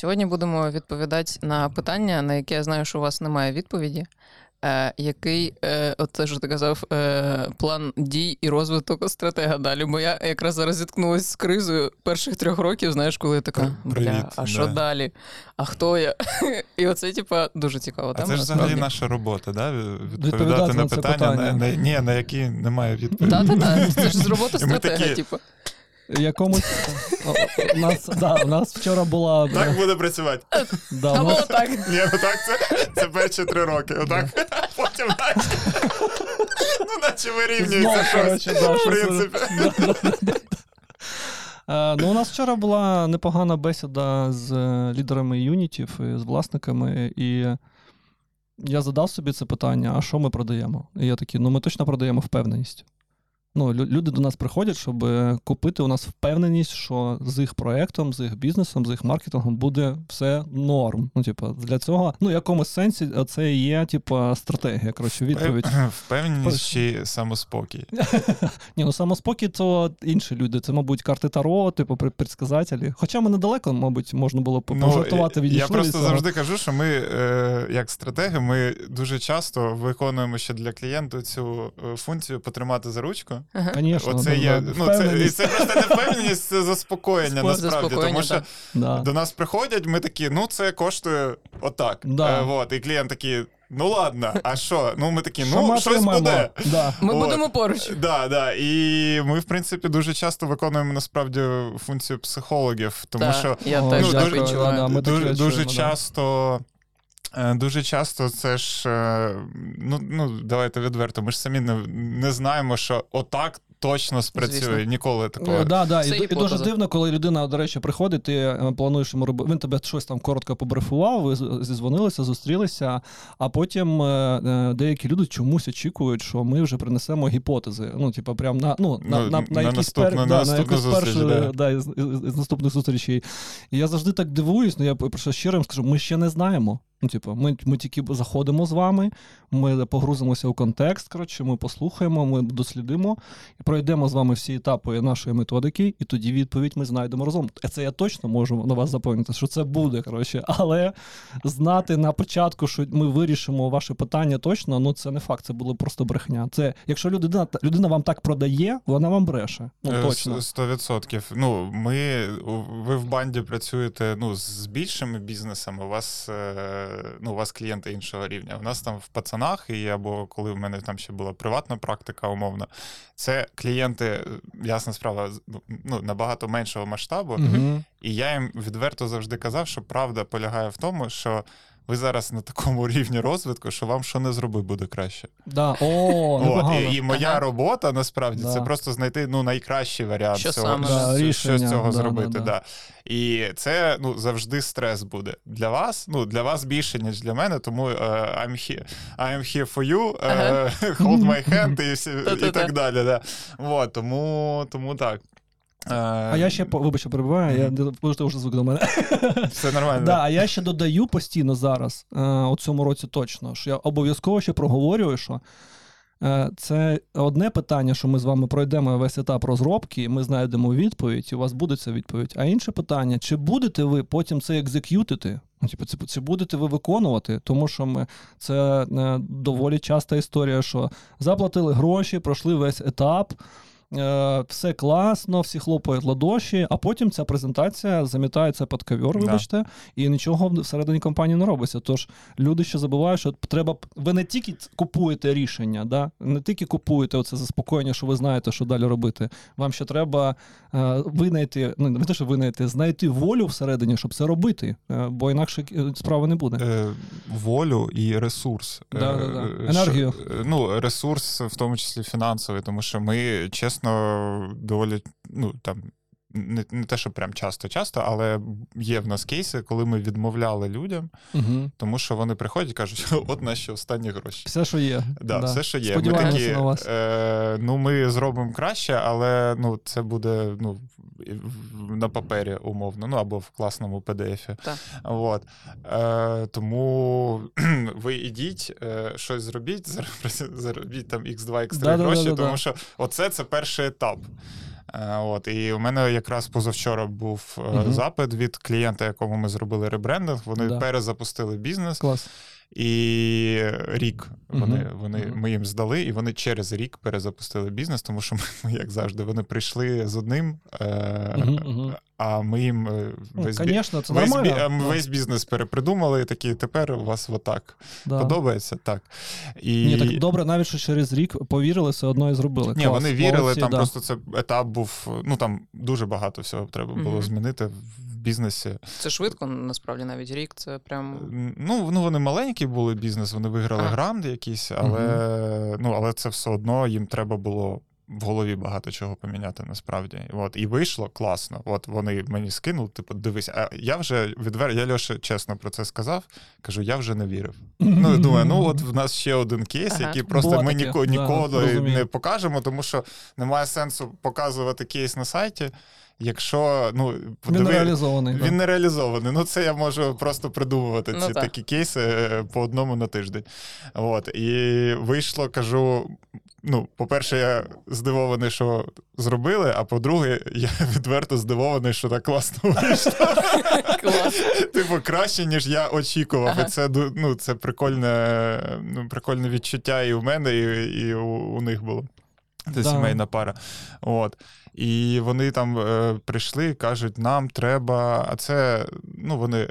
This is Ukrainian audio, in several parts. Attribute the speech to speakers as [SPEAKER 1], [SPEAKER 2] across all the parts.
[SPEAKER 1] Сьогодні будемо відповідати на питання, на яке я знаю, що у вас немає відповіді. Е, який, е, от те, що ти казав, е, план дій і розвиток стратега далі? Бо я якраз зараз зіткнулася з кризою перших трьох років, знаєш, коли я така,
[SPEAKER 2] Привіт,
[SPEAKER 1] бля, а що
[SPEAKER 2] да.
[SPEAKER 1] далі? А хто я? І оце, типа, дуже цікава
[SPEAKER 2] А це ж взагалі наша робота, да? відповідати
[SPEAKER 3] Відповідати
[SPEAKER 2] на
[SPEAKER 3] на
[SPEAKER 2] питання,
[SPEAKER 3] питання.
[SPEAKER 2] На, на, ні, на які немає відповіді.
[SPEAKER 1] Та-та-та, це ж з роботи стратега, типу.
[SPEAKER 3] Якомусь у нас, да, у нас вчора була
[SPEAKER 2] Так буде працювати.
[SPEAKER 3] да,
[SPEAKER 1] Або
[SPEAKER 3] нас,
[SPEAKER 1] отак.
[SPEAKER 2] Ні, ну так це, це перші три роки. Отак. Потім наче. Ну, наче вирівнюється щось.
[SPEAKER 3] да,
[SPEAKER 2] В принципі.
[SPEAKER 3] Е, Ну, у нас вчора була непогана бесіда з е, лідерами юнітів, і з власниками, і я задав собі це питання: а що ми продаємо? І я такий, ну ми точно продаємо впевненість. Ну, лю- люди до нас приходять, щоб е, купити у нас впевненість, що з їх проектом, з їх бізнесом, з їх маркетингом буде все норм. Ну, типу, для цього, ну, в якомусь сенсі, це і є, типу, стратегія. Коротше, відповідь.
[SPEAKER 2] Впевненість чи самоспокій.
[SPEAKER 3] Ні, ну самоспокій то інші люди. Це, мабуть, карти Таро, типу предсказателі. Хоча ми недалеко, мабуть, можна було б пожартувати від
[SPEAKER 2] Ну, я просто завжди кажу, що ми, е, як стратеги, ми дуже часто виконуємо ще для клієнта цю е, функцію потримати за ручку.
[SPEAKER 1] Ага.
[SPEAKER 3] Конечно,
[SPEAKER 2] Оце
[SPEAKER 3] да,
[SPEAKER 2] є.
[SPEAKER 3] да,
[SPEAKER 2] Ну, це, і це просто не впевненість, це заспокоєння
[SPEAKER 3] Спо-
[SPEAKER 2] насправді.
[SPEAKER 1] заспокоєння,
[SPEAKER 2] Тому що.
[SPEAKER 3] Да.
[SPEAKER 2] до нас приходять, ми такі, ну це коштує отак.
[SPEAKER 3] Да.
[SPEAKER 2] Е, вот, і клієнт такий, ну ладно, а що? Ну ми такі, ну
[SPEAKER 3] ми
[SPEAKER 2] щось буде.
[SPEAKER 3] Да.
[SPEAKER 1] Ми
[SPEAKER 2] От.
[SPEAKER 1] будемо поруч.
[SPEAKER 2] Да, да. І ми, в принципі, дуже часто виконуємо насправді функцію психологів, тому
[SPEAKER 1] Та,
[SPEAKER 2] що
[SPEAKER 1] я
[SPEAKER 3] О,
[SPEAKER 1] теж
[SPEAKER 2] ну,
[SPEAKER 1] так
[SPEAKER 2] дуже-
[SPEAKER 3] да, ми
[SPEAKER 2] дуже, дуже
[SPEAKER 3] да.
[SPEAKER 2] часто. Е, Дуже часто це ж, е, ну, ну давайте відверто, ми ж самі не, не знаємо, що отак точно спрацює.
[SPEAKER 1] Звісно.
[SPEAKER 2] Ніколи такого.
[SPEAKER 3] Е, Да, да.
[SPEAKER 1] Це
[SPEAKER 3] І, і дуже дивно, коли людина, до речі, приходить, ти е, плануєш йому робити. Він тебе щось там коротко побрифував, ви зізвонилися, зустрілися, а потім е, е, деякі люди чомусь очікують, що ми вже принесемо гіпотези. Ну, типу, прям на, ну, на,
[SPEAKER 2] Ну,
[SPEAKER 3] на,
[SPEAKER 2] на
[SPEAKER 3] на, якісь
[SPEAKER 2] наступну- на
[SPEAKER 3] да,
[SPEAKER 2] наступну
[SPEAKER 3] якусь першу,
[SPEAKER 2] да.
[SPEAKER 3] да, із, із, із наступних зустрічей. І я завжди так дивуюсь, ну я просто щиро їм скажу, ми ще не знаємо. Ну, типу, ми, ми тільки заходимо з вами, ми погрузимося у контекст, коротше, ми послухаємо, ми дослідимо і пройдемо з вами всі етапи нашої методики, і тоді відповідь ми знайдемо разом. Е, Це я точно можу на вас запевнити, що це буде, коротше. Але знати на початку, що ми вирішимо ваше питання точно, ну це не факт, це було просто брехня. Це якщо людина людина вам так продає, вона вам бреше. Ну
[SPEAKER 2] Е,
[SPEAKER 3] точно.
[SPEAKER 2] с- 100%. Ну, ми, ви в банді працюєте ну, з більшими бізнесами, у вас, е, ну, у вас клієнти іншого рівня. У нас там в пацанах, і або коли в мене там ще була приватна практика, умовно, це клієнти, е, ясна справа, з- ну, набагато меншого масштабу.
[SPEAKER 3] Угу.
[SPEAKER 2] І я їм відверто завжди казав, що правда полягає в тому, що ви зараз на такому рівні розвитку, що вам що не зроби, буде краще.
[SPEAKER 3] Да. О,
[SPEAKER 2] От, і, і моя
[SPEAKER 1] Ага.
[SPEAKER 2] робота насправді
[SPEAKER 3] Да.
[SPEAKER 2] це просто знайти ну, найкращий варіант
[SPEAKER 1] Що
[SPEAKER 2] цього,
[SPEAKER 1] саме,
[SPEAKER 2] що,
[SPEAKER 3] да.
[SPEAKER 2] що
[SPEAKER 3] Рішення,
[SPEAKER 2] з цього
[SPEAKER 3] да,
[SPEAKER 2] зробити.
[SPEAKER 3] да,
[SPEAKER 2] Да,
[SPEAKER 3] да.
[SPEAKER 2] І це ну, завжди стрес буде. Для вас, ну, для вас більше, ніж для мене, тому е, I'm, here, I'm here for you,
[SPEAKER 1] Ага.
[SPEAKER 2] hold my hand і, і так далі. Да. От, тому, тому так.
[SPEAKER 3] А я ще по- вибач, що перебуваю, я ж вже звик до мене.
[SPEAKER 2] Все нормально.
[SPEAKER 3] Да, а я ще додаю постійно зараз, е, у цьому році точно, що я обов'язково ще проговорюю, що е, це одне питання, що ми з вами пройдемо весь етап розробки, ми знайдемо відповідь, і у вас буде ця відповідь. А інше питання: чи будете ви потім це екзек'ютити? Ну, типу, це, чи будете ви виконувати? Тому що ми це е, доволі часта історія, що заплатили гроші, пройшли весь етап. Е, Все класно, всі хлопають ладоші, а потім ця презентація замітається під ковер,
[SPEAKER 2] Да.
[SPEAKER 3] вибачте, і нічого всередині компанії не робиться. Тож люди ще забувають, що треба. Ви не тільки купуєте рішення, да? не тільки купуєте оце заспокоєння, що ви знаєте, що далі робити. Вам ще треба е, винайти, ну не те, що винайти, знайти волю всередині, щоб це робити, е, бо інакше е, справи не буде.
[SPEAKER 2] Е, волю і ресурс.
[SPEAKER 3] Да, да, да.
[SPEAKER 2] Е,
[SPEAKER 3] Енергію.
[SPEAKER 2] що- е, ну, ресурс, в тому числі фінансовий, тому що ми чесно доволі, ну там. Не, не те, що прям часто-часто, але є в нас кейси, коли ми відмовляли людям,
[SPEAKER 3] Угу.
[SPEAKER 2] тому що вони приходять і кажуть, от наші останні гроші.
[SPEAKER 3] Все, що є.
[SPEAKER 2] Да, все, що є. Ми такі,
[SPEAKER 3] на вас.
[SPEAKER 2] Е, ну, ми зробимо краще, але ну, це буде ну, на папері умовно, ну або в класному PDF.
[SPEAKER 1] Так.
[SPEAKER 2] От. Е, тому ви ідіть, е, щось зробіть, заробіть, там X2, X3
[SPEAKER 3] Да-да-да-да-да.
[SPEAKER 2] гроші, тому що оце це перший етап. Е, От, і у мене якраз позавчора був
[SPEAKER 3] угу.
[SPEAKER 2] Запит від клієнта, якому ми зробили ребрендинг. Вони
[SPEAKER 3] Да.
[SPEAKER 2] перезапустили бізнес.
[SPEAKER 3] Клас.
[SPEAKER 2] І рік вони,
[SPEAKER 3] Мгм.
[SPEAKER 2] вони,
[SPEAKER 3] Мгм.
[SPEAKER 2] ми їм здали, і вони через рік перезапустили бізнес, тому що ми, як завжди, вони прийшли з одним, е,
[SPEAKER 3] мгм.
[SPEAKER 2] а ми їм е,
[SPEAKER 3] Ну,
[SPEAKER 2] весь, бі-
[SPEAKER 3] Звісно, це
[SPEAKER 2] весь, бі- весь бізнес перепридумали, і такі тепер у вас отак.
[SPEAKER 3] да.
[SPEAKER 2] Подобається? Так. І...
[SPEAKER 3] Ні, так добре, навіть що через рік повірили, все одно і зробили.
[SPEAKER 2] Ні,
[SPEAKER 3] Клас,
[SPEAKER 2] вони вірили,
[SPEAKER 3] молодці,
[SPEAKER 2] там
[SPEAKER 3] да.
[SPEAKER 2] просто це етап був. Ну там дуже багато всього треба було змінити бізнесі.
[SPEAKER 1] Це швидко, насправді навіть рік. Це прям
[SPEAKER 2] Ну, ну вони маленькі були бізнес, вони виграли
[SPEAKER 1] Ага.
[SPEAKER 2] грант якийсь, але, ну, але це все одно їм треба було. В голові багато чого поміняти насправді. От, і вийшло класно. От вони мені скинули, типу, дивись, а я вже відвер... я Льоше чесно про це сказав. Кажу, я вже не вірив. Ну, я думаю, ну от в нас ще один кейс,
[SPEAKER 1] Ага.
[SPEAKER 2] який просто
[SPEAKER 3] Було
[SPEAKER 2] ми
[SPEAKER 3] да,
[SPEAKER 2] ніколи
[SPEAKER 3] розумію.
[SPEAKER 2] не покажемо, тому що немає сенсу показувати кейс на сайті, якщо ну,
[SPEAKER 3] Він реалізований.
[SPEAKER 2] він не реалізований. Ну, це я можу просто придумувати
[SPEAKER 1] Ну,
[SPEAKER 2] ці
[SPEAKER 1] так.
[SPEAKER 2] такі кейси е, по одному на тиждень. От. І вийшло, кажу. Ну, по-перше, я здивований, що зробили, а по-друге, я відверто здивований, що так класно вийшло. Типу, краще, ніж я очікував. І це ну, це прикольне, ну, прикольне відчуття і у мене, і, у них було. Це
[SPEAKER 3] Да.
[SPEAKER 2] сімейна пара. От. І вони там е, прийшли кажуть, нам треба. А це ну, вони е,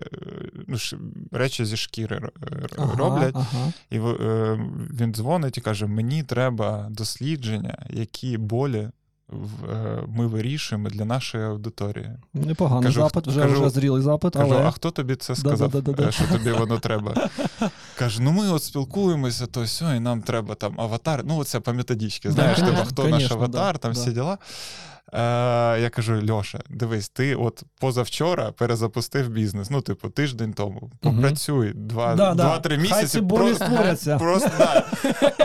[SPEAKER 2] ну, ш- речі зі шкіри р-
[SPEAKER 3] Ага,
[SPEAKER 2] роблять.
[SPEAKER 3] Ага.
[SPEAKER 2] І е, він дзвонить і каже: Мені треба дослідження, які болі е, ми вирішуємо для нашої аудиторії.
[SPEAKER 3] Непоганий
[SPEAKER 2] Кажу,
[SPEAKER 3] запит, вже,
[SPEAKER 2] кажу-
[SPEAKER 3] вже зрілий запит,
[SPEAKER 2] Кажу,
[SPEAKER 3] але
[SPEAKER 2] а хто тобі це сказав,
[SPEAKER 3] Да-да-да-да-да.
[SPEAKER 2] е, що тобі воно треба? Каже, ну ми от спілкуємося, то все, і нам треба там аватар. Ну, оце по методичці, знаєш,
[SPEAKER 3] да,
[SPEAKER 2] типу, хто наш аватар,
[SPEAKER 3] да,
[SPEAKER 2] там
[SPEAKER 3] да.
[SPEAKER 2] всі діла. Е, я кажу: Льоша, дивись, ти от позавчора перезапустив бізнес. Ну, типу, тиждень тому. Попрацюй два,
[SPEAKER 3] Да, да.
[SPEAKER 2] два-три
[SPEAKER 3] Хай
[SPEAKER 2] місяці.
[SPEAKER 3] ці болі створяться.
[SPEAKER 2] Просто да.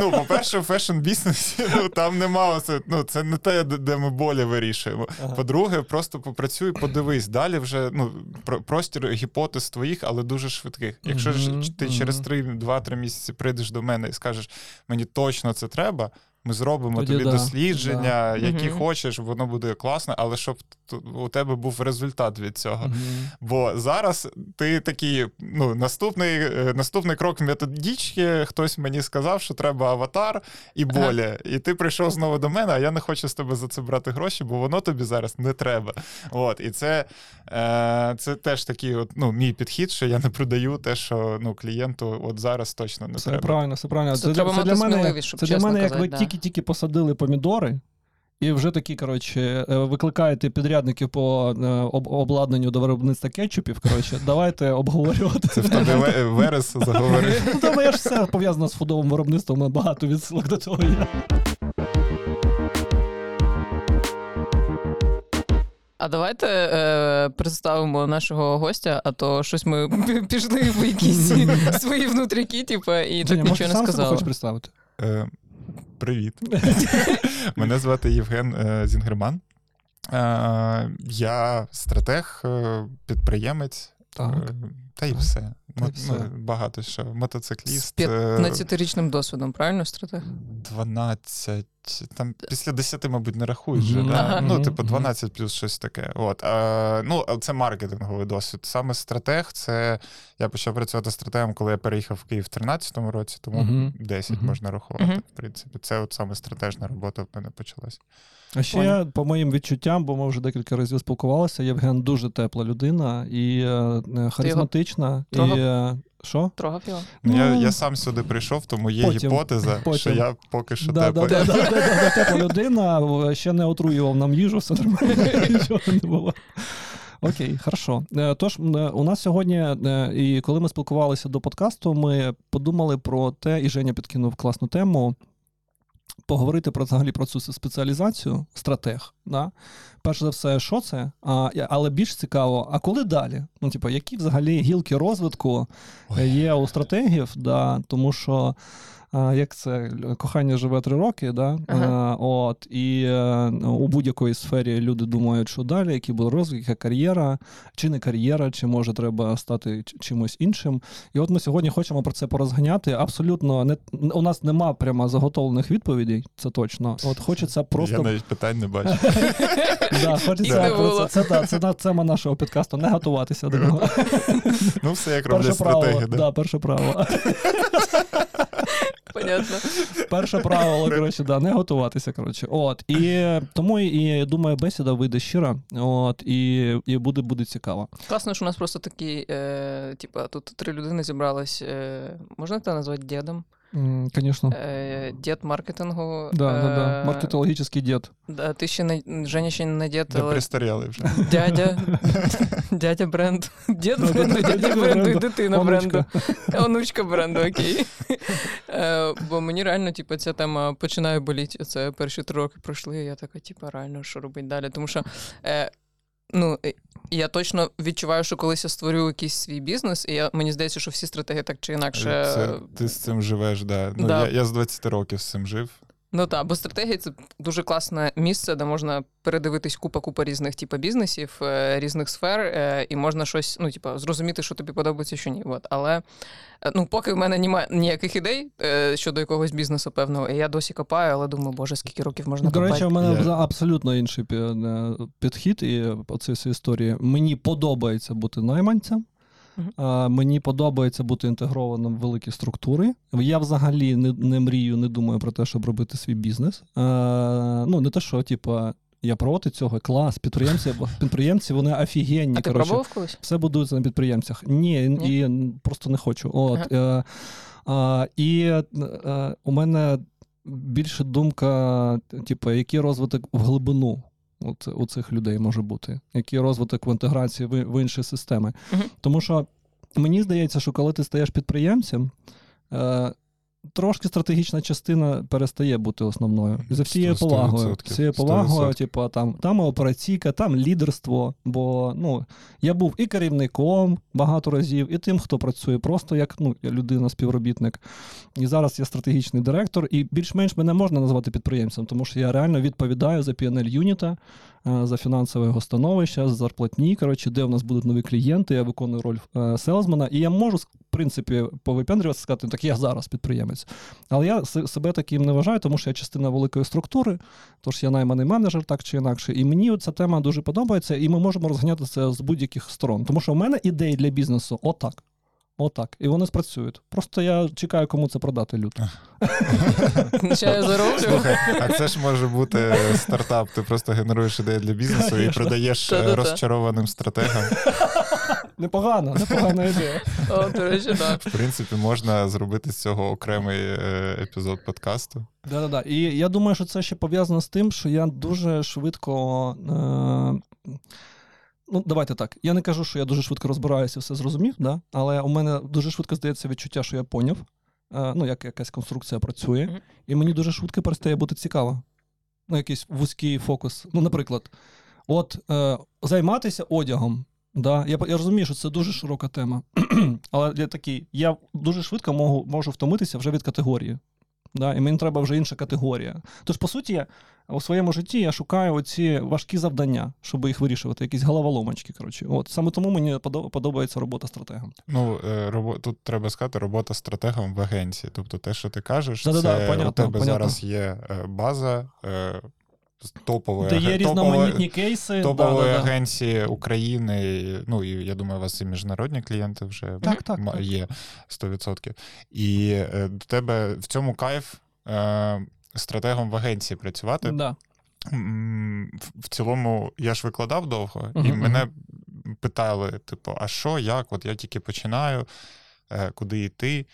[SPEAKER 2] Ну, по-перше, в фешн-бізнесі ну, там нема ну, це не те, де- ми болі вирішуємо.
[SPEAKER 3] Ага.
[SPEAKER 2] По-друге, просто попрацюй, подивись. Далі вже ну, про- простір гіпотез твоїх, але дуже швидких. Якщо ж ти через 2-3 місяці прийдеш до мене і скажеш, мені точно це треба. Ми зробимо
[SPEAKER 3] Тоді
[SPEAKER 2] тобі
[SPEAKER 3] да,
[SPEAKER 2] дослідження,
[SPEAKER 1] да.
[SPEAKER 2] які
[SPEAKER 1] Мгм.
[SPEAKER 2] хочеш, воно буде класно, але щоб у тебе був результат від цього.
[SPEAKER 3] Мгм.
[SPEAKER 2] Бо зараз ти такий, ну, наступний, е, наступний крок методички, хтось мені сказав, що треба аватар і
[SPEAKER 1] Ага.
[SPEAKER 2] болі. І ти прийшов знову до мене, а я не хочу з тебе за це брати гроші, бо воно тобі зараз не треба. От, і це, е, це теж такий от, ну, мій підхід, що я не продаю те, що ну, клієнту от зараз точно не
[SPEAKER 3] Все
[SPEAKER 2] треба.
[SPEAKER 3] правильно, все правильно.
[SPEAKER 1] Це треба мати
[SPEAKER 3] мене,
[SPEAKER 1] сміливість, щоб
[SPEAKER 3] це для мене,
[SPEAKER 1] казати,
[SPEAKER 3] ви
[SPEAKER 1] да.
[SPEAKER 3] Тільки-тільки посадили помідори. І вже такі, коротше, е, викликаєте підрядників по е, обладнанню до виробництва кетчупів. Коротше, давайте обговорювати.
[SPEAKER 2] Це в тебе Ве- Верес заговорив.
[SPEAKER 3] Ну, тому я ж все пов'язано з фудовим виробництвом, багато відсилок до цього є.
[SPEAKER 1] А давайте е, представимо нашого гостя, а то щось ми пішли в якісь свої внутріки, типу, і так нічого не сказали.
[SPEAKER 3] хочеш представити?
[SPEAKER 2] Привіт. Мене звати Євген е, Зінгерман. Е, Я стратег, е, підприємець.
[SPEAKER 3] Так.
[SPEAKER 2] Е, Та й все.
[SPEAKER 3] Та й
[SPEAKER 2] Мо-
[SPEAKER 3] все.
[SPEAKER 2] ну, Багато що.
[SPEAKER 1] З
[SPEAKER 2] Мотоцикліст. е,
[SPEAKER 1] 15-річним досвідом, правильно, стратег?
[SPEAKER 2] 12. Там після 10, мабуть, не рахують вже.
[SPEAKER 3] Мгм.
[SPEAKER 2] Да?
[SPEAKER 1] Ага.
[SPEAKER 2] Ну, типу, 12 плюс щось таке. От. А, ну, це маркетинговий досвід. Саме стратег, це я почав працювати стратегом, коли я переїхав в Київ в 13-му році, тому
[SPEAKER 3] Мгм.
[SPEAKER 2] 10
[SPEAKER 3] Мгм.
[SPEAKER 2] можна рахувати, в принципі. Це от саме стратежна робота в мене почалась.
[SPEAKER 3] А ще,
[SPEAKER 1] Понял.
[SPEAKER 3] по моїм відчуттям, бо ми вже декілька разів спілкувалися, Євген дуже тепла людина і е, е, харизматична. І,
[SPEAKER 1] трогав?
[SPEAKER 3] е, що?
[SPEAKER 1] Трогав його?
[SPEAKER 2] Ну, я,
[SPEAKER 3] Ну,
[SPEAKER 2] я сам сюди прийшов, тому є
[SPEAKER 3] потім,
[SPEAKER 2] гіпотеза,
[SPEAKER 3] потім.
[SPEAKER 2] що я поки що
[SPEAKER 3] Да, да,
[SPEAKER 2] теплий.
[SPEAKER 3] да, да, да, да, да, тепла людина, ще не отруював нам їжу, все нормально, нічого не було. Окей, хорошо. Е, Тож, е, у нас сьогодні, е, і коли ми спілкувалися до подкасту, ми подумали про те, і Женя підкинув класну тему. Поговорити про взагалі про цю спеціалізацію, стратег. Да? Перш за все, що це? А, але більш цікаво, а коли далі? Ну, типу, які взагалі гілки розвитку е,
[SPEAKER 2] Ой.
[SPEAKER 3] є у стратегів? Да? Тому що а, як це кохання живе три роки, да?
[SPEAKER 1] Ага.
[SPEAKER 3] Е, от, і е, у будь-якої сфері люди думають, що далі, який буде розвиток, яка кар'єра, чи не кар'єра, чи може треба стати чимось іншим. І от ми сьогодні хочемо про це порозганяти. Абсолютно не у нас нема прямо заготовлених відповідей, це точно. От хочеться
[SPEAKER 2] Я
[SPEAKER 3] просто
[SPEAKER 2] навіть питань не бачу.
[SPEAKER 3] Це. Тема нашого підкасту. Не готуватися до нього.
[SPEAKER 2] Ну, все як
[SPEAKER 3] Перше
[SPEAKER 2] роблять
[SPEAKER 3] перше правило.
[SPEAKER 1] Понятно.
[SPEAKER 3] Перше правило, коротше, да, не готуватися. Коротше. От. І тому і, і думаю, бесіда вийде щира, от, і, і буде, буде цікаво.
[SPEAKER 1] Класно, що у нас просто такі, е, типа, тут три людини зібрались. Е, можна це назвати дідом?
[SPEAKER 3] Звісно.
[SPEAKER 1] Е, дід маркетингу.
[SPEAKER 3] Да, да, да.
[SPEAKER 1] Е,
[SPEAKER 3] Маркетологічний дід.
[SPEAKER 1] Да, ти ще не Женя ще не дід,
[SPEAKER 2] Де
[SPEAKER 1] але
[SPEAKER 2] пристаріли вже.
[SPEAKER 1] дядя. Дядя бренд.
[SPEAKER 3] Да, да,
[SPEAKER 1] бренду, дядя бренду і дитина бренду. Онучка бренду, окей. Е, Бо мені реально, типу, ця тема починає боліти. Це перші три роки пройшли, і я така, типу, реально, що робити далі. Тому що. Ну, е, я точно відчуваю, що колись я створю якийсь свій бізнес, і я, мені здається, що всі стратегії так чи інакше.
[SPEAKER 2] Це, ти з цим живеш, да. Ну,
[SPEAKER 1] Да.
[SPEAKER 2] Я, я з 20 років з цим жив.
[SPEAKER 1] Ну так, бо стратегія це дуже класне місце, де можна передивитись купа-купа різних типу, бізнесів, е, різних сфер, е, і можна щось, ну, типу, зрозуміти, що тобі подобається, що ні. От. Але е, ну, поки в мене немає ніяких ідей щодо якогось бізнесу певного, і я досі копаю, але думаю, боже, скільки років можна
[SPEAKER 3] До
[SPEAKER 1] копати.
[SPEAKER 3] речі, у мене за- абсолютно інший підхід і оце всі історії. Мені подобається бути найманцем. А, Мені подобається бути інтегрованим в великі структури. Я взагалі не, не мрію, не думаю про те, щоб робити свій бізнес. А, ну, не те, що, типа, я проти цього, клас, підприємці, підприємці вони офігенні.
[SPEAKER 1] а ти пробував колись?
[SPEAKER 3] Все будується на підприємцях. Ні,
[SPEAKER 1] Ні?
[SPEAKER 3] і просто не хочу. От, е, а, і е, у мене більше думка, типу, який розвиток в глибину от, у цих людей може бути, який розвиток в інтеграції в, в інші системи.
[SPEAKER 1] Мгм.
[SPEAKER 3] Тому що мені здається, що коли ти стаєш підприємцем, е, трошки стратегічна частина перестає бути основною. За всією повагою. Всією повагою, типу, там, там операційка, там лідерство. Бо ну, я був і керівником багато разів, і тим, хто працює просто як ну, людина-співробітник. І зараз я стратегічний директор, і більш-менш мене можна назвати підприємцем, тому що я реально відповідаю за PNL юніта, за фінансове його становище, за зарплатні. Коротше, де в нас будуть нові клієнти, я виконую роль е, селзмена, і я можу, в принципі, повипендрюватися сказати, так я зараз підприємець. Але я себе таким не вважаю, тому що я частина великої структури, тож я найманий менеджер, так чи інакше. І мені ця тема дуже подобається, і ми можемо розганяти це з будь-яких сторон. Тому що в мене ідеї для бізнесу отак. Отак. І вони спрацюють. Просто я чекаю, кому це продати люд.
[SPEAKER 1] Ще я зароблю.
[SPEAKER 2] Слухай, а це ж може бути стартап. Ти просто генеруєш ідеї для бізнесу і продаєш е, розчарованим стратегам.
[SPEAKER 3] Непогано, непогана ідея.
[SPEAKER 1] О, до речі, так.
[SPEAKER 2] В принципі, можна зробити з цього окремий е, епізод подкасту.
[SPEAKER 3] Да-да-да. І я думаю, що це ще пов'язано з тим, що я дуже швидко. Е- ну, давайте так. Я не кажу, що я дуже швидко розбираюся, все зрозумів, да? але у мене дуже швидко здається відчуття, що я поняв, е- ну, як якась конструкція працює, і мені дуже швидко перестає бути цікаво. Ну, якийсь вузький фокус. Ну, наприклад, от е- займатися одягом. Да, я, я розумію, що це дуже широка тема. Але я такий, я дуже швидко можу, можу втомитися вже від категорії. Да, і мені треба вже інша категорія. Тож, по суті, у своєму житті я шукаю оці важкі завдання, щоб їх вирішувати, якісь головоломочки. Коротше. От саме тому мені подобається робота стратегом.
[SPEAKER 2] Ну, е, робо... тут треба сказати, робота стратегом в агенції. Тобто, те, що ти кажеш,
[SPEAKER 3] Да-да-да,
[SPEAKER 2] це
[SPEAKER 3] понятно,
[SPEAKER 2] у тебе
[SPEAKER 3] понятно.
[SPEAKER 2] зараз є е, база топової,
[SPEAKER 3] Де є різноманітні кейси.
[SPEAKER 2] топової
[SPEAKER 3] да-да-да.
[SPEAKER 2] агенції України. Ну і я думаю, у вас і міжнародні клієнти вже
[SPEAKER 3] Так, так,
[SPEAKER 2] є 100%. І е, до тебе в цьому кайф е, стратегом в агенції працювати.
[SPEAKER 3] Да.
[SPEAKER 2] В- В цілому я ж викладав довго, і
[SPEAKER 3] Мгм,
[SPEAKER 2] мене питали: типу, а що, як? От я тільки починаю, е, куди йти.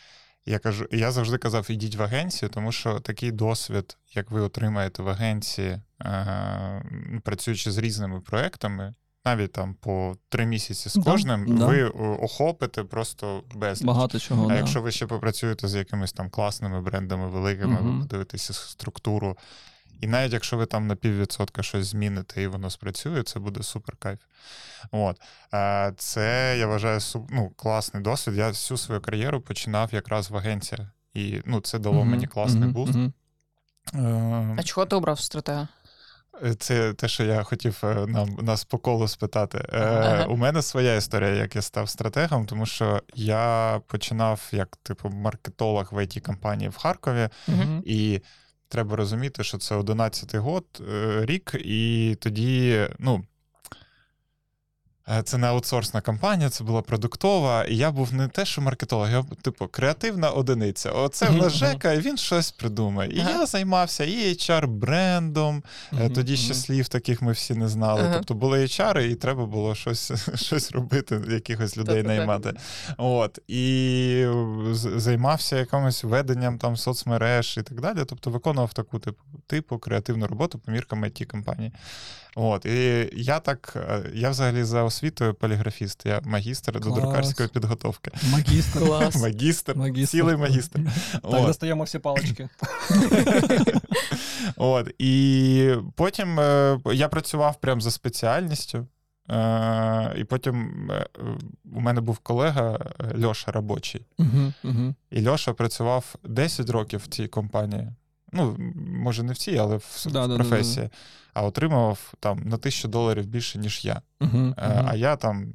[SPEAKER 2] Я кажу, я завжди казав, ідіть в агенцію, тому що такий досвід, як ви отримаєте в агенції, е, працюючи з різними проектами, навіть там по три місяці з кожним,
[SPEAKER 3] да.
[SPEAKER 2] ви о, охопите просто без
[SPEAKER 3] Багато чого.
[SPEAKER 2] А
[SPEAKER 3] да.
[SPEAKER 2] якщо ви ще попрацюєте з якимись там класними брендами великими,
[SPEAKER 3] угу.
[SPEAKER 2] ви подивитеся структуру. І навіть якщо ви там на піввідсотка щось зміните і воно спрацює, це буде супер кайф. От. Е, Це я вважаю ну, класний досвід. Я всю свою кар'єру починав якраз в агенціях. І ну, це дало
[SPEAKER 3] Мгм,
[SPEAKER 2] мені класний буст.
[SPEAKER 3] мгм.
[SPEAKER 2] Е,
[SPEAKER 1] А чого ти обрав стратега?
[SPEAKER 2] Це те, що я хотів е, нам нас по колу спитати. Е,
[SPEAKER 1] Ага.
[SPEAKER 2] У мене своя історія, як я став стратегом, тому що я починав як типу маркетолог в it компанії в Харкові,
[SPEAKER 3] Мгм.
[SPEAKER 2] і треба розуміти, що це 11-й год, е, рік, і тоді, ну. Е, Це не аутсорсна компанія, це була продуктова. І я був не те, що маркетолог, я типу креативна одиниця. Оце в нас Жека, і він щось придумає. І я займався і HR-брендом, Е, Тоді ще слів таких ми всі не знали. Тобто були HR, і треба було щось, щось робити, якихось людей наймати. От. І займався якимось веденням там соцмереж і так далі. Тобто виконував таку типу, типу креативну роботу по міркам it компанії. От. І я так, е, я взагалі за освітою поліграфіст, я магістр до друкарської підготовки.
[SPEAKER 3] Магістр.
[SPEAKER 1] Клас.
[SPEAKER 2] Магістр,
[SPEAKER 3] Магістр.
[SPEAKER 2] цілий магістр.
[SPEAKER 3] Так,
[SPEAKER 2] От.
[SPEAKER 3] достаємо всі палички.
[SPEAKER 2] От, і потім е, я працював прямо за спеціальністю. Е, і потім у мене був колега Льоша робочий.
[SPEAKER 3] Мгм.
[SPEAKER 2] І Льоша працював 10 років в цій компанії. Ну, може, не в цій, але в, в
[SPEAKER 3] Да-да-да-да.
[SPEAKER 2] професії. А отримував там на тисячу доларів більше, ніж я.
[SPEAKER 3] Мгм,
[SPEAKER 2] Е,
[SPEAKER 3] мгм.
[SPEAKER 2] А я там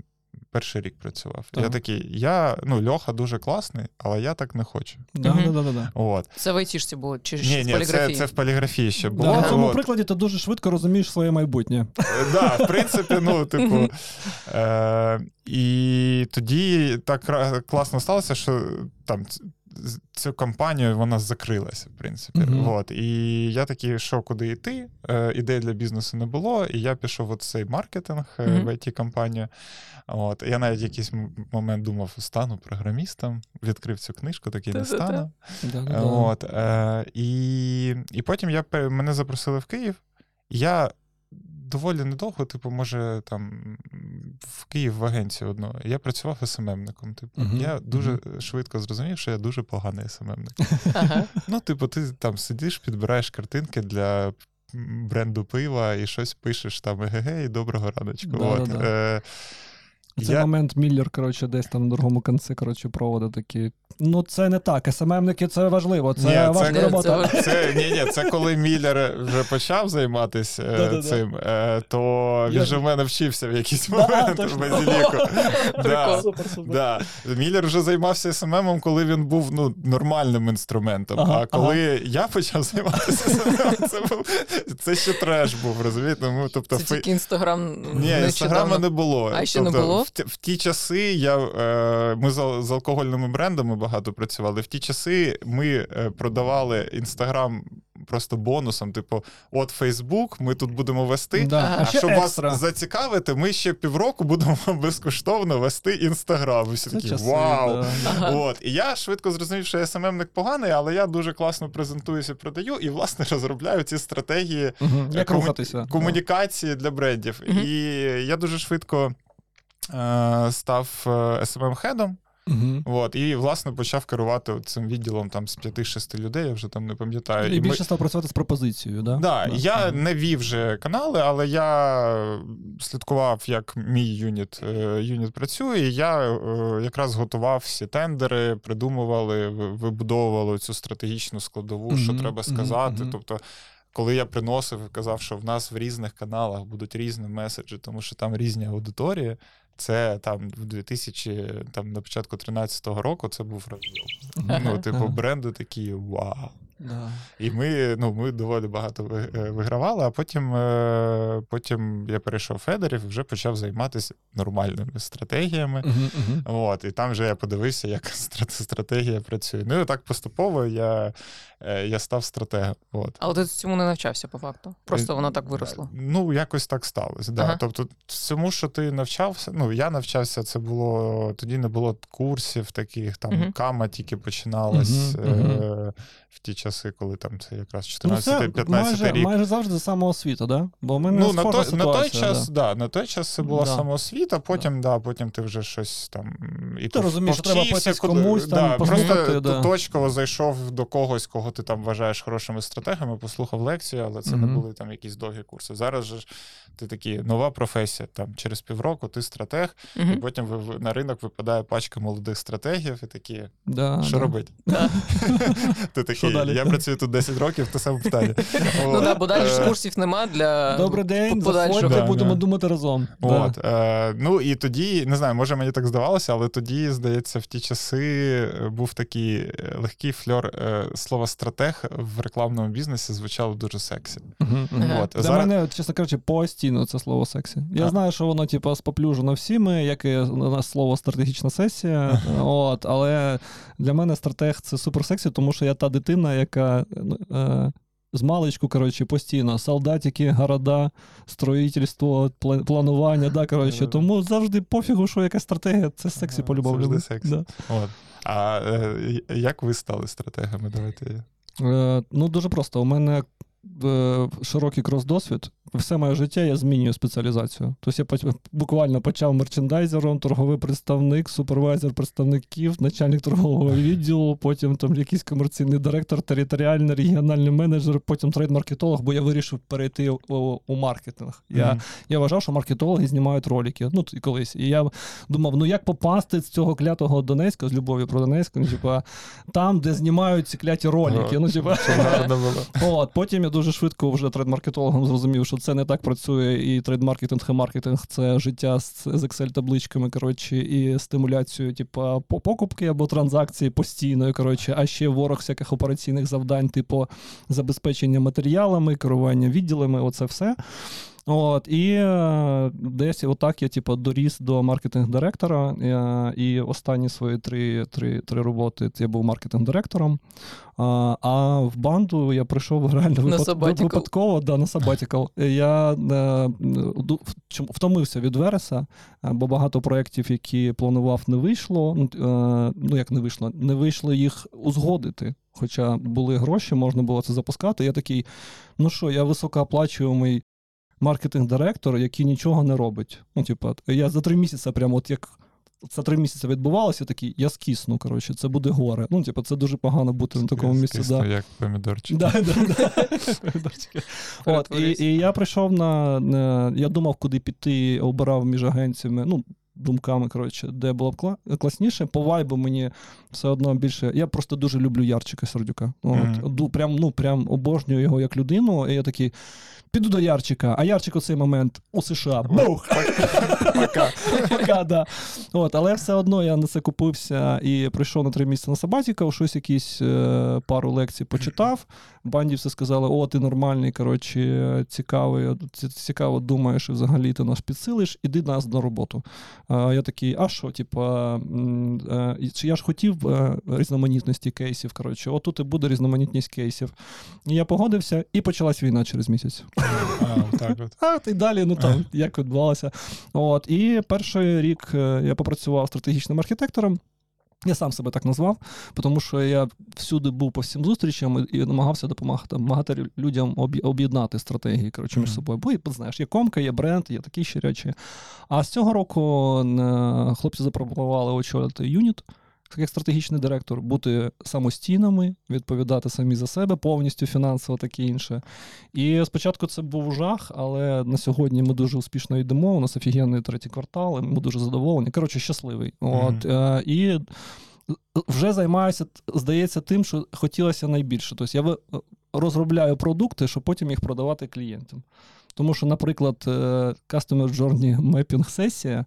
[SPEAKER 2] перший рік працював. Я такий, я, ну, Льоха дуже класний, але я так не хочу.
[SPEAKER 3] Да,
[SPEAKER 1] Мгм.
[SPEAKER 3] да, да, да.
[SPEAKER 2] От.
[SPEAKER 1] Це в айтішці було, чи
[SPEAKER 2] Ні,
[SPEAKER 1] в
[SPEAKER 2] ні, це, це в поліграфії ще було.
[SPEAKER 3] Да, на цьому прикладі ти дуже швидко розумієш своє майбутнє.
[SPEAKER 2] Е, Да, в принципі, ну, типу. Е, і тоді так класно сталося, що там цю компанію вона закрилася, в принципі.
[SPEAKER 3] Мгм.
[SPEAKER 2] От. І я такий, що куди йти? Е, ідей для бізнесу не було, і я пішов в цей маркетинг
[SPEAKER 1] Мгм.
[SPEAKER 2] в it компанію От. Я навіть якийсь момент думав, стану програмістом, відкрив цю книжку, такий не стану. От, е, і, і потім я, мене запросили в Київ. Я доволі недовго, типу, може, там в Київ в агенцію одну. Я працював SMM ником. Типу.
[SPEAKER 3] Мгм,
[SPEAKER 2] Я дуже
[SPEAKER 3] мгм.
[SPEAKER 2] швидко зрозумів, що я дуже поганий SMM ник.
[SPEAKER 1] Ага.
[SPEAKER 2] Ну, типу, ти там сидиш, підбираєш картинки для бренду пива і щось пишеш там егегей, доброго раночку. От,
[SPEAKER 3] Да-да-да.
[SPEAKER 2] е,
[SPEAKER 3] В цей
[SPEAKER 2] я-
[SPEAKER 3] момент Міллер, коротше, десь там на другому кінці, коротше, проводу такі. Ну, це не так. SMM ники це важливо, це
[SPEAKER 2] Ні,
[SPEAKER 3] важка
[SPEAKER 1] Це-
[SPEAKER 3] робота.
[SPEAKER 1] це-
[SPEAKER 2] Це ні, ні, це коли Міллер вже почав займатися е, цим, е, то він
[SPEAKER 3] Я-
[SPEAKER 2] же в мене вчився в якийсь момент
[SPEAKER 3] точно.
[SPEAKER 2] в базіліку. Да, да. Міллер вже займався SMM ом, коли він був ну, нормальним інструментом.
[SPEAKER 3] Ага,
[SPEAKER 2] а коли я почав займатися SMM ом, це був це ще треш був, розумієте? Ну, тобто,
[SPEAKER 1] Це
[SPEAKER 2] фей-
[SPEAKER 1] тільки інстаграм
[SPEAKER 2] ні, інстаграма не було.
[SPEAKER 1] А, ще не
[SPEAKER 2] тобто,
[SPEAKER 1] було?
[SPEAKER 2] В, ті- в ті часи я, е, ми з, з алкогольними брендами багато працювали. В ті часи ми е, продавали інстаграм просто бонусом. Типу, от Фейсбук, ми тут будемо вести.
[SPEAKER 3] Да.
[SPEAKER 2] А щоб
[SPEAKER 3] екстра.
[SPEAKER 2] вас зацікавити, ми ще півроку будемо безкоштовно вести інстаграм. Всі такі
[SPEAKER 3] часи,
[SPEAKER 2] вау!
[SPEAKER 3] да.
[SPEAKER 1] Ага.
[SPEAKER 2] От. І я швидко зрозумів, що я SMM ник поганий, але я дуже класно презентуюся і продаю, і, власне, розробляю ці стратегії
[SPEAKER 3] Мгм. Як
[SPEAKER 2] Кому-
[SPEAKER 3] рухатися?
[SPEAKER 2] комунікації для брендів.
[SPEAKER 1] Мгм.
[SPEAKER 2] І я дуже швидко е, став SMM-хедом.
[SPEAKER 3] Мгм.
[SPEAKER 2] От, і, власне, почав керувати цим відділом там, з 5-6 людей, я вже там не пам'ятаю.
[SPEAKER 3] І
[SPEAKER 2] ми-
[SPEAKER 3] більше став працювати з пропозицією, да?
[SPEAKER 2] Да, я
[SPEAKER 3] Мгм.
[SPEAKER 2] не вів вже канали, але я слідкував, як мій юніт, е, юніт працює. і Я е, якраз готував всі тендери, придумували, ви- вибудовували цю стратегічну складову, що треба сказати.
[SPEAKER 3] мгм.
[SPEAKER 2] Тобто, коли я приносив і казав, що в нас в різних каналах будуть різні меседжі, тому що там різні аудиторії. Це там в 2000, там на початку 13-го року це був розділ. Ну, типу, бренди такі вау.
[SPEAKER 3] Да.
[SPEAKER 2] І ми, ну, ми доволі багато е, вигравали, а потім, е, потім я перейшов в Федерів і вже почав займатися нормальними стратегіями.
[SPEAKER 3] Мгм, мгм.
[SPEAKER 2] От, і там вже я подивився, як стратегія працює. Ну і так поступово я, я став стратегом. От.
[SPEAKER 1] Але ти цьому не навчався по факту. Просто воно так виросло.
[SPEAKER 2] Ну, якось так сталося. Да.
[SPEAKER 1] Ага.
[SPEAKER 2] Тобто, всьому, що ти навчався, ну, я навчався, це було тоді не було курсів таких, там
[SPEAKER 1] Мгм.
[SPEAKER 2] кама тільки починалась
[SPEAKER 3] Мгм,
[SPEAKER 2] е, в ті часи. коли там це якраз
[SPEAKER 3] Ну,
[SPEAKER 2] 14-15
[SPEAKER 3] майже,
[SPEAKER 2] рік.
[SPEAKER 3] майже завжди самоосвіта, да? Бо мене
[SPEAKER 2] Ну, на той, на той час,
[SPEAKER 3] да.
[SPEAKER 2] да. на той час це була
[SPEAKER 3] Да.
[SPEAKER 2] самоосвіта, потім, да. потім ти вже щось там і
[SPEAKER 3] Ти
[SPEAKER 2] пов-
[SPEAKER 3] розумієш, що треба
[SPEAKER 2] повчився,
[SPEAKER 3] потім комусь там
[SPEAKER 2] да, Просто
[SPEAKER 3] да.
[SPEAKER 2] точково зайшов до когось, кого ти там вважаєш хорошими стратегами, послухав лекцію, але це не були там якісь довгі курси. Зараз же ж ти такий нова професія. Там через півроку ти стратег, і потім на ринок випадає пачка молодих стратегів, і такі,
[SPEAKER 3] Да,
[SPEAKER 2] що
[SPEAKER 3] да.
[SPEAKER 2] робити?
[SPEAKER 1] Да.
[SPEAKER 2] Ти такий,
[SPEAKER 3] далі?
[SPEAKER 2] я працюю тут 10 років, ти сам питання.
[SPEAKER 1] Ну да, бо далі ж
[SPEAKER 2] Е,
[SPEAKER 1] курсів нема для
[SPEAKER 3] Добрий день, заходьте, будемо думати разом.
[SPEAKER 2] От, е, ну і тоді, не знаю, може мені так здавалося, але тоді, здається, в ті часи е, був такий легкий фльор е, слова стратег в рекламному бізнесі звучало дуже сексі.
[SPEAKER 1] Ага.
[SPEAKER 2] От,
[SPEAKER 3] Для
[SPEAKER 2] зараз...
[SPEAKER 3] мене, чесно кажучи, постійно це слово сексі. Я
[SPEAKER 2] А.
[SPEAKER 3] знаю, що воно, типу, споплюжено всіми, як і у нас слово стратегічна сесія. От, але для мене стратег це суперсексі, тому що я та дитина, яка. ну, Е, з малечку, коротше, постійно солдатики, города, строительство, планування, да, коротше. Тому завжди пофігу, що яка стратегія, це сексі по-любому.
[SPEAKER 2] завжди секс.
[SPEAKER 3] Да.
[SPEAKER 2] От. А е, як ви стали стратегами? Давайте.
[SPEAKER 3] Е, ну, дуже просто. У мене е, широкий крос-досвід. Все моє життя я змінюю спеціалізацію. Тобто я буквально почав мерчендайзером, торговий представник, супервайзер представників, начальник торгового відділу, потім там якийсь комерційний директор, територіальний, регіональний менеджер, потім трейд-маркетолог, бо я вирішив перейти у, у маркетинг. Я,
[SPEAKER 2] Мгм.
[SPEAKER 3] я вважав, що маркетологи знімають ролики. Ну, і колись. І я думав, ну як попасти з цього клятого Донецька, з любов'ю про Донецьк, ну, типа, там, де знімають ці кляті ролики. Ну, типа. От, потім я дуже швидко вже трейд-маркетологом зрозумів, що це не так працює, і трейд-маркетинг і маркетинг це життя з, з Excel-табличками, коротше, і стимуляцією, типу, покупки або транзакції постійно, коротше, а ще ворог всяких операційних завдань, типу забезпечення матеріалами, керування відділами, оце все. От, і е, десь отак я типу, доріс до маркетинг-директора. е, і останні свої три, три, три роботи я був маркетинг-директором. А, а в банду я прийшов реально випад- випадково, да, на сабатікал. Я е, в- чому- втомився від Вереса, е, бо багато проєктів, які планував, не вийшло. Ну, е, ну як не вийшло, не вийшло їх узгодити. Хоча були гроші, можна було це запускати. Я такий, ну що, я високооплачуємий маркетинг-директор, який нічого не робить. Ну, типу, я за три місяці, прямо от як це три місяці відбувалося, такий, я скисну, коротше, це буде горе. Ну, типу, це дуже погано бути на такому місці.
[SPEAKER 2] Скисно,
[SPEAKER 3] Да.
[SPEAKER 2] як помідорчик.
[SPEAKER 3] Да, да, да. Помідорчики. От, і, і я прийшов на, на. Я думав, куди піти, обирав між агенціями. Ну, думками, коротше, де було б класніше. По вайбу мені все одно більше. Я просто дуже люблю Ярчика Сердюка. От,
[SPEAKER 2] Мгм.
[SPEAKER 3] ду- прям, ну, прям обожнюю його як людину. І я такий. Піду до Ярчика, а Ярчик у цей момент у США. Бух!
[SPEAKER 2] Пока.
[SPEAKER 3] Пока, да. От, але все одно я на це купився і прийшов на три місяці на Сабатіка, щось якісь е, пару лекцій почитав. Банді все сказали: о, ти нормальний, коротше, цікавий, цікаво думаєш, і взагалі ти нас підсилиш, іди нас на роботу. Я такий, а що, типа, е, чи я ж хотів е, різноманітності кейсів. Коротше, отут і буде різноманітність кейсів. І я погодився, і почалась війна через місяць.
[SPEAKER 2] А, так от.
[SPEAKER 3] А, і далі, ну там, як відбувалося. От, і перший рік е, я попрацював стратегічним архітектором. Я сам себе так назвав, тому що я всюди був по всім зустрічам і намагався допомагати, допомагати людям об'єднати стратегії коротше, між собою. Бо і, знаєш, є комка, є бренд, є такі ще речі. А з цього року е, хлопці запропонували очолити юніт як стратегічний директор, бути самостійними, відповідати самі за себе, повністю фінансово, таке інше. І спочатку це був жах, але на сьогодні ми дуже успішно йдемо. У нас офігенний третій квартал, і ми дуже задоволені. Коротше, щасливий. От, е, і вже займаюся, здається, тим, що хотілося найбільше. Тобто я розробляю продукти, щоб потім їх продавати клієнтам. Тому що, наприклад, е, Customer Journey Mapping сесія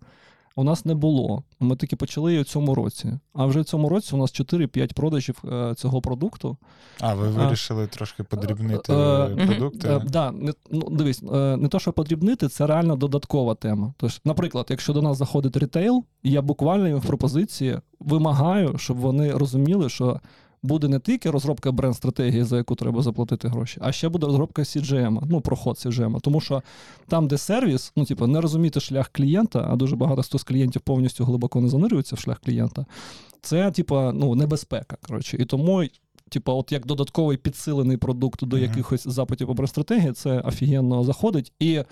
[SPEAKER 3] у нас не було. Ми тільки почали її в цьому році. А вже в цьому році у нас 4-5 продажів е, цього продукту.
[SPEAKER 2] А, ви
[SPEAKER 3] А.
[SPEAKER 2] вирішили трошки подрібнити
[SPEAKER 3] Е,
[SPEAKER 1] мгм.
[SPEAKER 2] продукти.
[SPEAKER 3] Е, да, ну, дивись, е, не то, що подрібнити, це реально додаткова тема. Тож, наприклад, якщо до нас заходить рітейл, я буквально їм в пропозиції вимагаю, щоб вони розуміли, що буде не тільки розробка бренд-стратегії, за яку треба заплатити гроші, а ще буде розробка CGM, ну, проход CGM. Тому що там, де сервіс, ну, типу, не розуміти шлях клієнта, а дуже багато хто з клієнтів повністю глибоко не занирюється в шлях клієнта, це, типу, ну, небезпека. Коротше. І тому типу, от як додатковий підсилений продукт до якихось запитів по стратегії, це офігенно заходить. І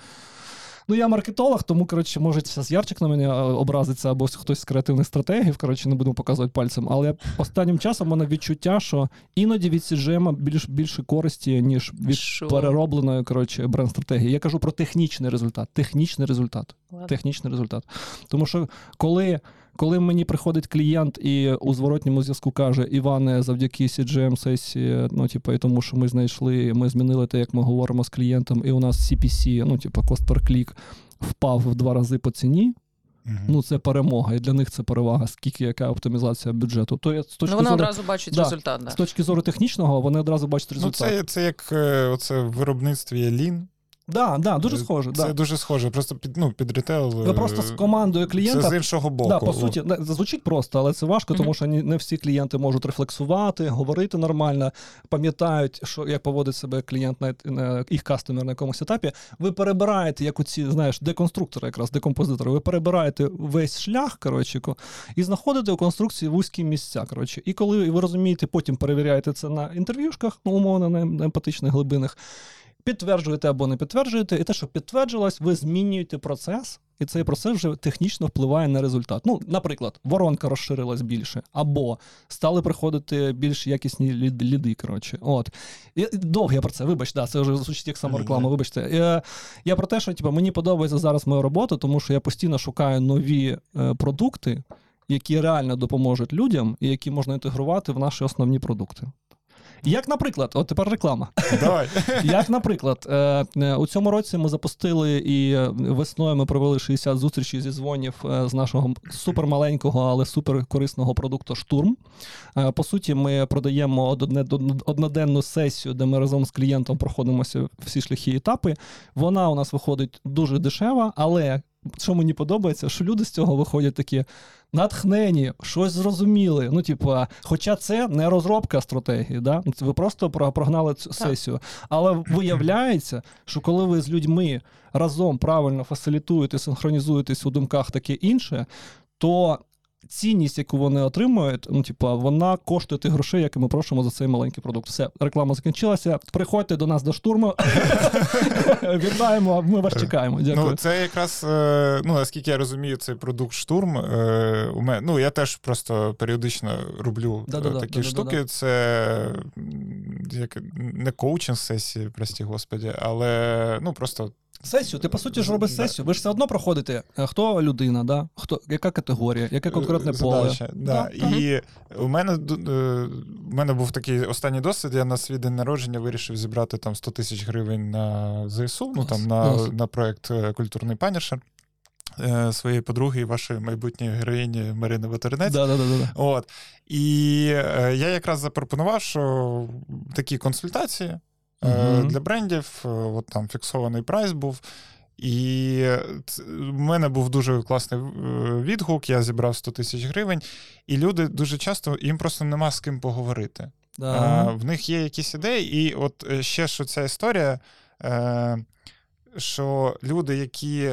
[SPEAKER 3] Ну, я маркетолог, тому коротше, може зараз Ярчик на мене е, образиться або хтось з креативних стратегів. Коротше, не будемо показувати пальцем. Але останнім часом в мене відчуття, що іноді від CGM більш більше користі, ніж від
[SPEAKER 1] Що?
[SPEAKER 3] переробленої коротше, бренд-стратегії. Я кажу про технічний результат. Технічний результат.
[SPEAKER 1] Ладно.
[SPEAKER 3] Технічний результат. Тому що коли. Коли мені приходить клієнт і у зворотньому зв'язку каже: Іване, завдяки cgm сесії, ну типу, і тому, що ми знайшли, ми змінили те, як ми говоримо з клієнтом, і у нас CPC, ну типу, cost per click, впав в два рази по ціні.
[SPEAKER 2] Мгм.
[SPEAKER 3] Ну це перемога, і для них це перевага, скільки яка оптимізація бюджету. То я з точки
[SPEAKER 1] Ну, вони
[SPEAKER 3] зору
[SPEAKER 1] одразу бачать
[SPEAKER 3] Да.
[SPEAKER 1] результат. Да.
[SPEAKER 3] з точки зору технічного, вони одразу бачать
[SPEAKER 2] Ну, це, це як е, оце в виробництві Lean.
[SPEAKER 3] Да, да, дуже схоже.
[SPEAKER 2] Це
[SPEAKER 3] Да.
[SPEAKER 2] дуже схоже. Просто під, ну, під ретейл.
[SPEAKER 3] Ви
[SPEAKER 2] е,
[SPEAKER 3] просто з командою клієнта
[SPEAKER 2] Це з іншого боку.
[SPEAKER 3] Да, по суті, звучить просто, але це важко, тому що не всі клієнти можуть рефлексувати, говорити нормально, пам'ятають, що як поводить себе клієнт на, на їх кастомер на якомусь етапі. Ви перебираєте, як у ці, знаєш, деконструктори, якраз декомпозитори, ви перебираєте весь шлях, коротше, і знаходите у конструкції вузькі місця. Коротше. І коли ви розумієте, потім перевіряєте це на інтерв'юшках, ну, умовно, на емпатичних глибинах. Підтверджуєте або не підтверджуєте, і те, що підтверджилось, ви змінюєте процес, і цей процес вже технічно впливає на результат. Ну, наприклад, воронка розширилась більше, або стали приходити більш якісні лід- ліди. Коротше, от І- довго я про це. Вибач, да, це вже звучить як самореклама. Вибачте. Е, Я про те, що типу, мені подобається зараз моя робота, тому що я постійно шукаю нові е, продукти, які реально допоможуть людям і які можна інтегрувати в наші основні продукти. Як, наприклад, от тепер реклама.
[SPEAKER 2] Давай.
[SPEAKER 3] Як, наприклад, е, е, у цьому році ми запустили і е, весною ми провели 60 зустрічей зі дзвонів з нашого супермаленького, але суперкорисного продукту Штурм. По суті, ми продаємо одноденну сесію, де ми разом з клієнтом проходимося всі шляхи і етапи. Вона у нас виходить дуже дешева, але. Що мені подобається, що люди з цього виходять такі натхнені, щось зрозуміли. Ну, типу, хоча це не розробка стратегії, да? Ви просто прогнали цю сесію. Але виявляється, що коли ви з людьми разом правильно фасилітуєте, синхронізуєтесь у думках таке інше, то цінність, яку вони отримують, ну, типа, вона коштує тих грошей, які ми просимо за цей маленький продукт. Все, реклама закінчилася. Приходьте до нас до штурму. Вітаємо, ми вас чекаємо. Дякую.
[SPEAKER 2] Ну, це якраз, е, ну, наскільки я розумію, цей продукт штурм. е, У мене, ну, я теж просто періодично роблю е, такі штуки. Це як, не коучинг сесії, прості господі, але ну, просто
[SPEAKER 3] Сесію, ти по суті ж робиш сесію. Ви ж все одно проходите. е, Хто людина, да? Хто, яка категорія, яке конкретне поле.
[SPEAKER 2] задача. Да.
[SPEAKER 3] Да.
[SPEAKER 2] І у мене, е, у мене був такий останній досвід. Я на свій день народження вирішив зібрати там 100 тисяч гривень на ЗСУ, ну там на,
[SPEAKER 3] клас.
[SPEAKER 2] на проект е, Культурний панішер е, своєї подруги і вашої майбутньої героїні Марини Ватеринець.
[SPEAKER 3] Да, да, да, да.
[SPEAKER 2] От. І е, я якраз запропонував, що такі консультації
[SPEAKER 3] Мгм.
[SPEAKER 2] для брендів, е, от там фіксований прайс був. І в мене був дуже класний е, відгук, я зібрав 100 тисяч гривень, і люди дуже часто їм просто нема з ким поговорити.
[SPEAKER 3] Да.
[SPEAKER 2] А, в них є якісь ідеї, і от ще що ця історія, е, що люди, які,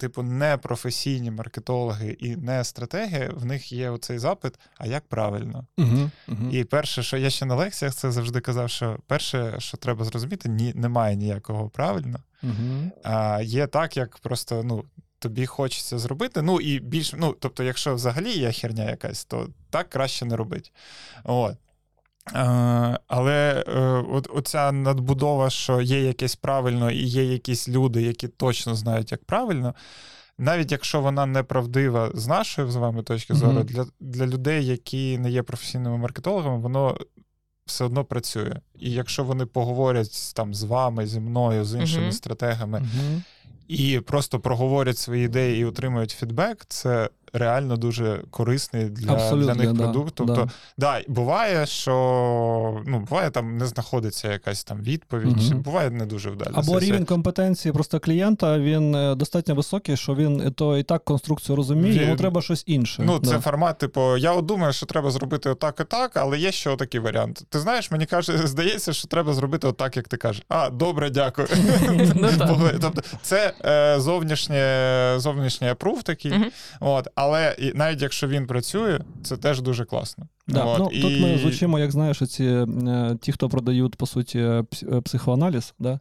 [SPEAKER 2] типу, не професійні маркетологи і не стратеги, в них є оцей запит, а як правильно?
[SPEAKER 3] Угу, угу.
[SPEAKER 2] І перше, що я ще на лекціях це завжди казав, що перше, що треба зрозуміти, ні, немає ніякого правильно.
[SPEAKER 3] Угу.
[SPEAKER 2] А є так, як просто ну, тобі хочеться зробити. Ну і більш, ну, тобто, якщо взагалі є херня якась, то так краще не робити. От. Е, але е, от, оця надбудова, що є якесь правильно, і є якісь люди, які точно знають, як правильно. Навіть якщо вона неправдива з нашої з вами точки зору,
[SPEAKER 3] Мгм.
[SPEAKER 2] для, для людей, які не є професійними маркетологами, воно все одно працює. І якщо вони поговорять там з вами, зі мною, з іншими
[SPEAKER 1] Мгм.
[SPEAKER 2] стратегами,
[SPEAKER 3] Угу.
[SPEAKER 2] і просто проговорять свої ідеї і отримують фідбек, це реально дуже корисний для,
[SPEAKER 3] Абсолютно,
[SPEAKER 2] для них
[SPEAKER 3] да,
[SPEAKER 2] продукт. Тобто,
[SPEAKER 3] да.
[SPEAKER 2] да. буває, що ну, буває, там не знаходиться якась там відповідь, чи буває не дуже вдалі.
[SPEAKER 3] Або рівень компетенції просто клієнта він е, достатньо високий, що він то і так конструкцію розуміє,
[SPEAKER 2] Він-
[SPEAKER 3] йому треба щось інше.
[SPEAKER 2] Ну, це формат, типу, я от думаю, що треба зробити отак і так, але є ще отакий варіант. Ти знаєш, мені каже, здається, що треба зробити отак, як ти кажеш. А, добре, дякую.
[SPEAKER 1] Ну.
[SPEAKER 2] Тобто, це е, зовнішнє, зовнішній апрув такий. От, але і навіть якщо він працює, це теж дуже класно.
[SPEAKER 3] Да.
[SPEAKER 2] От,
[SPEAKER 3] ну,
[SPEAKER 2] і...
[SPEAKER 3] Тут ми звучимо, як знаєш, ці, е, ті, хто продають, по суті, е, психоаналіз. Да?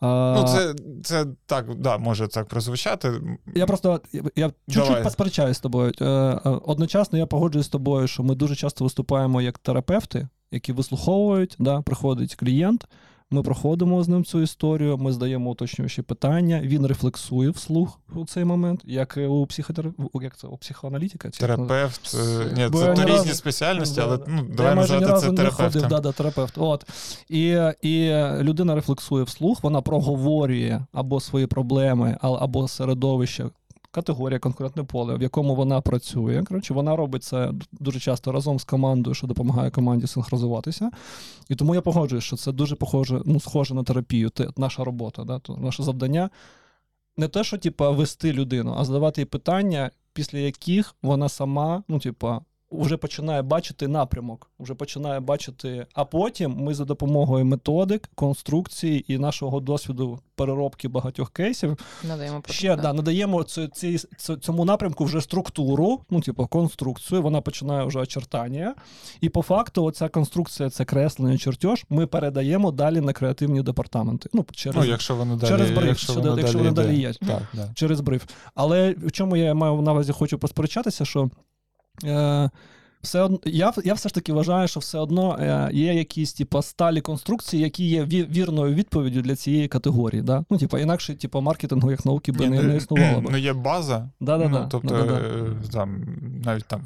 [SPEAKER 3] А,
[SPEAKER 2] Ну, це, це так, да, може так прозвучати.
[SPEAKER 3] Я просто я- чуть-чуть
[SPEAKER 2] Давай.
[SPEAKER 3] посперечаюсь з тобою. Е, е, Одночасно я погоджуюсь з тобою, що ми дуже часто виступаємо як терапевти, які вислуховують, да, приходить клієнт. Ми проходимо з ним цю історію, ми здаємо уточнюючі питання, він рефлексує вслух у цей момент, як у психотер... як це, у психоаналітика?
[SPEAKER 2] Терапевт. е, Ні,
[SPEAKER 3] Бо
[SPEAKER 2] це різні
[SPEAKER 3] разу-
[SPEAKER 2] спеціальності, але ну, давай
[SPEAKER 3] майже
[SPEAKER 2] називати це терапевтом.
[SPEAKER 3] ходив, да, да, терапевт. От. І, і людина рефлексує вслух, вона проговорює або свої проблеми, або середовище, категорія, конкурентне поле, в якому вона працює. Коротше, вона робить це дуже часто разом з командою, що допомагає команді синхронізуватися. І тому я погоджуюсь, що це дуже похоже, ну, схоже на терапію. Те, наша робота, да, то наше завдання. Не те, що типа, вести людину, а задавати їй питання, після яких вона сама, ну, типа, вже починає бачити напрямок, вже починає бачити. А потім ми за допомогою методик, конструкції і нашого досвіду переробки багатьох кейсів
[SPEAKER 1] Надаємо
[SPEAKER 3] ще да, надаємо цю, ці, цьому напрямку вже структуру, ну, типу, конструкцію. Вона починає вже очертання. І по факту, ця конструкція, це креслення, чертеж, ми передаємо далі на креативні департаменти. Ну, через,
[SPEAKER 2] Ну, якщо воно далі,
[SPEAKER 3] через бриф,
[SPEAKER 2] якщо
[SPEAKER 3] що-
[SPEAKER 2] воно
[SPEAKER 3] якщо
[SPEAKER 2] далі,
[SPEAKER 3] далі є.
[SPEAKER 2] Так, да.
[SPEAKER 3] через бриф. Але в чому я маю на увазі хочу посперечатися, що е, все одно, я, я все ж таки вважаю, що все одно е, є якісь типу, сталі конструкції, які є вірною відповіддю для цієї категорії. Да? Ну, типу, інакше, типу, маркетингу як науки би
[SPEAKER 2] Ні,
[SPEAKER 3] не,
[SPEAKER 2] ну,
[SPEAKER 3] не існувало би.
[SPEAKER 2] Ну, є база.
[SPEAKER 3] Да-да-да,
[SPEAKER 2] Ну, тобто,
[SPEAKER 3] да-да-да.
[SPEAKER 2] е, там, навіть там,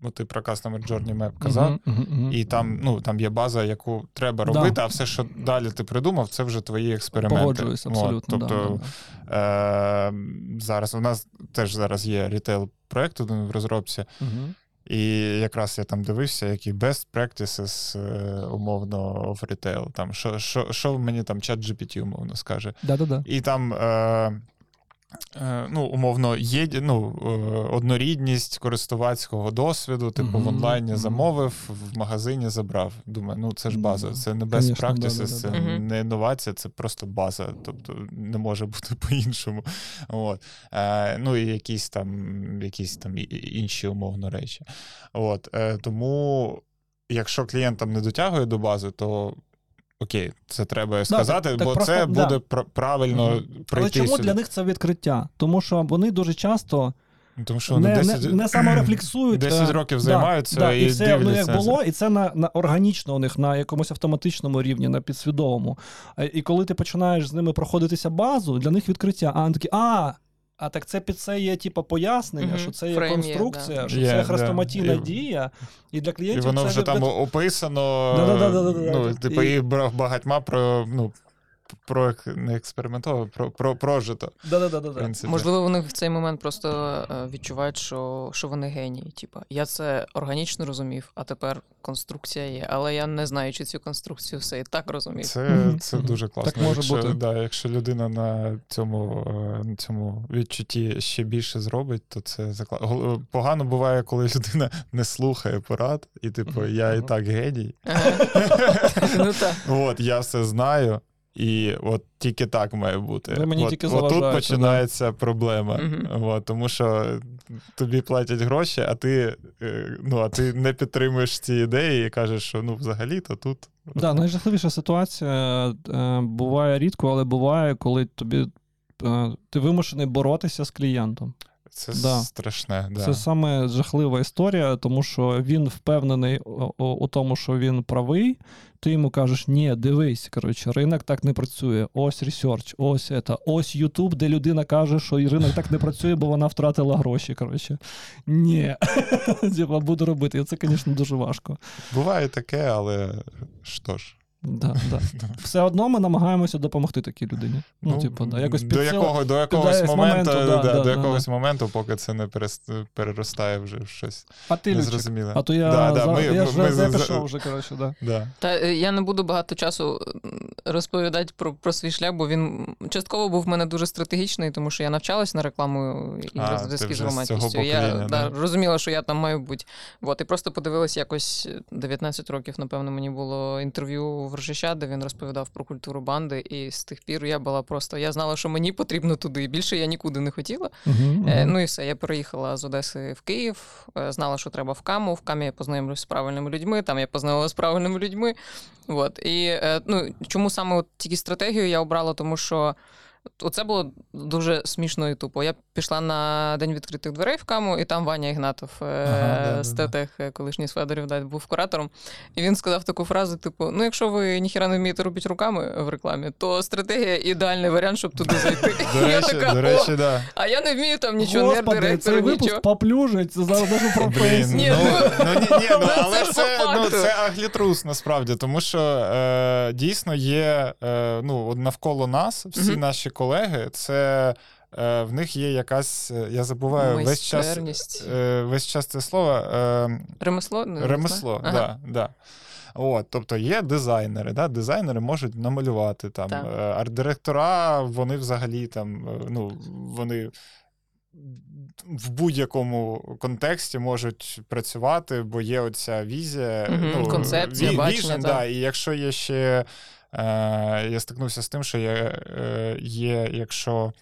[SPEAKER 2] ну, ти про Customer Journey Map казав.
[SPEAKER 3] Мгм, мгм, мгм.
[SPEAKER 2] І там, ну, там є база, яку треба
[SPEAKER 3] Да.
[SPEAKER 2] робити, а все, що далі ти придумав, це вже твої експерименти.
[SPEAKER 3] Погоджуюсь, абсолютно.
[SPEAKER 2] От, тобто
[SPEAKER 3] да, да.
[SPEAKER 2] е- зараз у нас теж зараз є рітейл проект один в розробці,
[SPEAKER 3] Мгм.
[SPEAKER 2] і якраз я там дивився, які best practices е, умовно of retail. Там, що, що, що мені там чат GPT умовно скаже.
[SPEAKER 3] Да-да-да.
[SPEAKER 2] І там. Е, Ну, умовно, є ну, е, однорідність користувацького досвіду, типу в
[SPEAKER 3] Мгм,
[SPEAKER 2] онлайні замовив, в магазині забрав. Думаю, ну це ж база, це не best
[SPEAKER 3] конечно,
[SPEAKER 2] practices,
[SPEAKER 3] да-да-да.
[SPEAKER 2] це не інновація, це просто база. Тобто не може бути по-іншому. От. Е, ну і якісь там, якісь там інші умовно речі. От. Е, тому, якщо клієнт там не дотягує до бази, то. Окей, це треба сказати,
[SPEAKER 3] так- так
[SPEAKER 2] бо
[SPEAKER 3] просто,
[SPEAKER 2] це
[SPEAKER 3] да.
[SPEAKER 2] буде пр- правильно
[SPEAKER 3] Мгм.
[SPEAKER 2] пройти.
[SPEAKER 3] Але чому
[SPEAKER 2] сюди.
[SPEAKER 3] для них це відкриття? Тому що вони дуже часто
[SPEAKER 2] Тому що вони
[SPEAKER 3] не,
[SPEAKER 2] 10,
[SPEAKER 3] не, не саморефлексують.
[SPEAKER 2] 10
[SPEAKER 3] е,
[SPEAKER 2] років займаються
[SPEAKER 3] да,
[SPEAKER 2] і,
[SPEAKER 3] і все ну, як було, і це на, на органічно у них на якомусь автоматичному рівні, на підсвідомому. Е, І коли ти починаєш з ними проходитися базу, для них відкриття, а вони такі, а. А так це під це є типу, пояснення,
[SPEAKER 1] Мгм.
[SPEAKER 3] що це є
[SPEAKER 1] Фрейм
[SPEAKER 3] конструкція,
[SPEAKER 1] да.
[SPEAKER 3] що
[SPEAKER 2] Є,
[SPEAKER 3] це хрестоматійна
[SPEAKER 2] І-
[SPEAKER 3] дія, і для
[SPEAKER 2] І
[SPEAKER 3] клієнтів
[SPEAKER 2] воно
[SPEAKER 3] це
[SPEAKER 2] вже
[SPEAKER 3] від-
[SPEAKER 2] там описано ну, типу,
[SPEAKER 3] І-
[SPEAKER 2] і багатьма про, ну, про не експериментово, про, про прожито.
[SPEAKER 1] Можливо, вони в цей момент просто е, відчувають, що, що вони генії. Типа, я це органічно розумів, а тепер конструкція є. Але я не знаю, чи цю конструкцію все і так розумів.
[SPEAKER 2] Це, це дуже класно.
[SPEAKER 3] Так може
[SPEAKER 2] якщо,
[SPEAKER 3] бути.
[SPEAKER 2] Да, якщо людина на цьому, е, на цьому відчутті ще більше зробить, то це закла... Погано буває, коли людина не слухає порад, і типу, я і так геній.
[SPEAKER 1] Ну так.
[SPEAKER 2] От, я все знаю, і от тільки так має бути.
[SPEAKER 3] Ви мені
[SPEAKER 2] от,
[SPEAKER 3] тільки
[SPEAKER 2] от тут починається проблема.
[SPEAKER 1] Мгм.
[SPEAKER 2] От, тому що тобі платять гроші, а ти, е, ну, а ти не підтримуєш ці ідеї і кажеш, що ну взагалі-то тут.
[SPEAKER 3] Да, найжахливіша ситуація е, буває рідко, але буває, коли тобі е, ти вимушений боротися з клієнтом.
[SPEAKER 2] Це
[SPEAKER 3] Да.
[SPEAKER 2] страшне. Да.
[SPEAKER 3] Це саме жахлива історія, тому що він впевнений у, тому, що він правий. Ти йому кажеш, ні, дивись, коротше, ринок так не працює. Ось research, ось це, ось Ютуб, де людина каже, що ринок так не працює, бо вона втратила гроші. Коротше. Ні. Типа, буду робити. І це, звісно, дуже важко.
[SPEAKER 2] Буває таке, але що ж.
[SPEAKER 3] Да, да. Все одно ми намагаємося допомогти такій людині. Ну, типу, да, якось
[SPEAKER 2] до, якого, до якогось моменту,
[SPEAKER 3] моменту, да,
[SPEAKER 2] да,
[SPEAKER 3] да,
[SPEAKER 2] до
[SPEAKER 3] да,
[SPEAKER 2] якогось моменту, поки це не переростає вже в щось
[SPEAKER 3] А ти,
[SPEAKER 2] незрозуміле.
[SPEAKER 3] а то я,
[SPEAKER 2] Да, да,
[SPEAKER 3] за,
[SPEAKER 2] ми-
[SPEAKER 3] я
[SPEAKER 2] ми-
[SPEAKER 3] вже
[SPEAKER 2] за-
[SPEAKER 3] пішов вже, коротше, да.
[SPEAKER 2] Да.
[SPEAKER 1] Та е, я не буду багато часу розповідати про, про свій шлях, бо він частково був в мене дуже стратегічний, тому що я навчалась на рекламу і
[SPEAKER 2] А,
[SPEAKER 1] зв'язки з громадськістю. Я да,
[SPEAKER 2] да?
[SPEAKER 1] розуміла, що я там маю бути. От, і просто подивилась якось 19 років, напевно, мені було інтерв'ю в Рожища, де він розповідав про культуру банди, і з тих пір я була просто. Я знала, що мені потрібно туди. Більше я нікуди не хотіла. Е,
[SPEAKER 3] мгм.
[SPEAKER 1] Ну і все, я переїхала з Одеси в Київ, е, знала, що треба в Каму. В Камі я познайомлюсь з правильними людьми, там я познайомилася з правильними людьми. От. І е, ну, чому саме от тільки стратегію я обрала, тому що. Оце було дуже смішно і тупо. Я пішла на день відкритих дверей в каму, і там Ваня Ігнатов, е,
[SPEAKER 2] Ага, да, да.
[SPEAKER 1] Е, колишній з Федорів, да, був куратором. І він сказав таку фразу: типу: ну, якщо ви ніхіра не вмієте робити руками в рекламі, то стратегія ідеальний варіант, щоб туди зайти.
[SPEAKER 2] До
[SPEAKER 1] Я
[SPEAKER 2] речі,
[SPEAKER 1] така,
[SPEAKER 2] до речі, да.
[SPEAKER 1] а я не вмію там нічого, не
[SPEAKER 3] цей випуск поплюжить, це зараз нашу професію.
[SPEAKER 1] Ні,
[SPEAKER 2] ну,
[SPEAKER 1] ну,
[SPEAKER 2] ну, ну, але
[SPEAKER 1] це
[SPEAKER 2] ну, аглітрус насправді, тому що е, дійсно є е, ну, навколо нас, всі наші колеги, це в них є якась, е, я забуваю весь час, е, весь час це слово. Е,
[SPEAKER 1] Ремесло? Не
[SPEAKER 2] Ремесло,
[SPEAKER 1] знаю.
[SPEAKER 2] да, да. От, тобто є дизайнери, да? дизайнери можуть намалювати там.
[SPEAKER 1] Так.
[SPEAKER 2] е, Арт-директора, вони взагалі там, е, ну, вони в будь-якому контексті можуть працювати, бо є оця візія,
[SPEAKER 1] Мгм,
[SPEAKER 2] ну,
[SPEAKER 1] концепція,
[SPEAKER 2] ві-
[SPEAKER 1] бачення, так.
[SPEAKER 2] да, і якщо є ще. Е, я стикнувся з тим, що є, е, є якщо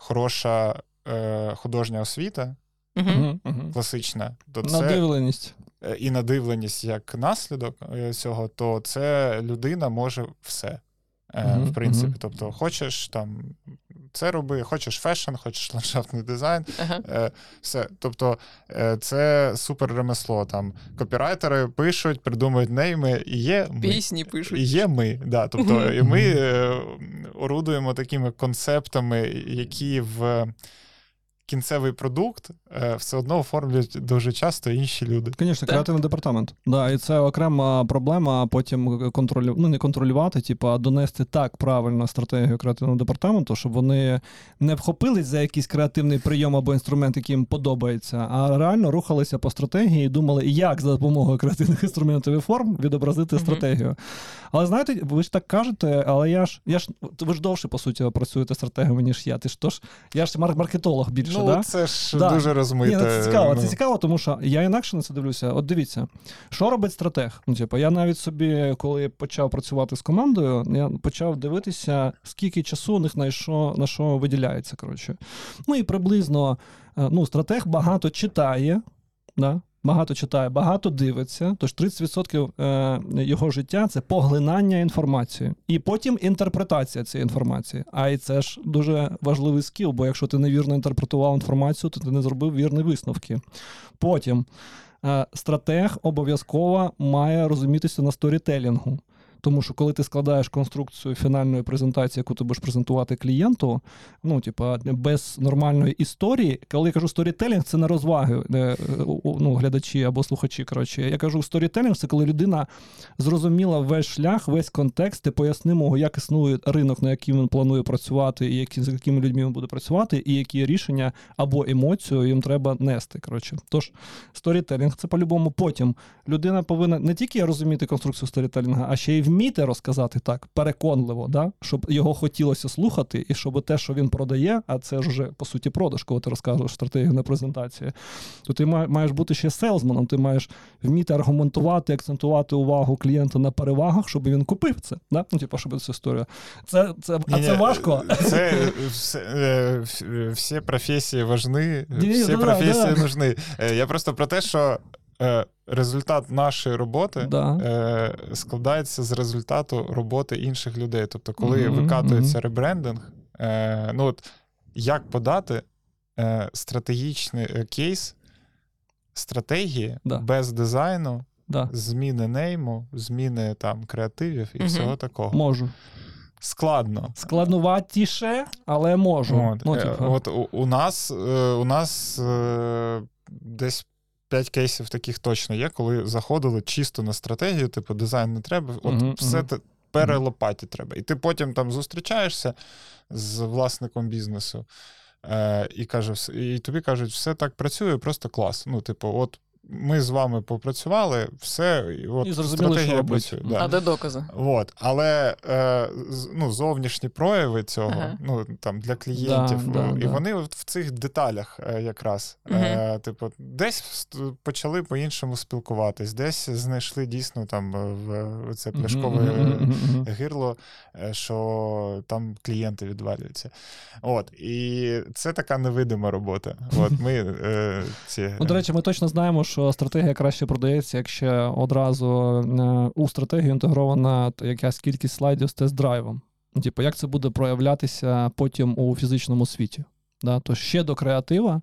[SPEAKER 2] хороша е, художня освіта,
[SPEAKER 1] мгм.
[SPEAKER 2] класична, то це
[SPEAKER 3] Надивленість.
[SPEAKER 2] е, і надивленість як наслідок е, цього, то це людина може все. е, В принципі, тобто, хочеш там це роби, хочеш fashion, хочеш ландшафтний дизайн,
[SPEAKER 1] Ага.
[SPEAKER 2] е, все. Тобто, е, це супер ремесло. Там копірайтери пишуть, придумують нейми, і є ми.
[SPEAKER 1] Пісні
[SPEAKER 2] І є ми, да. Тобто, і ми е, орудуємо такими концептами, які в кінцевий продукт е, все одно оформлюють дуже часто інші люди.
[SPEAKER 3] Звісно, креативний департамент. Да, і це окрема проблема. Потім контролю... ну, не контролювати, типу, а донести так правильно стратегію креативного департаменту, щоб вони не вхопились за якийсь креативний прийом або інструмент, який їм подобається, а реально рухалися по стратегії і думали, як за допомогою креативних інструментів і форм відобразити
[SPEAKER 1] Мгм.
[SPEAKER 3] стратегію. Але знаєте, ви ж так кажете, але я ж я ж ви ж довше по суті працюєте стратегами, ніж я. Ти ж тож я ж мар- маркетолог більше,
[SPEAKER 2] Ну,
[SPEAKER 3] да?
[SPEAKER 2] це ж
[SPEAKER 3] Да.
[SPEAKER 2] дуже розмите.
[SPEAKER 3] Ні, ну, це цікаво.
[SPEAKER 2] ну.
[SPEAKER 3] Це цікаво, тому що я інакше на це дивлюся. От дивіться, що робить стратег? Ну, типу, я навіть собі, коли почав працювати з командою, я почав дивитися, скільки часу у них на що, на що виділяється. Коротше. Ну і приблизно е, ну, стратег багато читає. Да? Багато читає, багато дивиться. Тож 30% е, його життя це поглинання інформації, і потім інтерпретація цієї інформації. А і це ж дуже важливий скіл, бо якщо ти невірно інтерпретував інформацію, то ти не зробив вірні висновки. Потім е, стратег обов'язково має розумітися на сторітелінгу. Тому що коли ти складаєш конструкцію фінальної презентації, яку ти будеш презентувати клієнту, ну, типа, без нормальної історії, коли я кажу сторітелінг, це не розваги е, ну, глядачі або слухачі. Коротше, я кажу, сторітелінг це коли людина зрозуміла весь шлях, весь контекст, пояснимо, його, як існує ринок, на яким він планує працювати, і які, з якими людьми він буде працювати, і які рішення або емоцію їм треба нести. Коротше. Тож, сторітелінг це по-любому. Потім людина повинна не тільки розуміти конструкцію сторітелінга, а ще й вміти розказати так переконливо, да? щоб його хотілося слухати, і щоб те, що він продає, а це ж вже по суті продаж, коли ти розказуєш стратегію на презентації, то ти маєш бути ще salesman ом, ти маєш вміти аргументувати, акцентувати увагу клієнта на перевагах, щоб він купив це. Да? Ну, типу, щоб це історія. Це, це, а це важко.
[SPEAKER 2] Це е, все, е, всі професії важні, всі професії нужні. Е, Я просто про те, що результат нашої роботи
[SPEAKER 3] Да.
[SPEAKER 2] е, складається з результату роботи інших людей. Тобто, коли
[SPEAKER 3] Мгм,
[SPEAKER 2] викатується
[SPEAKER 3] мгм.
[SPEAKER 2] ребрендинг, е, ну от як подати е, стратегічний е, кейс стратегії
[SPEAKER 3] Да.
[SPEAKER 2] без дизайну,
[SPEAKER 3] Да.
[SPEAKER 2] зміни нейму, зміни там креативів і
[SPEAKER 1] Мгм.
[SPEAKER 2] всього такого.
[SPEAKER 3] Можу.
[SPEAKER 2] Складно.
[SPEAKER 3] Складнуватіше, але можу.
[SPEAKER 2] От,
[SPEAKER 3] ну,
[SPEAKER 2] е,
[SPEAKER 3] типу.
[SPEAKER 2] от у, у нас, е, у нас е, десь 5 кейсів таких точно є, коли заходили чисто на стратегію, типу, дизайн не треба, от
[SPEAKER 3] Мгм,
[SPEAKER 2] все
[SPEAKER 3] мгм.
[SPEAKER 2] те перелопаті треба. І ти потім там зустрічаєшся з власником бізнесу. Е, і каже, «Вс- і тобі кажуть, все так працює, просто клас. Ну, типу, от ми з вами попрацювали, все, і от
[SPEAKER 3] І зрозуміли, що
[SPEAKER 2] стратегія
[SPEAKER 3] робити.
[SPEAKER 2] працює. Да.
[SPEAKER 1] А де докази?
[SPEAKER 2] От, але е, з- ну, зовнішні прояви цього,
[SPEAKER 1] Ага.
[SPEAKER 2] ну там для клієнтів,
[SPEAKER 3] Да, да,
[SPEAKER 2] і
[SPEAKER 3] да.
[SPEAKER 2] вони от в цих деталях е, якраз. Е, типу, десь почали по-іншому спілкуватись, десь знайшли дійсно там е, в це пляшкове гирло, е, що там клієнти відвалюються. От, і це така невидима робота. От ми е, ці.
[SPEAKER 3] Ну, до речі, ми точно знаємо, що стратегія краще продається, якщо одразу е, у стратегію інтегрована якась кількість слайдів з тест-драйвом. Типу, як це буде проявлятися потім у фізичному світі. Да? То ще до креатива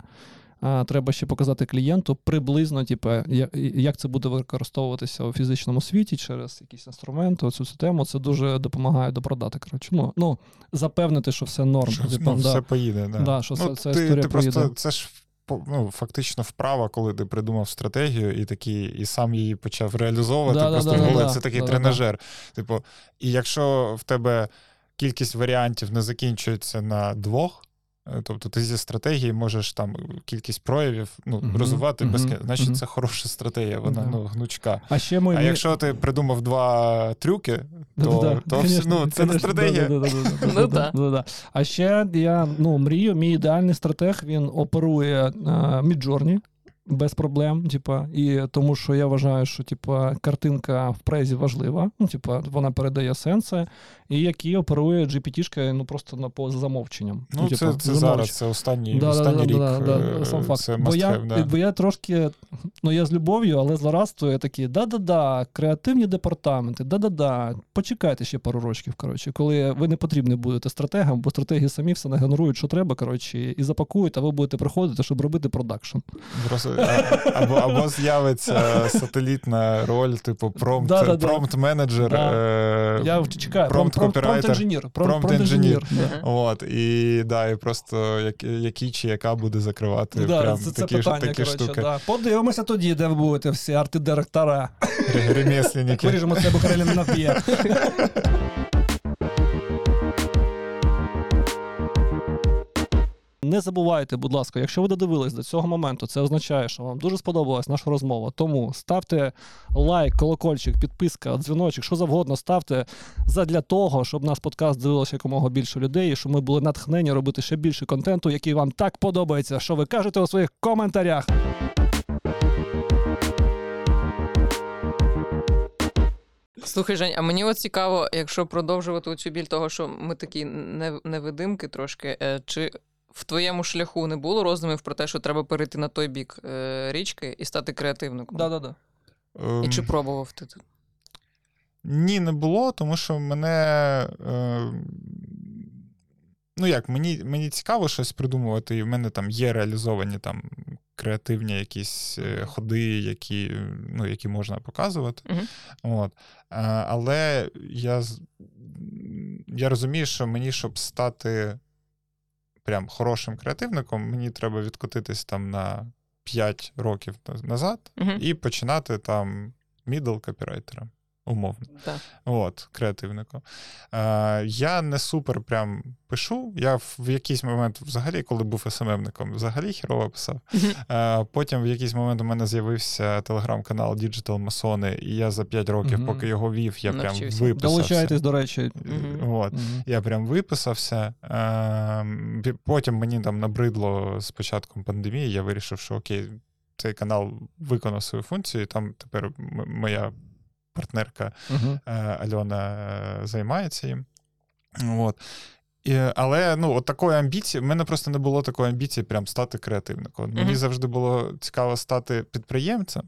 [SPEAKER 3] а, треба ще показати клієнту приблизно, типу, як це буде використовуватися у фізичному світі через якісь інструменти, оцю систему. Це дуже допомагає допродати. Коротше. Ну, ну, запевнити, що все норм.
[SPEAKER 2] Що,
[SPEAKER 3] Типу,
[SPEAKER 2] ну,
[SPEAKER 3] да.
[SPEAKER 2] все поїде. Да.
[SPEAKER 3] Да, що
[SPEAKER 2] ну,
[SPEAKER 3] це-
[SPEAKER 2] ти,
[SPEAKER 3] історія
[SPEAKER 2] ти просто,
[SPEAKER 3] поїде.
[SPEAKER 2] це ж ну, фактично вправа, коли ти придумав стратегію і такий, і сам її почав реалізовувати.
[SPEAKER 3] Да,
[SPEAKER 2] просто
[SPEAKER 3] да, да,
[SPEAKER 2] це такий
[SPEAKER 3] да, да,
[SPEAKER 2] тренажер. Типу, і якщо в тебе кількість варіантів не закінчується на двох. Е, Тобто ти зі стратегії можеш там кількість проявів ну,
[SPEAKER 3] Мгм,
[SPEAKER 2] розвивати
[SPEAKER 3] мгм,
[SPEAKER 2] без Значить,
[SPEAKER 3] мгм.
[SPEAKER 2] це хороша стратегія, вона
[SPEAKER 3] Да.
[SPEAKER 2] ну, гнучка.
[SPEAKER 3] А ще ми,
[SPEAKER 2] А якщо ти придумав два трюки, то, то
[SPEAKER 3] конечно,
[SPEAKER 2] ну, це не стратегія.
[SPEAKER 1] Ну,
[SPEAKER 3] А ще я ну, мрію, мій ідеальний стратег він оперує Midjourney без проблем. Типа, і тому що я вважаю, що типа, картинка в презі важлива. Ну, типа, вона передає сенси, і який оперує GPT-шка ну, просто на по замовченням.
[SPEAKER 2] Ну,
[SPEAKER 3] типа,
[SPEAKER 2] це, це
[SPEAKER 3] замовч-
[SPEAKER 2] зараз, це останній,
[SPEAKER 3] Да, да,
[SPEAKER 2] останній
[SPEAKER 3] да,
[SPEAKER 2] рік.
[SPEAKER 3] да, да,
[SPEAKER 2] е,
[SPEAKER 3] сам факт.
[SPEAKER 2] Це
[SPEAKER 3] бо, я,
[SPEAKER 2] have, да.
[SPEAKER 3] бо я трошки, ну я з любов'ю, але злорадство я такий, да-да-да, креативні департаменти, да-да-да, почекайте ще пару років, коротше, коли ви не потрібні будете стратегам, бо стратегії самі все нагенерують, що треба, коротше, і запакують, а ви будете приходити, щоб робити продакшн.
[SPEAKER 2] Просто, або, або з'явиться сателітна роль, типу промпт, промпт-менеджер,
[SPEAKER 3] Да.
[SPEAKER 2] е,
[SPEAKER 3] Я чекаю,
[SPEAKER 2] промпт-копірайтер.
[SPEAKER 3] промпт-інженір.
[SPEAKER 2] Промпт-інженір. От, і, да, і просто як, який чи яка буде закривати
[SPEAKER 3] Да,
[SPEAKER 2] прям
[SPEAKER 3] це, це
[SPEAKER 2] такі, ж-
[SPEAKER 3] питання,
[SPEAKER 2] такі
[SPEAKER 3] коротше,
[SPEAKER 2] штуки.
[SPEAKER 3] да. Подивимося тоді, де ви будете всі арт-директора.
[SPEAKER 2] Ремесленники.
[SPEAKER 3] Виріжемо це, бо Карелін нап'є. Не забувайте, будь ласка, якщо ви додивились до цього моменту, це означає, що вам дуже сподобалась наша розмова. Тому ставте лайк, колокольчик, підписка, дзвіночок, що завгодно ставте задля того, щоб наш подкаст дивилося якомога більше людей, і щоб ми були натхнені робити ще більше контенту, який вам так подобається. Що ви кажете у своїх коментарях?
[SPEAKER 1] Слухай, Жень, а мені от цікаво, якщо продовжувати цю біль того, що ми такі невидимки трошки, е, чи в твоєму шляху не було роздумів про те, що треба перейти на той бік е, річки і стати креативником?
[SPEAKER 3] Да-да-да.
[SPEAKER 2] Ем,
[SPEAKER 1] І чи пробував ти?
[SPEAKER 2] Ні, не було, тому що мене. Е, ну як, мені, мені цікаво щось придумувати, і в мене там є реалізовані там креативні якісь е, ходи, які, ну, які можна показувати.
[SPEAKER 1] Мгм.
[SPEAKER 2] От. Е, але я, я розумію, що мені, щоб стати прям хорошим креативником, мені треба відкотитись там на 5 років назад
[SPEAKER 1] угу.
[SPEAKER 2] і починати там middle копірайтера, умовно.
[SPEAKER 1] Так.
[SPEAKER 2] От, креативнику. Е, я не супер прям пишу. Я в, в якийсь момент, взагалі, коли був СММником, взагалі херово писав. Е, потім в якийсь момент у мене з'явився телеграм-канал Digital Масони, і я за 5 років,
[SPEAKER 3] Мгм.
[SPEAKER 2] поки його вів, я прям
[SPEAKER 1] Навчився.
[SPEAKER 2] виписався.
[SPEAKER 3] Долучайтесь, до речі.
[SPEAKER 1] Мгм.
[SPEAKER 2] От.
[SPEAKER 3] Мгм.
[SPEAKER 2] Я прям виписався. Пі- Потім мені там набридло з початком пандемії, я вирішив, що окей, цей канал виконав свою функцію, і там тепер моя партнерка е, Альона е, займається їм. От. І, але ну, от такої амбіції, в мене просто не було такої амбіції прям стати креативником. Мені завжди було цікаво стати підприємцем.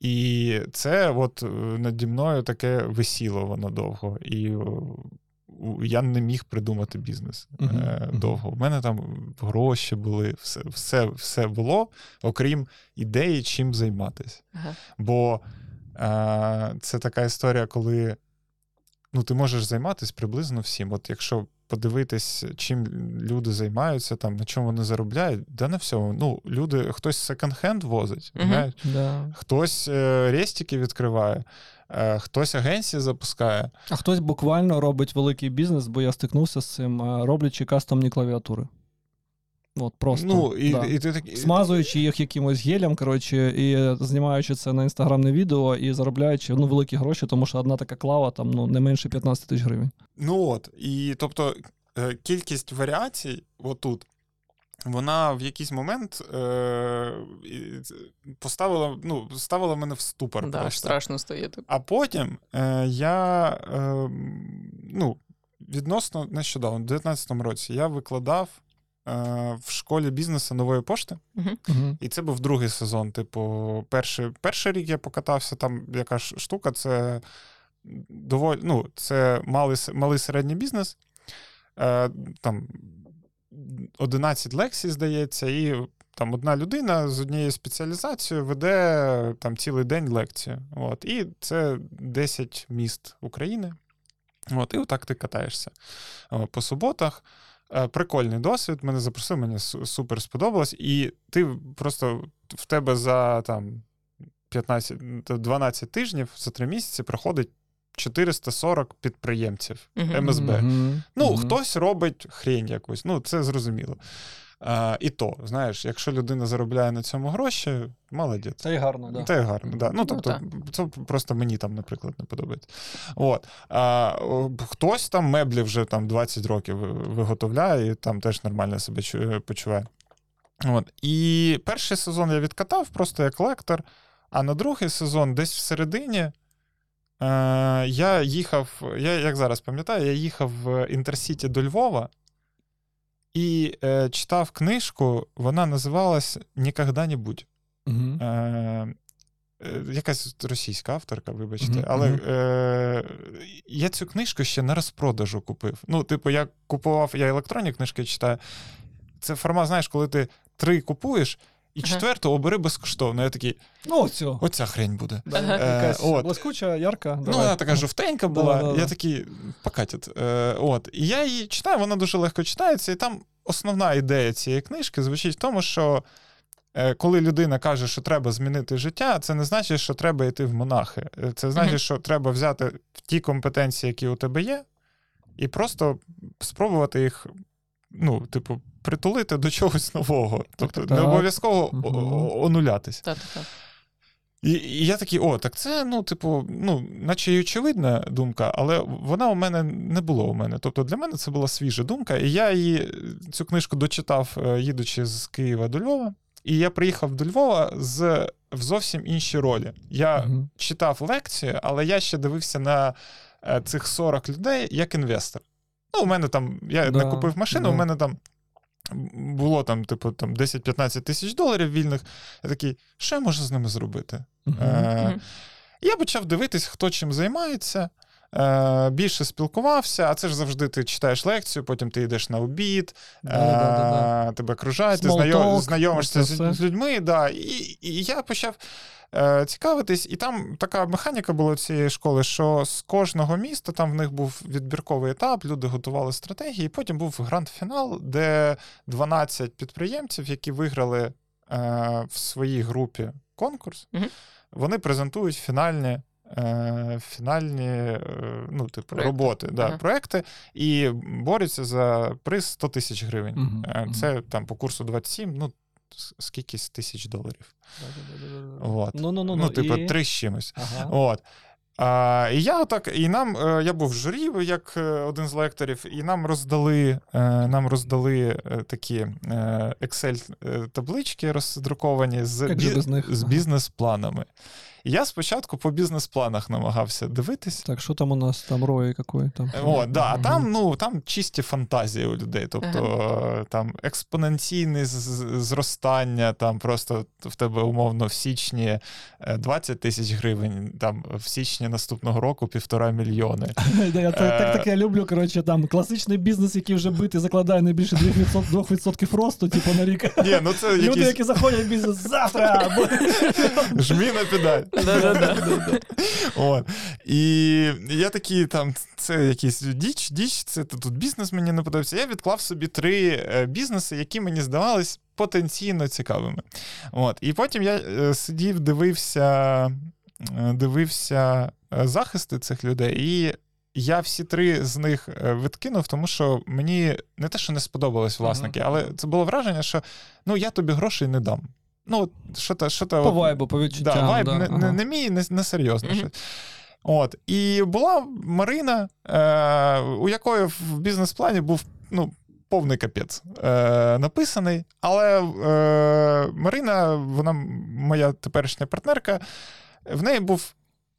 [SPEAKER 2] І це от е, наді мною таке висіло воно довго. І я не міг придумати бізнес
[SPEAKER 3] мгм.
[SPEAKER 2] довго. У мене там гроші були, все, все, все було, окрім ідеї, чим займатися.
[SPEAKER 1] Ага.
[SPEAKER 2] Бо це така історія, коли ну, ти можеш займатися приблизно всім. От якщо подивитись, чим люди займаються, там, на чому вони заробляють, да на всьому. Ну, люди, хтось секонд-хенд возить, знаєш,
[SPEAKER 3] Да.
[SPEAKER 2] хтось е, рестики відкриває, е, хтось агенції запускає.
[SPEAKER 3] А хтось буквально робить великий бізнес, бо я стикнувся з цим, е, роблячи кастомні клавіатури. От просто.
[SPEAKER 2] ну, і,
[SPEAKER 3] да.
[SPEAKER 2] і ти такий.
[SPEAKER 3] Смазуючи їх якимось гелем, коротше, і знімаючи це на інстаграмне відео і заробляючи ну, великі гроші, тому що одна така клава там ну, не менше 15 тисяч гривень.
[SPEAKER 2] Ну от, і тобто е, кількість варіацій отут, вона в якийсь момент е, поставила, ну, ставила мене в ступор.
[SPEAKER 1] Да,
[SPEAKER 2] просто.
[SPEAKER 1] страшно стає.
[SPEAKER 2] А потім е, я е, ну, відносно нещодавно, в 2019 році, я викладав е, в школі бізнесу нової пошти.
[SPEAKER 3] Угу.
[SPEAKER 2] І це був другий сезон. Типу, перший, перший рік я покатався, там яка ж штука, це доволі, ну, це малий, малий середній бізнес. Е, там 11 лекцій, здається, і там одна людина з однією спеціалізацією веде там цілий день лекцію. От, і це 10 міст України. От, і отак ти катаєшся по суботах. Е, Прикольний досвід, мене запросив, мені супер сподобалось. І ти просто в тебе за там 15, 12 тижнів, за 3 місяці проходить 440 підприємців. МСБ. Ну,
[SPEAKER 3] Мгм.
[SPEAKER 2] хтось робить хрень якусь, ну це зрозуміло. А, і то, знаєш, якщо людина заробляє на цьому гроші, молодець.
[SPEAKER 3] Це і гарно, да.
[SPEAKER 2] Це гарно, да. Ну,
[SPEAKER 1] Ну,
[SPEAKER 2] тобто,
[SPEAKER 1] так.
[SPEAKER 2] це просто мені там, наприклад, не подобається. От. А, хтось там меблі вже там 20 років виготовляє і там теж нормально себе почуває. От. І перший сезон я відкатав просто як лектор, а на другий сезон, десь всередині, е, я їхав, я як зараз пам'ятаю, я їхав в Інтерсіті до Львова і е, читав книжку, вона називалась Нікогда не будь.
[SPEAKER 3] Угу.
[SPEAKER 2] Е, якась російська авторка, вибачте,
[SPEAKER 3] Мгм,
[SPEAKER 2] але е, я цю книжку ще на розпродажу купив. Ну, типу, я купував, я електронні книжки читаю. Це формат, знаєш, коли ти три купуєш, і
[SPEAKER 1] Ага.
[SPEAKER 2] четверту обери безкоштовно. Я такий,
[SPEAKER 3] Ну, цього.
[SPEAKER 2] оця хрень буде.
[SPEAKER 3] Да,
[SPEAKER 1] Ага.
[SPEAKER 3] якась
[SPEAKER 2] Е, от.
[SPEAKER 3] блискуча, ярка.
[SPEAKER 2] Ну, вона така жовтенька була.
[SPEAKER 3] Да-да-да.
[SPEAKER 2] Я такий, покатять. Е, от. І я її читаю, вона дуже легко читається, і там основна ідея цієї книжки звучить в тому, що е, коли людина каже, що треба змінити життя, це не значить, що треба йти в монахи. Е, Це значить, що треба взяти ті компетенції, які у тебе є, і просто спробувати їх, ну, типу, притулити до чогось нового. Тобто не обов'язково о- онулятись.
[SPEAKER 1] Так, так, так.
[SPEAKER 2] І, і я такий, о, так це, ну, типу, ну, наче й очевидна думка, але вона у мене не було у мене. Тобто для мене це була свіжа думка. І я її цю книжку дочитав, е, їдучи з Києва до Львова. І я приїхав до Львова з в зовсім іншій ролі. Я
[SPEAKER 3] Мгм.
[SPEAKER 2] читав лекцію, але я ще дивився на е, цих 40 людей як інвестор. Ну, у мене там, я
[SPEAKER 3] Да,
[SPEAKER 2] не купив машину,
[SPEAKER 3] да.
[SPEAKER 2] у мене там було там, типу, там 10-15 тисяч доларів вільних. Я такий, що я можу з ними зробити? Е,
[SPEAKER 1] Мгм.
[SPEAKER 2] Я почав дивитись, хто чим займається. Е, більше спілкувався, а це ж завжди ти читаєш лекцію, потім ти йдеш на обід,
[SPEAKER 3] Да-да-да-да.
[SPEAKER 2] е, тебе кружають, ти знайом,
[SPEAKER 3] talk,
[SPEAKER 2] знайомишся з, з людьми. Да, і, і я почав е, цікавитись, і там така механіка була цієї школи, що з кожного міста там в них був відбірковий етап, люди готували стратегії, і потім був гранд-фінал, де 12 підприємців, які виграли е, в своїй групі конкурс,
[SPEAKER 1] Мгм.
[SPEAKER 2] вони презентують фінальні. Е, Фінальні е, ну, типу,
[SPEAKER 1] Проекти.
[SPEAKER 2] роботи, да,
[SPEAKER 1] Ага.
[SPEAKER 2] проекти, і борються за приз 100 тисяч гривень.
[SPEAKER 3] Мгм.
[SPEAKER 2] Це там по курсу 27, ну, скільки тисяч доларів. От.
[SPEAKER 3] Ну, ну, ну,
[SPEAKER 2] Ну, типу,
[SPEAKER 3] і...
[SPEAKER 2] три з чимось.
[SPEAKER 3] Ага.
[SPEAKER 2] От. А, і я отак, і нам, я був в журі, як один з лекторів, і нам роздали, нам роздали такі Excel-таблички роздруковані з,
[SPEAKER 3] них?
[SPEAKER 2] з бізнес-планами. І я спочатку по бізнес-планах намагався дивитись.
[SPEAKER 3] Так, що там у нас? Там рої якої там?
[SPEAKER 2] О, да, а там, ну, там чисті фантазії у людей. Тобто е, там експоненційне зростання, там просто в тебе умовно в січні е, 20 тисяч гривень, там в січні наступного року півтора мільйони.
[SPEAKER 3] Я так, так таке люблю. Коротше, там класичний бізнес, який вже битий, закладає не більше 2%, 2% росту, типу на рік.
[SPEAKER 2] Ні, ну це
[SPEAKER 3] Люди, які заходять в бізнес завтра.
[SPEAKER 2] жмі на педаль. От. І я такий, там, це якийсь діч, діч, це тут бізнес мені не подобається. Я відклав собі три е, бізнеси, які мені здавались потенційно цікавими. От. І потім я е, сидів, дивився, е, дивився захисти цих людей, і я всі три з них відкинув, тому що мені не те, що не сподобались власники, але це було враження, що ну я тобі грошей не дам. Ну, що та, що та,
[SPEAKER 3] По вайбу, по відчуттям.
[SPEAKER 2] Да, вайб
[SPEAKER 3] да,
[SPEAKER 2] не,
[SPEAKER 3] ага.
[SPEAKER 2] не, не мій, не, не серйозно. Щось. От. І була Марина, е, у якої в бізнес-плані був ну, повний капець е, написаний. Але е, Марина, вона моя теперішня партнерка, в неї був.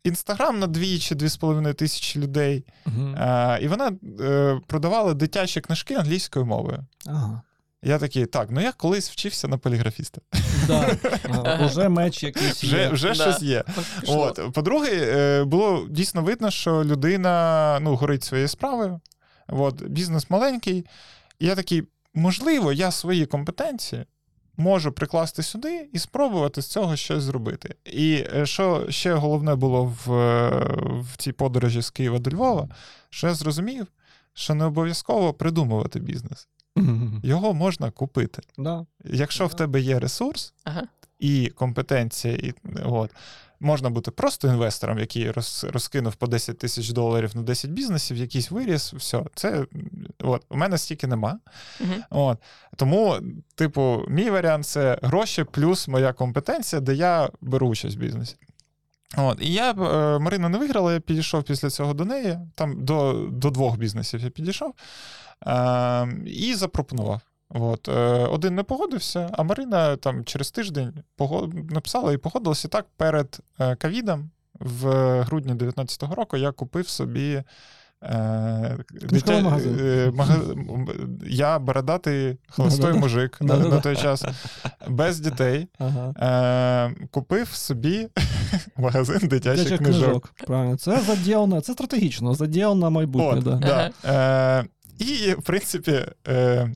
[SPEAKER 2] Інстаграм на 2 чи 2,5 тисячі людей,
[SPEAKER 3] Мгм.
[SPEAKER 2] е, і вона е, продавала дитячі книжки англійською мовою.
[SPEAKER 3] Ага.
[SPEAKER 2] Я такий, так, ну я колись вчився на поліграфіста.
[SPEAKER 3] Да. Меч якийсь є.
[SPEAKER 2] вже
[SPEAKER 1] Да.
[SPEAKER 2] щось є.
[SPEAKER 1] От
[SPEAKER 2] по-друге, е, було дійсно видно, що людина ну, горить своєю справою. От, бізнес маленький. І я такий, можливо, я свої компетенції можу прикласти сюди і спробувати з цього щось зробити. І е, що ще головне було в, е, в цій подорожі з Києва до Львова, що я зрозумів, що не обов'язково придумувати бізнес. Його можна купити.
[SPEAKER 3] Да.
[SPEAKER 2] Якщо в тебе є ресурс,
[SPEAKER 1] Ага.
[SPEAKER 2] і компетенція, і от. Можна бути просто інвестором, який роз, розкинув по 10 тисяч доларів на 10 бізнесів, якийсь виріс, все. Це от, у мене стільки нема.
[SPEAKER 1] Мгм.
[SPEAKER 2] От. Тому, типу, мій варіант це гроші плюс моя компетенція, де я беру участь в бізнесі. От. І я е, Марина не виграла, я підійшов після цього до неї. Там до, до двох бізнесів я підійшов і запропонував. От, е, один не погодився, а Марина там через тиждень погод... написала і погодилася. І так перед е, ковідом в грудні 2019 року я купив собі. Е,
[SPEAKER 3] Книжковий
[SPEAKER 2] е, мага- Я бородатий холостой мужик на, на той час, без дітей.
[SPEAKER 3] Ага.
[SPEAKER 2] Е, купив собі магазин дитячих
[SPEAKER 3] Дитячих
[SPEAKER 2] книжок.
[SPEAKER 3] книжок. Правильно. Це заділ це стратегічно, заділ на майбутнє.
[SPEAKER 2] От,
[SPEAKER 3] да.
[SPEAKER 2] да. Е, і, в принципі, е,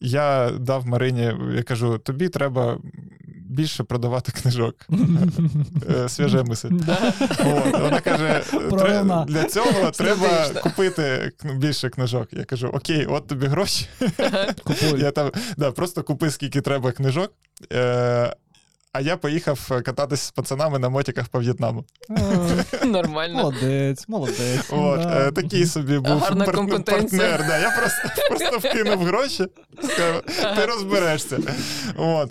[SPEAKER 2] я дав Марині, я кажу: тобі треба більше продавати книжок. Е, Свіжа мисль. Вона каже: для цього треба купити більше книжок. Я кажу: Окей, от тобі гроші. Я там да, просто купи, скільки треба книжок. Е, а я поїхав кататись з пацанами на мотиках по В'єтнаму.
[SPEAKER 1] Нормально.
[SPEAKER 3] Молодець, молодець.
[SPEAKER 2] От,
[SPEAKER 3] Да.
[SPEAKER 2] е, такий собі був
[SPEAKER 1] Гарна
[SPEAKER 2] пар- партнер. Да, я просто, просто вкинув гроші, сказав, ти розберешся. От.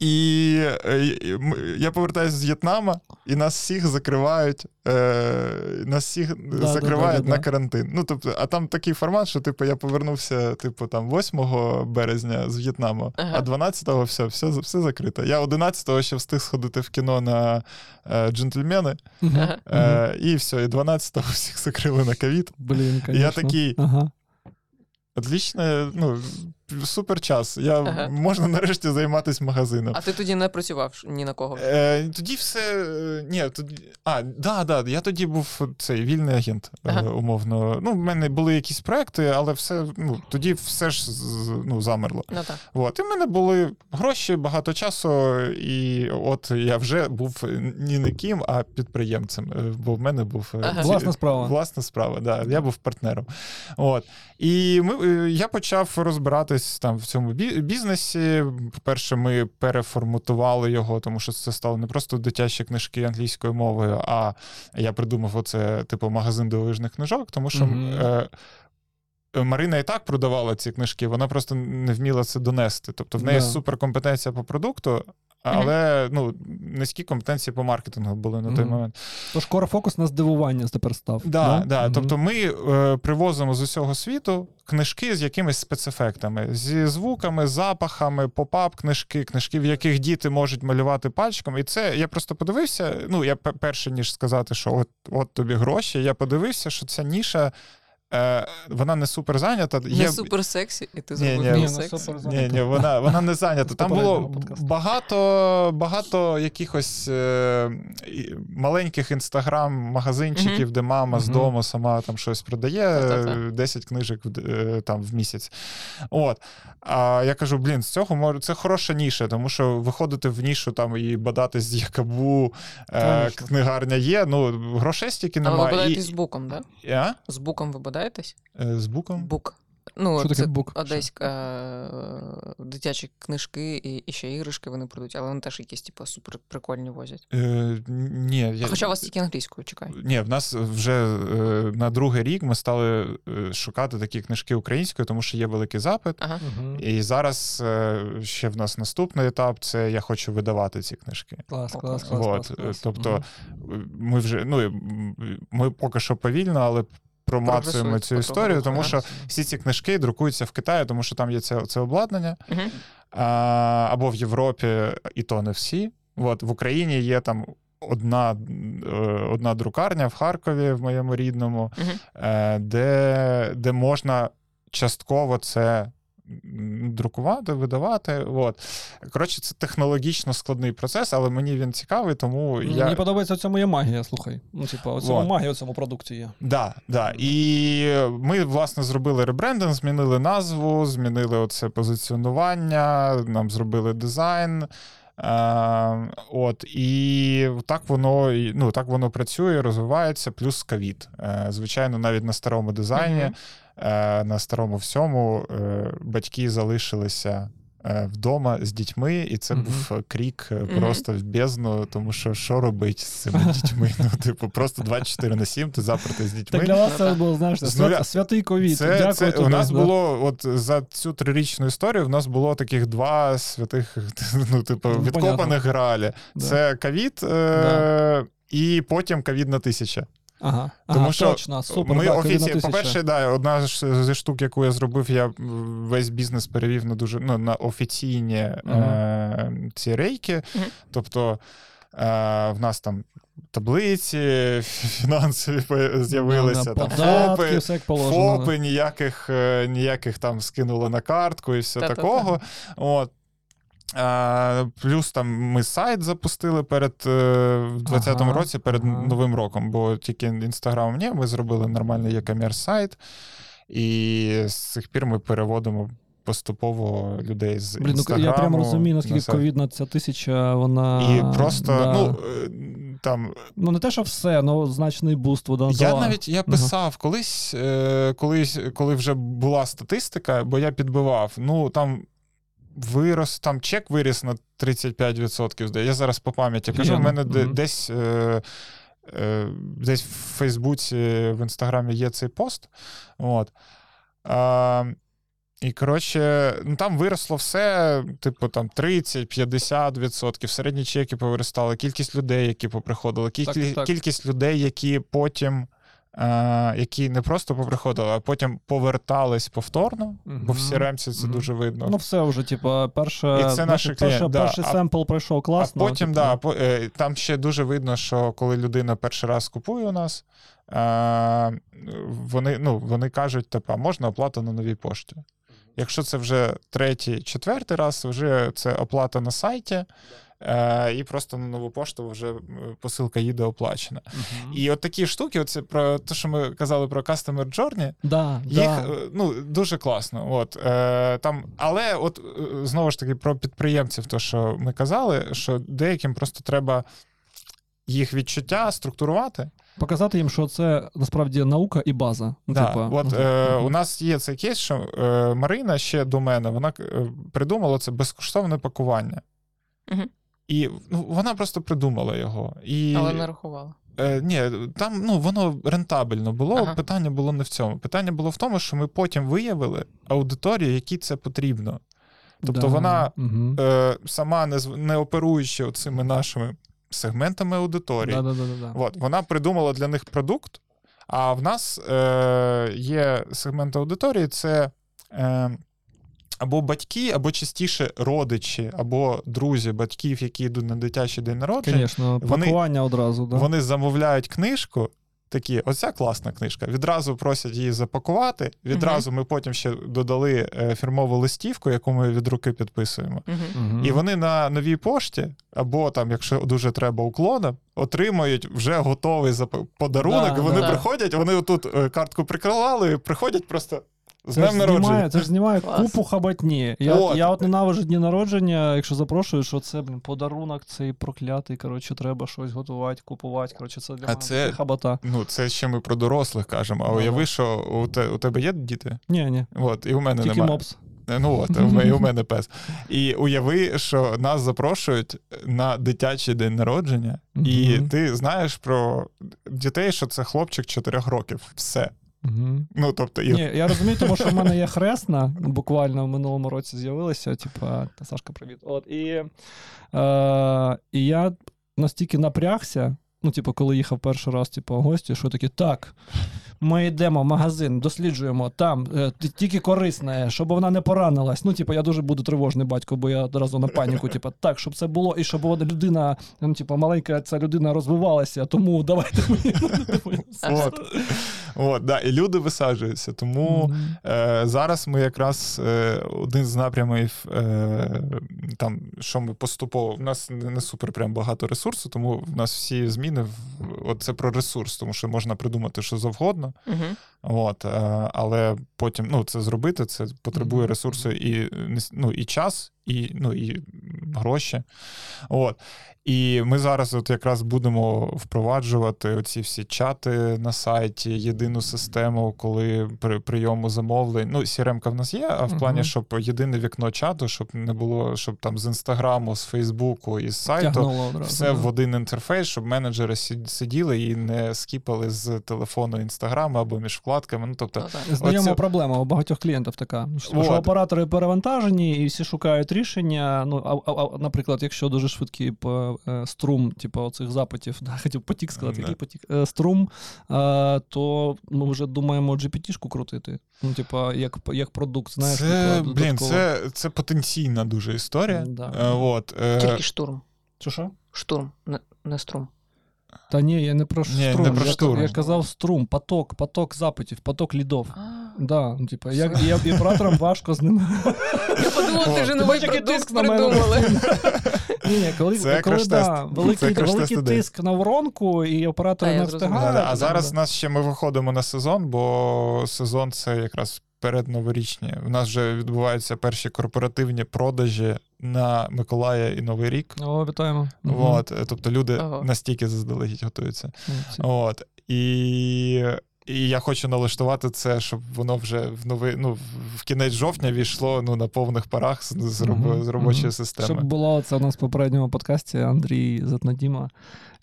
[SPEAKER 2] І е, і я повертаюся з В'єтнама, і нас всіх закривають. Е, нас всіх
[SPEAKER 3] да,
[SPEAKER 2] закривають
[SPEAKER 3] да, да,
[SPEAKER 2] на карантин. Ну, тобто, а там такий формат, що типу, я повернувся, типу, там 8 березня з В'єтнаму,
[SPEAKER 1] Ага.
[SPEAKER 2] а 12-го все, все, все закрито. Я 11-го ще встиг сходити в кіно на е, джентльмени.
[SPEAKER 1] Ага.
[SPEAKER 2] Е, і все, і 12-го всіх закрили на ковід.
[SPEAKER 3] Блін, конечно.
[SPEAKER 2] Я такий,
[SPEAKER 3] Ага.
[SPEAKER 2] отлично, ну, супер час. Я,
[SPEAKER 1] Ага.
[SPEAKER 2] Можна нарешті займатися магазином.
[SPEAKER 1] А ти тоді не працював ні на кого.
[SPEAKER 2] Е, тоді все. е, Ні, тоді. А, да, да, я тоді був цей вільний агент, е,
[SPEAKER 1] Ага.
[SPEAKER 2] умовно. Ну, в мене були якісь проекти, але все, ну, тоді все ж ну, замерло.
[SPEAKER 1] Ну так.
[SPEAKER 2] От, і в мене були гроші, багато часу, і от я вже був ні не ким, а підприємцем. е, Бо в мене був
[SPEAKER 1] Ага.
[SPEAKER 2] ці-
[SPEAKER 3] Власна справа.
[SPEAKER 2] Власна справа, да. Я був партнером. От. І ми, я почав розбиратись там в цьому бізнесі. По-перше, ми переформатували його, тому що це стало не просто дитячі книжки англійською мовою, а я придумав оце, типу, магазин дивовижних книжок, тому що. Mm-hmm. Марина і так продавала ці книжки, вона просто не вміла це донести. Тобто в неї
[SPEAKER 3] yeah.
[SPEAKER 2] суперкомпетенція по продукту, але ну, низькі компетенції по маркетингу були на той момент.
[SPEAKER 3] Тож скоро фокус на здивування тепер став.
[SPEAKER 2] Да, да. Тобто ми е, привозимо з усього світу книжки з якимись спецефектами, зі звуками, запахами, pop-up книжки, книжки, в яких діти можуть малювати пальчиком. І це я просто подивився. Ну, я перше, ніж сказати, що от, от тобі гроші, я подивився, що ця ніша. Е, вона не супер зайнята.
[SPEAKER 1] Не супер сексі, і ти
[SPEAKER 2] Ні,
[SPEAKER 1] зробив
[SPEAKER 2] ні,
[SPEAKER 1] не
[SPEAKER 3] Ні, ну,
[SPEAKER 1] сексі.
[SPEAKER 3] супер
[SPEAKER 2] ні, ні, вона, вона не зайнята. Там було багато, багато якихось е, маленьких інстаграм-магазинчиків, де мама з дому сама там щось продає,
[SPEAKER 1] Та-та-та.
[SPEAKER 2] е, 10 книжок в, е, там, в місяць. От. А я кажу: блін, з цього може це хороша ніша, тому що виходити в нішу там і бадатись з якабу, е, книгарня є. Ну, грошей стільки
[SPEAKER 1] А ви
[SPEAKER 2] немає.
[SPEAKER 1] бодаєтесь
[SPEAKER 2] І,
[SPEAKER 1] з буком, да?
[SPEAKER 2] і- а?
[SPEAKER 1] З буком ви бодаєтесь?
[SPEAKER 2] Е, З буком?
[SPEAKER 1] Бук. Ну,
[SPEAKER 3] Що таке
[SPEAKER 1] це
[SPEAKER 3] бук?
[SPEAKER 1] одеська е, дитячі книжки і, і ще іграшки вони продають, але вони теж якісь, типу, супер прикольні возять.
[SPEAKER 2] Е, ні, я...
[SPEAKER 1] Хоча у вас тільки англійською, чекай.
[SPEAKER 2] Ні, в нас вже е, на другий рік ми стали е, шукати такі книжки українською, тому що є великий запит.
[SPEAKER 1] Ага.
[SPEAKER 2] І зараз е, ще в нас наступний етап це я хочу видавати ці книжки.
[SPEAKER 3] Клас, клас,
[SPEAKER 1] клас.
[SPEAKER 3] клас,
[SPEAKER 2] От,
[SPEAKER 3] клас, клас.
[SPEAKER 2] тобто, ми вже ну ми поки що повільно, але промацуємо цю історію, тому що всі ці книжки друкуються в Китаї, тому що там є це, це обладнання,
[SPEAKER 1] Угу.
[SPEAKER 2] а, або в Європі, і то не всі. От, в Україні є там. Одна е, одна друкарня в Харкові, в моєму рідному, uh-huh. де, де можна частково це друкувати, видавати. От. Коротше, це технологічно складний процес, але мені він цікавий, тому я.
[SPEAKER 3] Мені подобається в цьому є магія, слухай. Ну, типу, у цьому магія у цьому продукті є.
[SPEAKER 2] Да, да. І ми, власне, зробили ребрендинг, змінили назву, змінили оце позиціонування, нам зробили дизайн. Е, от, і так воно, ну, так воно працює, розвивається, плюс ковід. Е, звичайно, навіть на старому дизайні,
[SPEAKER 1] Мгм.
[SPEAKER 2] Е, на старому всьому е, батьки залишилися. е, Вдома з дітьми, і це
[SPEAKER 3] Мгм.
[SPEAKER 2] був крік
[SPEAKER 1] Мгм.
[SPEAKER 2] просто в бездну, тому що що робить з цими дітьми? Ну, типу, просто 24 на 7 ти запертий з дітьми.
[SPEAKER 3] Так для вас це було, знаєш, свят- святий ковід.
[SPEAKER 2] Це,
[SPEAKER 3] Дякую
[SPEAKER 2] це,
[SPEAKER 3] тобі.
[SPEAKER 2] у нас
[SPEAKER 3] да.
[SPEAKER 2] було от за цю трирічну історію. В нас було таких два святих, ну, типу,
[SPEAKER 3] Ну,
[SPEAKER 2] відкопаних
[SPEAKER 3] понятно.
[SPEAKER 2] гралі.
[SPEAKER 3] Да.
[SPEAKER 2] Це ковід, е- і потім ковідна тисяча.
[SPEAKER 3] Ага,
[SPEAKER 2] Тому
[SPEAKER 3] ага,
[SPEAKER 2] що
[SPEAKER 3] точно, супер.
[SPEAKER 2] Ми
[SPEAKER 3] да, ковідна
[SPEAKER 2] по-перше, да, одна з- зі штук, яку я зробив, я весь бізнес перевів на дуже ну, на офіційні е- ці рейки.
[SPEAKER 1] Мгм.
[SPEAKER 2] Тобто е- в нас там таблиці фінансові з'явилися,
[SPEAKER 3] Да,
[SPEAKER 2] там
[SPEAKER 3] податки,
[SPEAKER 2] ФОПи.
[SPEAKER 3] все як положено.
[SPEAKER 2] ФОПи ніяких, е, ніяких там скинули на картку і все
[SPEAKER 1] Та-та-та.
[SPEAKER 2] такого. От. А, плюс там ми сайт запустили перед е, в 2020
[SPEAKER 3] Ага,
[SPEAKER 2] році, перед
[SPEAKER 3] ага.
[SPEAKER 2] Новим роком, бо тільки інстаграм ні, ми зробили нормальний e-commerce сайт, і з цих пір ми переводимо поступово людей з
[SPEAKER 3] Блін,
[SPEAKER 2] інстаграму.
[SPEAKER 3] я прямо розумію, наскільки ковідна ця тисяча, вона.
[SPEAKER 2] І просто,
[SPEAKER 3] да.
[SPEAKER 2] ну, е, там
[SPEAKER 3] ну не те, що все, ну значний буст вона
[SPEAKER 2] Я навіть я писав колись, е, колись, коли вже була статистика, бо я підбивав. Ну там вирос, там чек виріс на 35%. здається. Я зараз по пам'яті кажу.
[SPEAKER 3] Офігенно.
[SPEAKER 2] мене
[SPEAKER 3] Мгм.
[SPEAKER 2] десь. Е, е, Десь в Фейсбуці, в Інстаграмі є цей пост. От. А, і коротше, ну там виросло все, типу там 30-50%. Середні чеки повиростали, кількість людей, які поприходили, кількість,
[SPEAKER 3] так.
[SPEAKER 2] кількість людей, які потім. Е, Які не просто поприходили, а потім повертались повторно, бо в
[SPEAKER 3] Мгм.
[SPEAKER 2] CRM це дуже видно.
[SPEAKER 3] Ну, все вже, типу, перше,
[SPEAKER 2] І це наші
[SPEAKER 3] перше,
[SPEAKER 2] да.
[SPEAKER 3] перший
[SPEAKER 2] А-
[SPEAKER 3] семпл пройшов класно.
[SPEAKER 2] а потім,
[SPEAKER 3] типу,
[SPEAKER 2] да, е, там ще дуже видно, що коли людина перший раз купує у нас, е, вони, ну, вони кажуть, типу, а можна оплата на новій пошті. Якщо це вже третій, четвертий раз, вже це оплата на сайті, е, і просто на нову пошту вже е, посилка їде оплачена.
[SPEAKER 3] Мгм.
[SPEAKER 2] І от такі штуки, оце про те, що ми казали про Customer Journey,
[SPEAKER 3] да,
[SPEAKER 2] їх
[SPEAKER 3] да.
[SPEAKER 2] е, ну, дуже класно. От, е, там, але от е, знову ж таки про підприємців, то що ми казали, що деяким просто треба їх відчуття структурувати.
[SPEAKER 3] Показати їм, що це насправді наука і база. Ну,
[SPEAKER 2] Да,
[SPEAKER 3] типа,
[SPEAKER 2] от, е, У нас є цей кейс, що е, Марина ще до мене вона придумала це безкоштовне пакування.
[SPEAKER 1] Мгм.
[SPEAKER 2] І ну, вона просто придумала його. І,
[SPEAKER 1] Але не рахувала.
[SPEAKER 2] Е, ні, там ну, воно рентабельно було.
[SPEAKER 1] Ага.
[SPEAKER 2] Питання було не в цьому. Питання було в тому, що ми потім виявили аудиторію, якій це потрібно. Тобто
[SPEAKER 3] Да.
[SPEAKER 2] вона
[SPEAKER 3] Мгм.
[SPEAKER 2] е, сама не, не оперуючи цими нашими сегментами аудиторії,
[SPEAKER 3] Да-да-да-да.
[SPEAKER 2] от, вона придумала для них продукт. А в нас е, є сегмент аудиторії: це е, або батьки, або частіше родичі, або друзі батьків, які йдуть на дитячий день народження.
[SPEAKER 3] Звісно, пакування одразу, да.
[SPEAKER 2] Вони замовляють книжку. Такі, оця класна книжка. Відразу просять її запакувати. Відразу ми потім ще додали е, фірмову листівку, яку ми від руки підписуємо.
[SPEAKER 1] Мгм.
[SPEAKER 2] І вони на новій пошті, або там, якщо дуже треба уклона, отримують вже готовий подарунок.
[SPEAKER 3] Да,
[SPEAKER 2] і вони
[SPEAKER 1] да.
[SPEAKER 2] приходять, вони отут е, картку приклали, приходять просто. З
[SPEAKER 3] Це
[SPEAKER 2] днем народження.
[SPEAKER 3] знімає, це ж знімає
[SPEAKER 1] Клас.
[SPEAKER 3] купу хабатні. Я,
[SPEAKER 2] От.
[SPEAKER 3] я от ненавижу дні народження, якщо запрошую, що це, блін, подарунок цей проклятий, коротше, треба щось готувати, купувати. Коротше, це для
[SPEAKER 2] А
[SPEAKER 3] мене
[SPEAKER 2] це-
[SPEAKER 3] хабата.
[SPEAKER 2] Ну, це ще ми про дорослих кажемо. А
[SPEAKER 3] Ну,
[SPEAKER 2] уяви, що у, те, у тебе є діти?
[SPEAKER 3] Ні, ні.
[SPEAKER 2] От, і у мене
[SPEAKER 3] Тільки
[SPEAKER 2] немає.
[SPEAKER 3] мопс.
[SPEAKER 2] Ну от, у мене, у мене пес. І уяви, що нас запрошують на дитячий день народження, і
[SPEAKER 3] Мгм.
[SPEAKER 2] ти знаєш про дітей, що це хлопчик 4 років. Все.
[SPEAKER 3] Угу.
[SPEAKER 2] Ну, тобто, і...
[SPEAKER 3] Ні, я розумію, тому що в мене є хресна, буквально в минулому році з'явилася, типа, та Сашка, привіт. От, і, е, і я настільки напрягся, ну, типу, коли їхав перший раз, типу, гості, що таке, так, ми йдемо в магазин, досліджуємо там е, тільки корисне, щоб вона не поранилась. Ну, типу, я дуже буду тривожний батько, бо я одразу на паніку, типу, так, щоб це було, і щоб вона людина, ну, типу, маленька ця людина розвивалася, тому давайте мені.
[SPEAKER 2] От. От, да, і люди висаджуються. Тому
[SPEAKER 3] Мгм.
[SPEAKER 2] е, зараз ми якраз е, один з напрямів, е, там, що ми поступово, в нас не, не супер прям багато ресурсу, тому в нас всі зміни, в- от це про ресурс, тому що можна придумати що завгодно.
[SPEAKER 1] Угу.
[SPEAKER 2] От, е, але потім ну, це зробити, це потребує ресурсу і, ну, і час, і, ну, і гроші. От. І ми зараз от якраз будемо впроваджувати оці всі чати на сайті, єдину систему, коли при прийому замовлень. Ну, CRM-ка в нас є, а в плані, щоб єдине вікно чату, щоб не було, щоб там з інстаграму, з Фейсбуку і з сайту.
[SPEAKER 3] Тягнуло.
[SPEAKER 2] Все
[SPEAKER 3] да.
[SPEAKER 2] в один інтерфейс, щоб менеджери сиділи і не скіпали з телефону інстаграму або між вкладками. Ну тобто,
[SPEAKER 3] Знайома
[SPEAKER 2] Оце-
[SPEAKER 3] проблема у багатьох клієнтів така. Що, що оператори перевантажені і всі шукають рішення. Ну, а, а, а, наприклад, якщо дуже швидкий по, е, струм, типу оцих запитів, да, хотів потік сказати,
[SPEAKER 2] Да.
[SPEAKER 3] який потік, е, струм, е, то ми вже думаємо GPT-шку крутити. Ну, типу, як, як продукт, знаєш,
[SPEAKER 2] це,
[SPEAKER 3] типу,
[SPEAKER 2] блін, це, це потенційна дуже історія.
[SPEAKER 3] Да.
[SPEAKER 2] Е, от, е,
[SPEAKER 1] Тільки штурм.
[SPEAKER 3] Що що?
[SPEAKER 1] Штурм, не, не струм.
[SPEAKER 3] Та ні, я не про
[SPEAKER 2] Ні,
[SPEAKER 3] струм.
[SPEAKER 2] не про
[SPEAKER 3] я,
[SPEAKER 2] штурм.
[SPEAKER 3] я казав струм, поток, поток запитів, поток лідов.
[SPEAKER 1] А,
[SPEAKER 3] Да, ну, типу, як, і, і операторам важко з ними.
[SPEAKER 1] Я подумала, ти вже новий продукт
[SPEAKER 3] тиск
[SPEAKER 1] придумали.
[SPEAKER 3] Ні, ні, коли,
[SPEAKER 2] Це
[SPEAKER 3] коли да, великий,
[SPEAKER 2] Це
[SPEAKER 3] великий тиск на воронку, і оператори не встигають.
[SPEAKER 2] Да, а зараз
[SPEAKER 3] да.
[SPEAKER 2] нас ще ми виходимо на сезон, бо сезон це якраз передноворічні. У нас вже відбуваються перші корпоративні продажі на Миколая і Новий рік.
[SPEAKER 3] О, вітаємо.
[SPEAKER 2] От, е, тобто люди
[SPEAKER 1] Ага.
[SPEAKER 2] настільки заздалегідь готуються. От. І, і я хочу налаштувати це, щоб воно вже в новий, ну, в кінець жовтня війшло ну, на повних парах з, з, роб-
[SPEAKER 3] Мгм,
[SPEAKER 2] з робочої
[SPEAKER 3] мгм.
[SPEAKER 2] системи.
[SPEAKER 3] Щоб було це у нас в попередньому подкасті Андрій Затнадіма.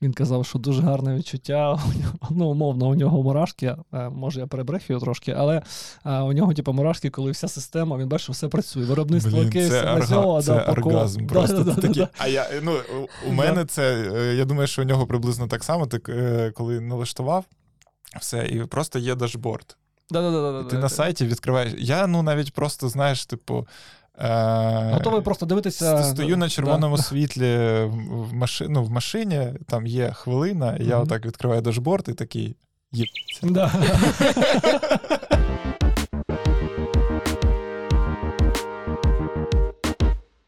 [SPEAKER 3] Він казав, що дуже гарне відчуття. Ну, умовно, у нього мурашки. е, Може, я перебрехую трошки, але е, у нього, типу, мурашки, коли вся система, він бачить, що все працює. Виробництво
[SPEAKER 2] Блін,
[SPEAKER 3] кейс,
[SPEAKER 2] це, арга... це оргазм просто. Це такі... А я, ну, у- мене це, е, я думаю, що у нього приблизно так само, е, коли налаштував, все, і просто є дашборд. Ти на сайті відкриваєш. Я ну навіть просто, знаєш, типу. Е...
[SPEAKER 3] Готовий просто дивитися.
[SPEAKER 2] Стою на червоному світлі в, машину ну, в машині, там є хвилина, і я отак відкриваю дашборд і такий.
[SPEAKER 3] Да.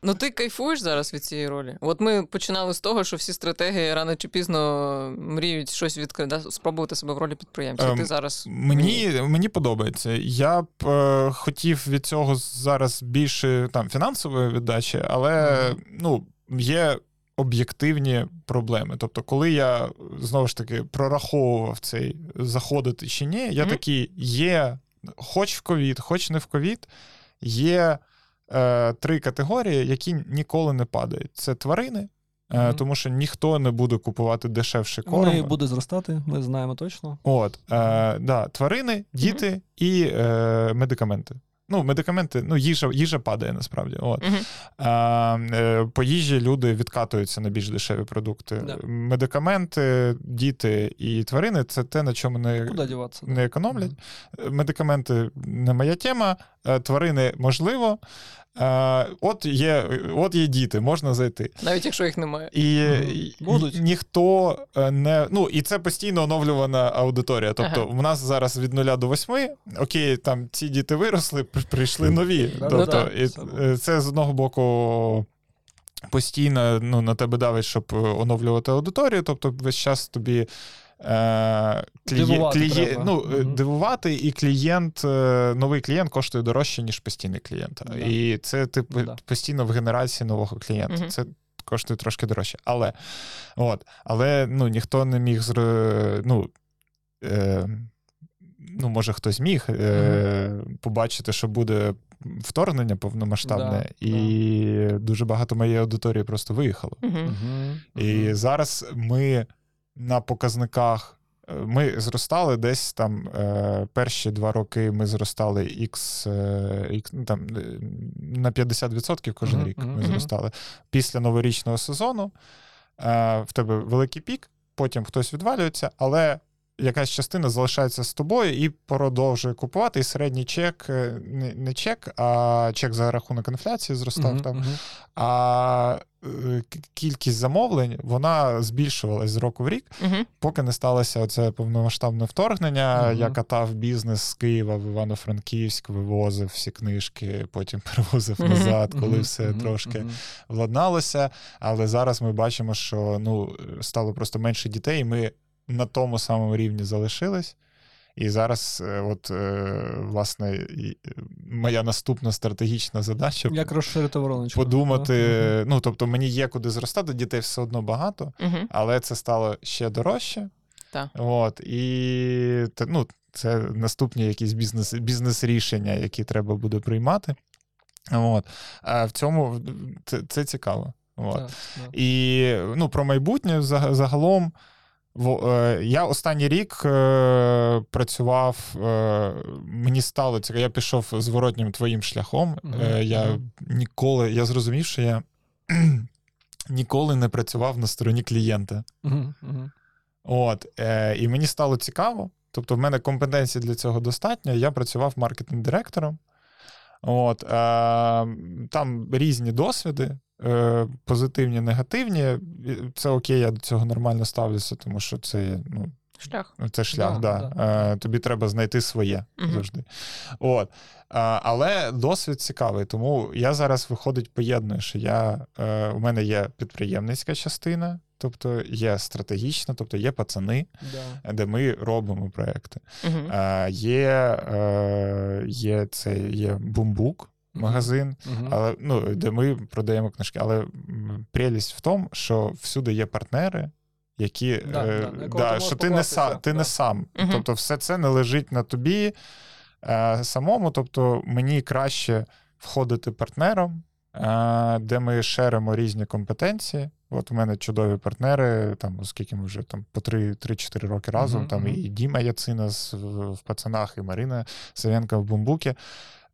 [SPEAKER 1] Ну ти кайфуєш зараз від цієї ролі. От ми починали з того, що всі стратегії рано чи пізно мріють щось відкрити, да, спробувати себе в ролі підприємця.
[SPEAKER 2] Ем,
[SPEAKER 1] ти зараз
[SPEAKER 2] Мені, мені подобається. Я б е, хотів від цього зараз більше там фінансової віддачі, але ну, є об'єктивні проблеми. Тобто, коли я знову ж таки прораховував цей заходити чи ні, я
[SPEAKER 1] Мгм.
[SPEAKER 2] такий є, хоч в ковід, хоч не в ковід, є е, три категорії, які ніколи не падають. Це тварини. е,
[SPEAKER 3] Мгм.
[SPEAKER 2] Тому що ніхто не буде купувати дешевший корм.
[SPEAKER 3] Воно і буде зростати, ми знаємо точно.
[SPEAKER 2] От, е, да, тварини, діти і е, медикаменти. Ну, медикаменти, ну, їжа, їжа падає насправді. От.
[SPEAKER 1] Мгм.
[SPEAKER 2] А, е, по їжі люди відкатуються на більш дешеві продукти.
[SPEAKER 3] Да.
[SPEAKER 2] Медикаменти, діти і тварини це те, на чому не, не економлять. Медикаменти не моя тема, е, тварини можливо. Е, От є, от є діти, можна зайти.
[SPEAKER 1] навіть якщо їх немає.
[SPEAKER 2] І,
[SPEAKER 3] Будуть.
[SPEAKER 2] ніхто е, не. Ну, і це постійно оновлювана аудиторія. Тобто,
[SPEAKER 1] Ага.
[SPEAKER 2] в нас зараз від нуля до восьми, окей, там ці діти виросли, прийшли нові. Тобто, і,
[SPEAKER 3] це
[SPEAKER 2] е, з одного боку. Постійно ну, на тебе давить, щоб е, оновлювати аудиторію. Тобто, весь час тобі Е, кліє-
[SPEAKER 3] Дивувати
[SPEAKER 2] кліє-
[SPEAKER 3] треба.
[SPEAKER 2] ну,
[SPEAKER 3] Мгм.
[SPEAKER 2] дивувати, і клієнт, е, новий клієнт коштує дорожче, ніж постійний клієнт.
[SPEAKER 3] Да.
[SPEAKER 2] І це типу
[SPEAKER 3] Да.
[SPEAKER 2] постійно в генерації нового клієнта. Це коштує трошки дорожче. Але, от, але ну, ніхто не міг зр... ну, е, ну, може, хтось міг е, побачити, що буде вторгнення повномасштабне,
[SPEAKER 3] Да,
[SPEAKER 2] і дуже багато моєї аудиторії просто виїхало.
[SPEAKER 1] Мгм.
[SPEAKER 2] І зараз ми на показниках. е, Ми зростали десь там е, перші два роки ми зростали X, е, X ну, там, е, на 50% кожен рік ми зростали. Після новорічного сезону е, в тебе великий пік, потім хтось відвалюється, але якась частина залишається з тобою і продовжує купувати. І середній чек, е, не, чек, а чек за рахунок інфляції зростав там. А е, кількість замовлень вона збільшувалась з року в рік,
[SPEAKER 1] Мгм.
[SPEAKER 2] поки не сталося це повномасштабне вторгнення.
[SPEAKER 3] Мгм.
[SPEAKER 2] Я катав бізнес з Києва в Івано-Франківськ, вивозив всі книжки, потім перевозив
[SPEAKER 1] Мгм.
[SPEAKER 2] назад, коли все трошки владналося. Але зараз ми бачимо, що ну стало просто менше дітей, і ми на тому самому рівні залишились. І зараз, е, от, е, власне, е, моя наступна стратегічна задача
[SPEAKER 3] Як розширити вороночку.
[SPEAKER 2] подумати. Ну, тобто, мені є куди зростати, дітей все одно багато, але це стало ще дорожче.
[SPEAKER 1] Так.
[SPEAKER 2] От, і ну, це наступні якісь бізнес, бізнес-рішення, які треба буде приймати. От. А в цьому це, це цікаво. От.
[SPEAKER 3] Так, так.
[SPEAKER 2] І ну, про майбутнє заг- загалом. Е, Я останній рік е, працював, е, мені стало цікаво, я пішов зворотнім твоїм шляхом. Е, Я ніколи, я зрозумів, що я ніколи не працював на стороні клієнта. От, е, і мені стало цікаво. Тобто, в мене компетенцій для цього достатньо. Я працював маркетинг-директором. От, е, там різні досвіди, позитивні, негативні. Це окей, я до цього нормально ставлюся, тому що це є, ну,
[SPEAKER 1] Шлях.
[SPEAKER 2] це шлях,
[SPEAKER 3] Да,
[SPEAKER 2] да,
[SPEAKER 3] да.
[SPEAKER 2] Е, тобі треба знайти своє
[SPEAKER 1] Мгм.
[SPEAKER 2] завжди. От. Але досвід цікавий, тому я зараз виходить поєдную, що я, е, у мене є підприємницька частина, тобто є стратегічна, тобто є пацани,
[SPEAKER 3] Да.
[SPEAKER 2] де ми робимо проекти. Е, є, е, є, це, є бумбук. Магазин,
[SPEAKER 3] Мгм.
[SPEAKER 2] але ну де ми продаємо книжки. Але прелість в тому, що всюди є партнери, які
[SPEAKER 3] Да,
[SPEAKER 2] е,
[SPEAKER 3] да,
[SPEAKER 2] да,
[SPEAKER 3] ти
[SPEAKER 2] що ти не са, ти
[SPEAKER 3] да.
[SPEAKER 2] не сам.
[SPEAKER 1] Мгм.
[SPEAKER 2] Тобто, все це не лежить на тобі е, самому. Тобто, мені краще входити партнером, е, де ми шеримо різні компетенції. От у мене чудові партнери, там, оскільки ми вже там по 3-4 роки разом,
[SPEAKER 3] Мгм,
[SPEAKER 2] там і Діма Яцина в, в пацанах, і Марина Савенка в Бумбукі,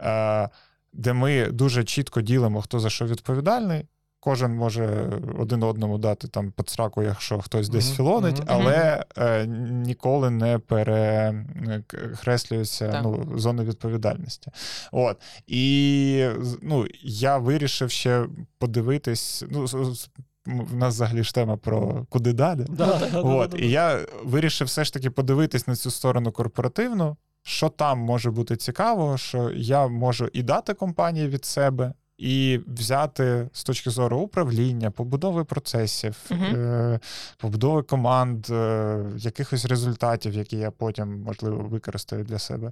[SPEAKER 2] е, де ми дуже чітко ділимо, хто за що відповідальний. Кожен може один одному дати там подсраку, якщо хтось десь
[SPEAKER 3] Мгм,
[SPEAKER 2] філонить,
[SPEAKER 3] мгм.
[SPEAKER 2] але е, ніколи не перекреслюється
[SPEAKER 1] Так.
[SPEAKER 2] ну, зона відповідальності. От. І ну, я вирішив ще подивитись. Ну, в нас взагалі ж тема про куди далі.
[SPEAKER 3] Да, да, да, да,
[SPEAKER 2] От,
[SPEAKER 3] да,
[SPEAKER 2] і я вирішив все ж таки подивитись на цю сторону корпоративну, що там може бути цікавого, що я можу і дати компанії від себе, і взяти з точки зору управління, побудови процесів, е, побудови команд, е, якихось результатів, які я потім, можливо, використаю для себе.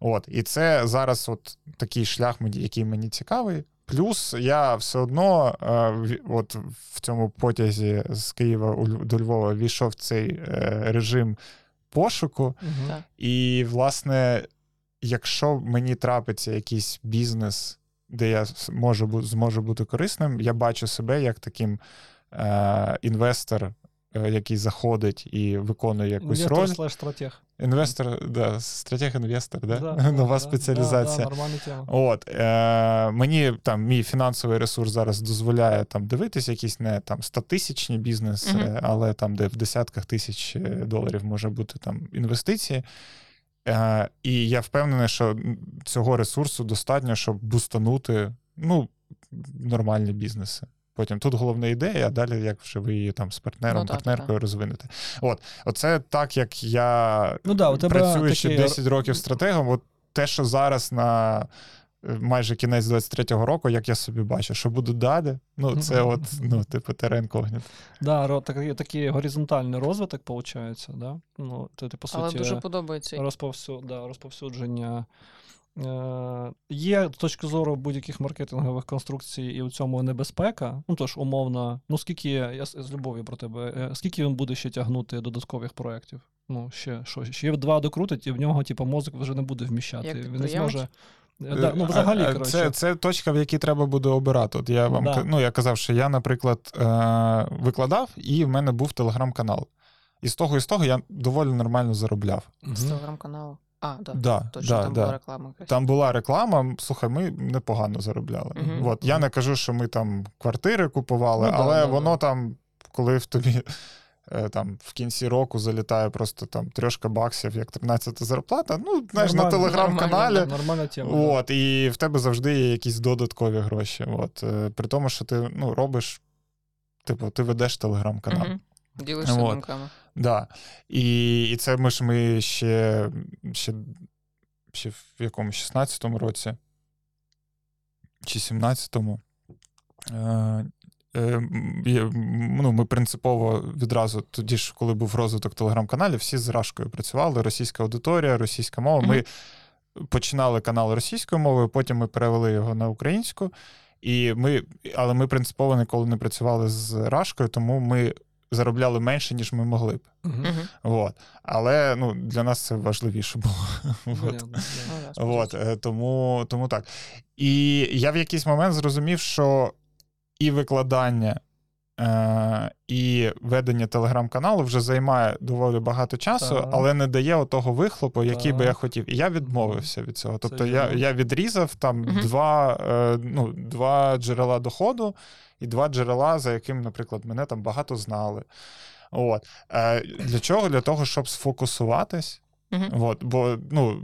[SPEAKER 2] От, і це зараз от такий шлях, який мені цікавий. Плюс я все одно е, от в цьому потязі з Києва до Львова війшов в цей режим пошуку.
[SPEAKER 1] Угу.
[SPEAKER 2] І, власне, якщо мені трапиться якийсь бізнес, де я можу, зможу бути корисним, я бачу себе як таким е, інвестор, який заходить і виконує якусь
[SPEAKER 3] Інвестор
[SPEAKER 2] роль.
[SPEAKER 3] слеш стратег.
[SPEAKER 2] Інвестор, да, стратег-інвестор, да?
[SPEAKER 3] Да, да,
[SPEAKER 2] нова
[SPEAKER 3] да,
[SPEAKER 2] спеціалізація.
[SPEAKER 3] Да, да, тема.
[SPEAKER 2] От, е, мені там мій фінансовий ресурс зараз дозволяє там дивитись якісь не там статисячні бізнеси,
[SPEAKER 1] Мгм.
[SPEAKER 2] але там, де в десятках тисяч е, доларів може бути там інвестиції. Е, і я впевнений, що цього ресурсу достатньо, щоб бустанути ну, нормальні бізнеси. Потім тут головна ідея, а далі як вже ви її там з партнером,
[SPEAKER 1] Ну, так,
[SPEAKER 2] партнеркою розвинете. От, оце так, як я
[SPEAKER 3] Ну да, у тебе
[SPEAKER 2] працюючи
[SPEAKER 3] такий-
[SPEAKER 2] 10 років стратегом, от те, що зараз на е, майже кінець 23-го року, як я собі бачу, що буду далі. Ну, це от, ну, типу, терен когніт.
[SPEAKER 3] Да, такий, такий горизонтальний розвиток, виходить, да? Ну, це, ти, по
[SPEAKER 1] Але дуже подобається.
[SPEAKER 3] розповсю... да, розповсюдження. Е, є з точки зору будь-яких маркетингових конструкцій і у цьому небезпека. Ну тож, умовно, ну скільки я з любов'ю про тебе, е, скільки він буде ще тягнути додаткових проєктів? Ну, ще що, ще два докрутить, і в нього, типу, мозок вже не буде вміщати.
[SPEAKER 1] Як
[SPEAKER 3] він не зможе. Е, Да, ну, взагалі,
[SPEAKER 2] А, а,
[SPEAKER 3] коротше.
[SPEAKER 2] Це, це точка, в якій треба буде обирати. От я вам
[SPEAKER 3] Да.
[SPEAKER 2] ну, я казав, що я, наприклад, е- викладав, і в мене був телеграм-канал. І з того, і з того я доволі нормально заробляв.
[SPEAKER 1] З телеграм-каналу. А, да.
[SPEAKER 2] Да,
[SPEAKER 1] Точно,
[SPEAKER 2] да,
[SPEAKER 1] там
[SPEAKER 2] да.
[SPEAKER 1] була реклама якась.
[SPEAKER 2] Там була реклама. Слухай, ми непогано заробляли.
[SPEAKER 1] Мгм.
[SPEAKER 2] От я не кажу, що ми там квартири купували,
[SPEAKER 3] Ну да,
[SPEAKER 2] але
[SPEAKER 3] да,
[SPEAKER 2] воно
[SPEAKER 3] да.
[SPEAKER 2] там, коли в тобі. е, Там в кінці року залітає просто там трьошка баксів, як 13 зарплата. Ну, знаєш, на
[SPEAKER 3] Нормально,
[SPEAKER 2] телеграм-каналі.
[SPEAKER 3] Нормальна тема.
[SPEAKER 2] От, і в тебе завжди є якісь додаткові гроші. От, е, при тому, що ти ну, робиш, типу, ти ведеш телеграм-канал.
[SPEAKER 1] Мгм. Ділишся
[SPEAKER 2] Вот.
[SPEAKER 1] думками.
[SPEAKER 2] Да. І, і це ми ж ми ще, ще, ще в якому 16-му році чи 17-му. Е, е, ну, ми принципово відразу, тоді ж, коли був розвиток телеграм-каналів, всі з Рашкою працювали, російська аудиторія, російська мова. Ми починали канал російською мовою, потім ми перевели його на українську. І ми, але ми принципово ніколи не працювали з Рашкою, тому ми заробляли менше, ніж ми могли б. От. Але ну, для нас це важливіше було. От.
[SPEAKER 3] Понятно, да.
[SPEAKER 1] Ну, да,
[SPEAKER 2] От, е, тому, тому так. І я в якийсь момент зрозумів, що і викладання, е, і ведення телеграм-каналу вже займає доволі багато часу,
[SPEAKER 3] Так.
[SPEAKER 2] але не дає отого вихлопу, який би я хотів. І я відмовився від цього. Тобто
[SPEAKER 3] Це
[SPEAKER 2] я, я відрізав там
[SPEAKER 1] Мгм.
[SPEAKER 2] два, е, ну, два джерела доходу і два джерела, за яким, наприклад, мене там багато знали. От. Е, для чого? Для того, щоб сфокусуватись.
[SPEAKER 1] Угу.
[SPEAKER 2] От, бо, ну,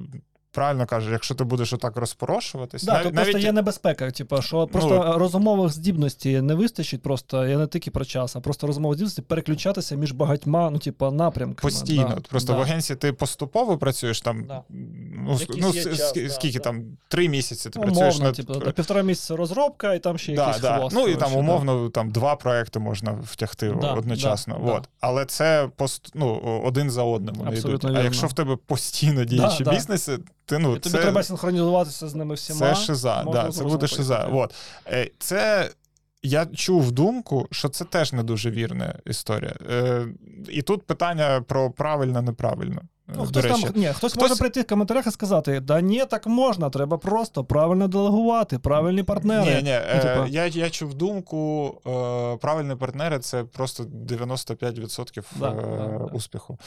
[SPEAKER 2] правильно кажеш, якщо ти будеш отак розпорошуватись,
[SPEAKER 3] Да,
[SPEAKER 2] нав-
[SPEAKER 3] то просто є небезпека, типу, що просто розумових здібностей не вистачить, просто я не тільки про час, а просто розумових здібностей переключатися між багатьма, ну, типу, напрямками.
[SPEAKER 2] постійно.
[SPEAKER 3] Да,
[SPEAKER 2] Просто
[SPEAKER 3] да.
[SPEAKER 2] в агенції ти поступово працюєш там.
[SPEAKER 3] Да.
[SPEAKER 2] Ну,
[SPEAKER 3] Якийсь
[SPEAKER 2] ну,
[SPEAKER 3] час,
[SPEAKER 2] скільки
[SPEAKER 3] да.
[SPEAKER 2] там, три місяці ти працюєш
[SPEAKER 3] Умовно,
[SPEAKER 2] над...
[SPEAKER 3] типу, півтора місяця розробка, і там ще
[SPEAKER 2] Да,
[SPEAKER 3] якийсь
[SPEAKER 2] да.
[SPEAKER 3] хвост.
[SPEAKER 2] Ну і там умовно там два проекти можна втягти
[SPEAKER 3] Да,
[SPEAKER 2] одночасно.
[SPEAKER 3] да,
[SPEAKER 2] От. Але це пост, ну, один за одним вони
[SPEAKER 3] Абсолютно
[SPEAKER 2] йдуть. А якщо в тебе постійно діючі бізнеси, ти ну
[SPEAKER 3] І тобі треба синхронізуватися з ними всіма.
[SPEAKER 2] це шиза.
[SPEAKER 3] можна
[SPEAKER 2] Да, це буде шиза. От. Е, Це я чув думку, що це теж не дуже вірна історія. Е, І тут питання про правильно, неправильно.
[SPEAKER 3] Ну,
[SPEAKER 2] До
[SPEAKER 3] хтось,
[SPEAKER 2] речі,
[SPEAKER 3] там, ні, хтось,
[SPEAKER 2] хтось-
[SPEAKER 3] може прийти в коментарях і сказати: да ні, так можна, треба просто правильно делегувати, правильні партнери.
[SPEAKER 2] Ні, ні,
[SPEAKER 3] Ну,
[SPEAKER 2] е,
[SPEAKER 3] типа-
[SPEAKER 2] я, я чув думку, е, правильні партнери це просто 95%
[SPEAKER 3] Да,
[SPEAKER 2] е,
[SPEAKER 3] да, да.
[SPEAKER 2] успіху.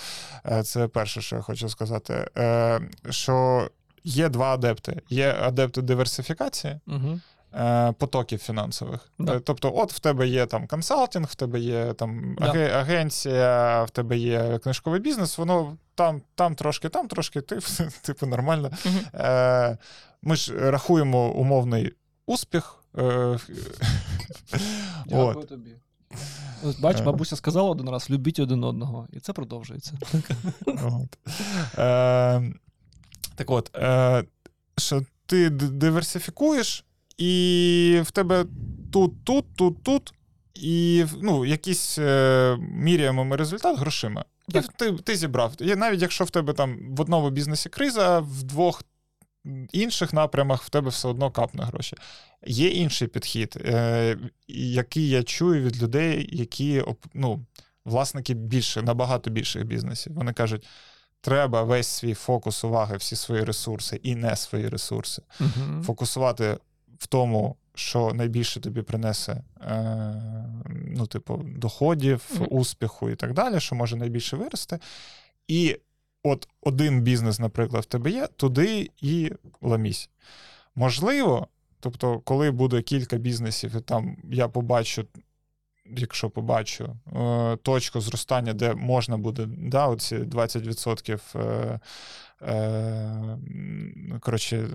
[SPEAKER 2] Е, це перше, що я хочу сказати. Е, що є два адепти: є адепти диверсифікації.
[SPEAKER 3] Угу.
[SPEAKER 2] е, Потоків фінансових.
[SPEAKER 3] Да.
[SPEAKER 2] Е, Тобто, от в тебе є там консалтинг, в тебе є там
[SPEAKER 3] Да.
[SPEAKER 2] агенція, в тебе є книжковий бізнес, воно там, там трошки, там трошки, ти, типу, нормально. Е, Ми ж рахуємо умовний успіх. е, От.
[SPEAKER 3] тобі. Ось бач,
[SPEAKER 2] Е.
[SPEAKER 3] бабуся сказала один раз: любіть один одного, і це продовжується.
[SPEAKER 2] От. Е, Так от, е, що ти диверсифікуєш, і в тебе тут, тут, тут, тут, і ну, якийсь е, міряємо ми результат грошима.
[SPEAKER 3] Так.
[SPEAKER 2] ти, ти зібрав. І навіть якщо в тебе там в одному бізнесі криза, в двох інших напрямах в тебе все одно капне гроші. Є інший підхід, е, який я чую від людей, які ну, власники більше, набагато більших бізнесів. Вони кажуть, треба весь свій фокус уваги, всі свої ресурси і не свої ресурси
[SPEAKER 3] Мгм.
[SPEAKER 2] фокусувати в тому, що найбільше тобі принесе е, ну, типу, доходів,
[SPEAKER 1] Мгм.
[SPEAKER 2] успіху і так далі, що може найбільше вирости. І от один бізнес, наприклад, в тебе є, туди і ламісь. Можливо, тобто, коли буде кілька бізнесів, і там я побачу. Якщо побачу е, точку зростання, де можна буде да, оці 20% е, е, м, коротше,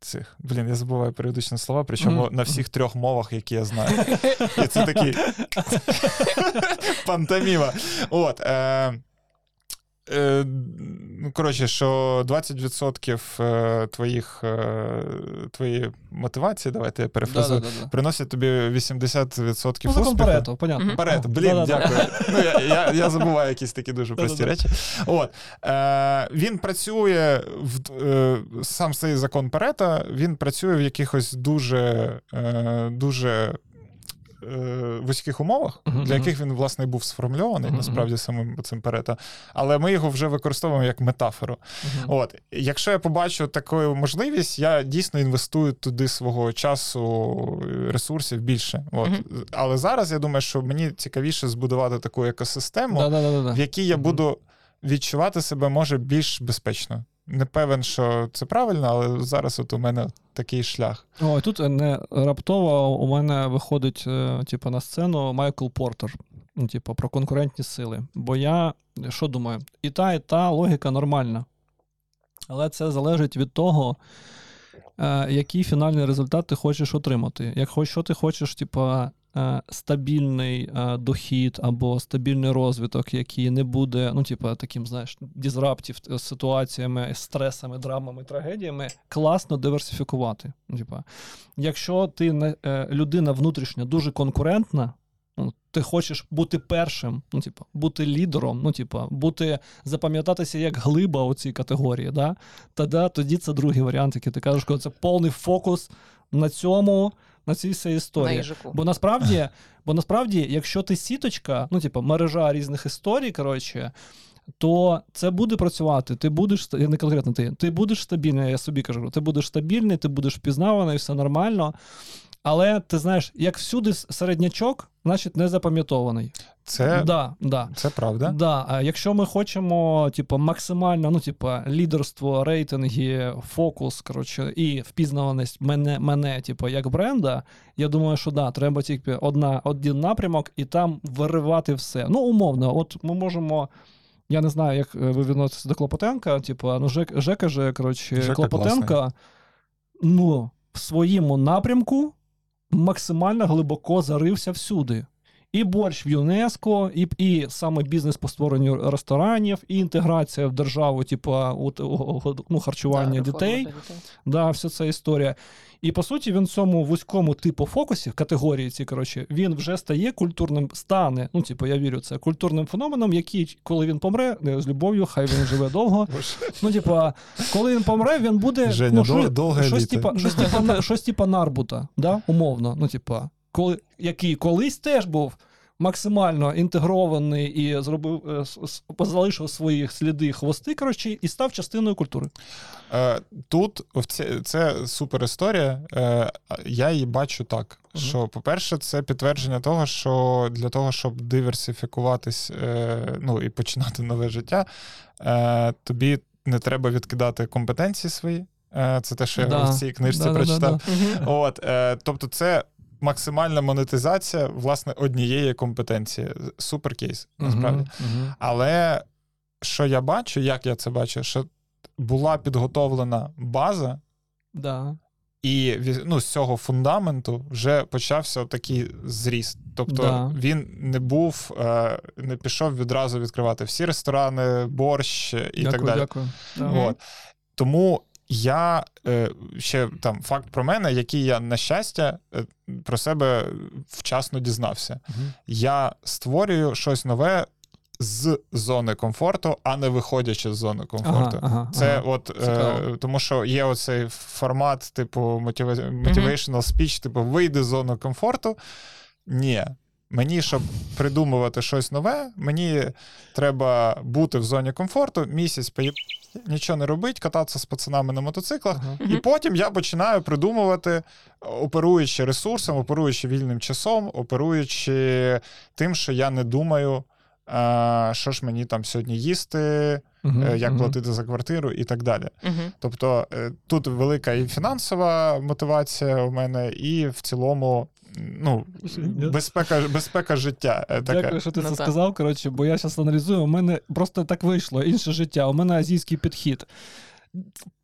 [SPEAKER 2] цих. Блін, я забуваю періодично слова, причому
[SPEAKER 3] Мгм.
[SPEAKER 2] на всіх трьох мовах, які я знаю. І це такий пантоміма. От, е, Е, ну, коротше, що 20% е, твоїх е, твоєї мотивації, давайте я перефразую,
[SPEAKER 3] Да-да-да-да.
[SPEAKER 2] приносять тобі 80%
[SPEAKER 3] Ну,
[SPEAKER 2] успіху.
[SPEAKER 3] Парето, понятно.
[SPEAKER 2] Парето, блін, дякую. Ну, я, я, я забуваю якісь такі дуже прості речі. От, е, він працює в е, сам цей закон Парета, він працює в якихось дуже, е, дуже е, вузьких умовах,
[SPEAKER 3] Мгм,
[SPEAKER 2] для яких він, власне, був сформульований,
[SPEAKER 3] Мгм,
[SPEAKER 2] насправді, самим цим Парето. Але ми його вже використовуємо як метафору.
[SPEAKER 3] Мгм.
[SPEAKER 2] От, якщо я побачу таку можливість, я дійсно інвестую туди свого часу, ресурсів більше. От. Але зараз я думаю, що мені цікавіше збудувати таку екосистему, в якій я буду відчувати себе може більш безпечно. Не певен, що це правильно, але зараз от у мене такий шлях.
[SPEAKER 3] Ой, тут не раптово у мене виходить е, типу, на сцену Майкл Портер. Ну, типу, про конкурентні сили. Бо я що думаю, і та, і та логіка нормальна. Але це залежить від того, е, який фінальний результат ти хочеш отримати. Якщо ти хочеш, типу, стабільний е, дохід або стабільний розвиток, який не буде, ну, типу, таким, знаєш, дізраптів е, ситуаціями, стресами, драмами, трагедіями, класно диверсифікувати. Ну, Типу, якщо ти е, людина внутрішня дуже конкурентна, ну, ти хочеш бути першим, ну, типу, бути лідером, ну, типу, бути, запам'ятатися як глиба у цій категорії, да? Тоді, тоді це другий варіант, який ти кажеш, коли це повний фокус на цьому, на цій
[SPEAKER 1] цій
[SPEAKER 3] історії.
[SPEAKER 1] На
[SPEAKER 3] Бо насправді, бо насправді, якщо ти сіточка, ну, типу, мережа різних історій, коротше, то це буде працювати. Ти будеш я не конкретно ти, ти будеш стабільний, я собі кажу, ти будеш стабільний, ти будеш впізнаваний, все нормально. Але ти знаєш, як всюди середнячок, значить не запам'ятований.
[SPEAKER 2] Це,
[SPEAKER 3] Да, да.
[SPEAKER 2] це правда.
[SPEAKER 3] Да, а якщо ми хочемо, типу, максимально, ну, типу, лідерство, рейтинги, фокус, коротше, і впізнаваність мене, мене, типу, як бренда, я думаю, що да, треба тільки одна, один напрямок і там виривати все. Ну, умовно, от ми можемо. Я не знаю, як е, ви відноситесь до Клопотенка. Типу, ну, Жек, Жека же, коротше,
[SPEAKER 2] Жека
[SPEAKER 3] Клопотенка, ну, в своєму напрямку максимально глибоко зарився всюди. І борщ в ЮНЕСКО, і, і саме бізнес по створенню ресторанів, і інтеграція в державу, типу, от, ну, харчування
[SPEAKER 1] Да,
[SPEAKER 3] дітей.
[SPEAKER 1] дітей.
[SPEAKER 3] Да, вся ця історія. І по суті, він в цьому вузькому типу фокусі, категорії ці, коротше, він вже стає культурним, стане. Ну, типу, я вірю, це культурним феноменом, який, коли він помре, не з любов'ю, хай він живе довго. Ну, типа, коли він помре, він буде
[SPEAKER 2] Женя,
[SPEAKER 3] ну,
[SPEAKER 2] дол- довго
[SPEAKER 3] щось, типа, щось, типа, щось типа Нарбута, да? умовно. Ну, типа, коли, який колись теж був максимально інтегрований і зробив, е, залишив свої сліди хвости, коротше, і став частиною культури.
[SPEAKER 2] Е, Тут це, це супер історія. Е, Я її бачу так. Що, по-перше, це підтвердження того, що для того, щоб диверсифікуватись ну, і починати нове життя, тобі не треба відкидати компетенції свої. Це те, що я в цій книжці
[SPEAKER 3] Да-да-да-да.
[SPEAKER 2] прочитав. От, е, тобто, це максимальна монетизація власне однієї компетенції. Супер кейс, насправді.
[SPEAKER 3] Мгм, мгм.
[SPEAKER 2] Але що я бачу, як я це бачу, що була підготовлена база,
[SPEAKER 3] Да.
[SPEAKER 2] і ну, з цього фундаменту вже почався такий зріст. Тобто
[SPEAKER 3] Да.
[SPEAKER 2] він не був, е, не пішов відразу відкривати всі ресторани, борщ і
[SPEAKER 3] дякую,
[SPEAKER 2] так далі.
[SPEAKER 3] дякую.
[SPEAKER 2] От. Тому я е, ще там факт про мене, який я, на щастя, е, про себе вчасно дізнався.
[SPEAKER 3] Мгм.
[SPEAKER 2] Я створюю щось нове з зони комфорту, а не виходячи з зони комфорту.
[SPEAKER 3] Ага, ага,
[SPEAKER 2] Це
[SPEAKER 3] ага.
[SPEAKER 2] от е, тому, що є оцей формат, типу, motivational speech, типу, вийди з зони комфорту. Ні. Мені, щоб придумувати щось нове, мені треба бути в зоні комфорту, місяць поїб... нічого не робити, кататися з пацанами на мотоциклах.
[SPEAKER 3] Ага.
[SPEAKER 2] І потім я починаю придумувати, оперуючи ресурсом, оперуючи вільним часом, оперуючи тим, що я не думаю, е, що ж мені там сьогодні їсти, uh-huh, як
[SPEAKER 3] мгм.
[SPEAKER 2] платити за квартиру і так далі.
[SPEAKER 1] Мгм.
[SPEAKER 2] Тобто е, тут велика і фінансова мотивація у мене, і в цілому ну, безпека, безпека життя. е, Таке.
[SPEAKER 3] Дякую, що ти
[SPEAKER 1] Ну,
[SPEAKER 3] це
[SPEAKER 1] так.
[SPEAKER 3] сказав. Коротше, бо я зараз аналізую. У мене просто так вийшло інше життя. У мене азійський підхід.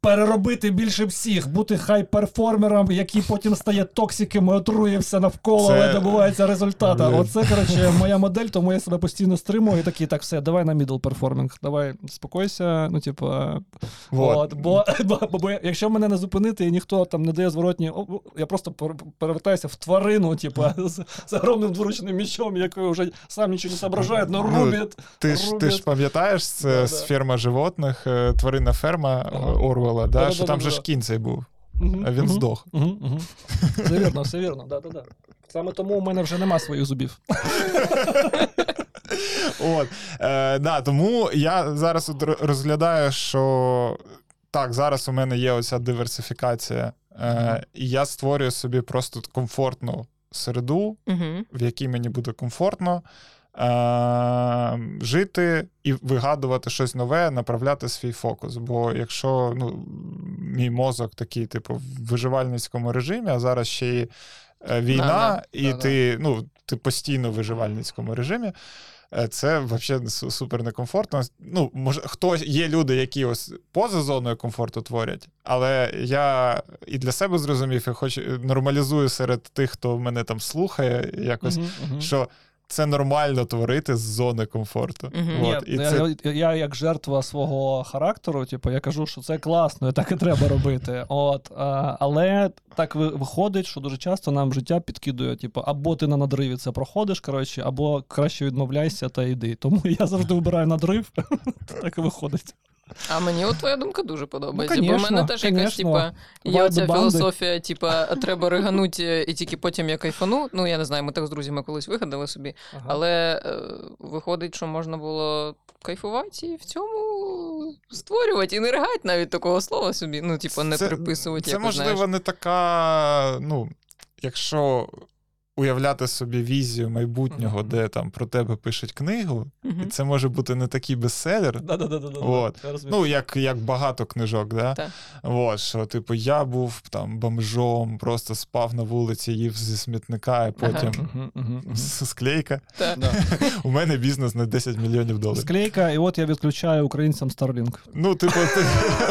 [SPEAKER 3] Переробити більше всіх, бути хай-перформером, який потім стає токсиком і отрує все навколо,
[SPEAKER 2] Це-
[SPEAKER 3] але добувається результата. Оце, коротше, моя модель, тому я себе постійно стримую і такий, так, все, давай на мідл перформинг, давай спокойся. Ну, типу,
[SPEAKER 2] Вот.
[SPEAKER 3] От, бо, бо, бо, бо якщо мене не зупинити і ніхто там не дає зворотні, я просто пер- перевертаюся в тварину, типу, з, з огромним дворучним мечом, який вже сам нічого не соображає, но
[SPEAKER 2] Ну,
[SPEAKER 3] рубить.
[SPEAKER 2] Ти ж, ти ж пам'ятаєш це
[SPEAKER 3] Да-да.
[SPEAKER 2] з ферма животних, е, тваринна ферма
[SPEAKER 3] Ага.
[SPEAKER 2] Орвела, да, що там же ж кінь цей був, а він здох.
[SPEAKER 3] Все вірно, все вірно, да, да, да. Саме тому у мене вже нема своїх зубів.
[SPEAKER 2] От, е, да, тому я зараз от розглядаю, що так, зараз у мене є оця диверсифікація, е, і я створюю собі просто комфортну середу, в якій мені буде комфортно. Е, жити і вигадувати щось нове, направляти свій фокус. Бо якщо ну, мій мозок такий, типу, в виживальницькому режимі, а зараз ще й е, війна,
[SPEAKER 1] Да-да,
[SPEAKER 2] і
[SPEAKER 1] да-да.
[SPEAKER 2] ти, ну, ти постійно в виживальницькому режимі, е, це взагалі супер некомфортно. Ну, може, хто є люди, які ось поза зоною комфорту творять, але я і для себе зрозумів, і хоч нормалізую серед тих, хто мене там слухає, якось,
[SPEAKER 3] мгм.
[SPEAKER 2] що це нормально творити з зони комфорту.
[SPEAKER 1] Мгм.
[SPEAKER 2] От,
[SPEAKER 3] Ні,
[SPEAKER 2] і
[SPEAKER 3] я,
[SPEAKER 2] це...
[SPEAKER 3] я, я як жертва свого характеру, типу, я кажу, що це класно, і так і треба робити. От, а, але так виходить, що дуже часто нам життя підкидує, типу, або ти на надриві це проходиш, коротше, або краще відмовляйся та йди. Тому я завжди вибираю надрив, так і виходить.
[SPEAKER 1] А мені от твоя думка дуже подобається.
[SPEAKER 3] Ну,
[SPEAKER 1] бо в мене теж якась, типа, є оця філософія, типа, треба риганути і тільки потім я кайфану. Ну, я не знаю, ми так з друзями колись вигадали собі.
[SPEAKER 3] Ага.
[SPEAKER 1] Але е, виходить, що можна було кайфувати і в цьому створювати, і не ригати навіть такого слова собі. Ну, типу, не
[SPEAKER 2] Це-
[SPEAKER 1] приписувати.
[SPEAKER 2] Це,
[SPEAKER 1] якось,
[SPEAKER 2] можливо,
[SPEAKER 1] знаєш.
[SPEAKER 2] не така, ну, якщо уявляти собі візію майбутнього, де там про тебе пишуть книгу, і це може бути не такий бестселер. От. Ну, як, як багато книжок, да?
[SPEAKER 1] Так.
[SPEAKER 2] От, що, типу, я був там бомжом, просто спав на вулиці, їв зі смітника, і потім склейка. У мене бізнес на 10 мільйонів доларів.
[SPEAKER 3] Склейка, і от я відключаю українцям Starlink.
[SPEAKER 2] Ну, типу,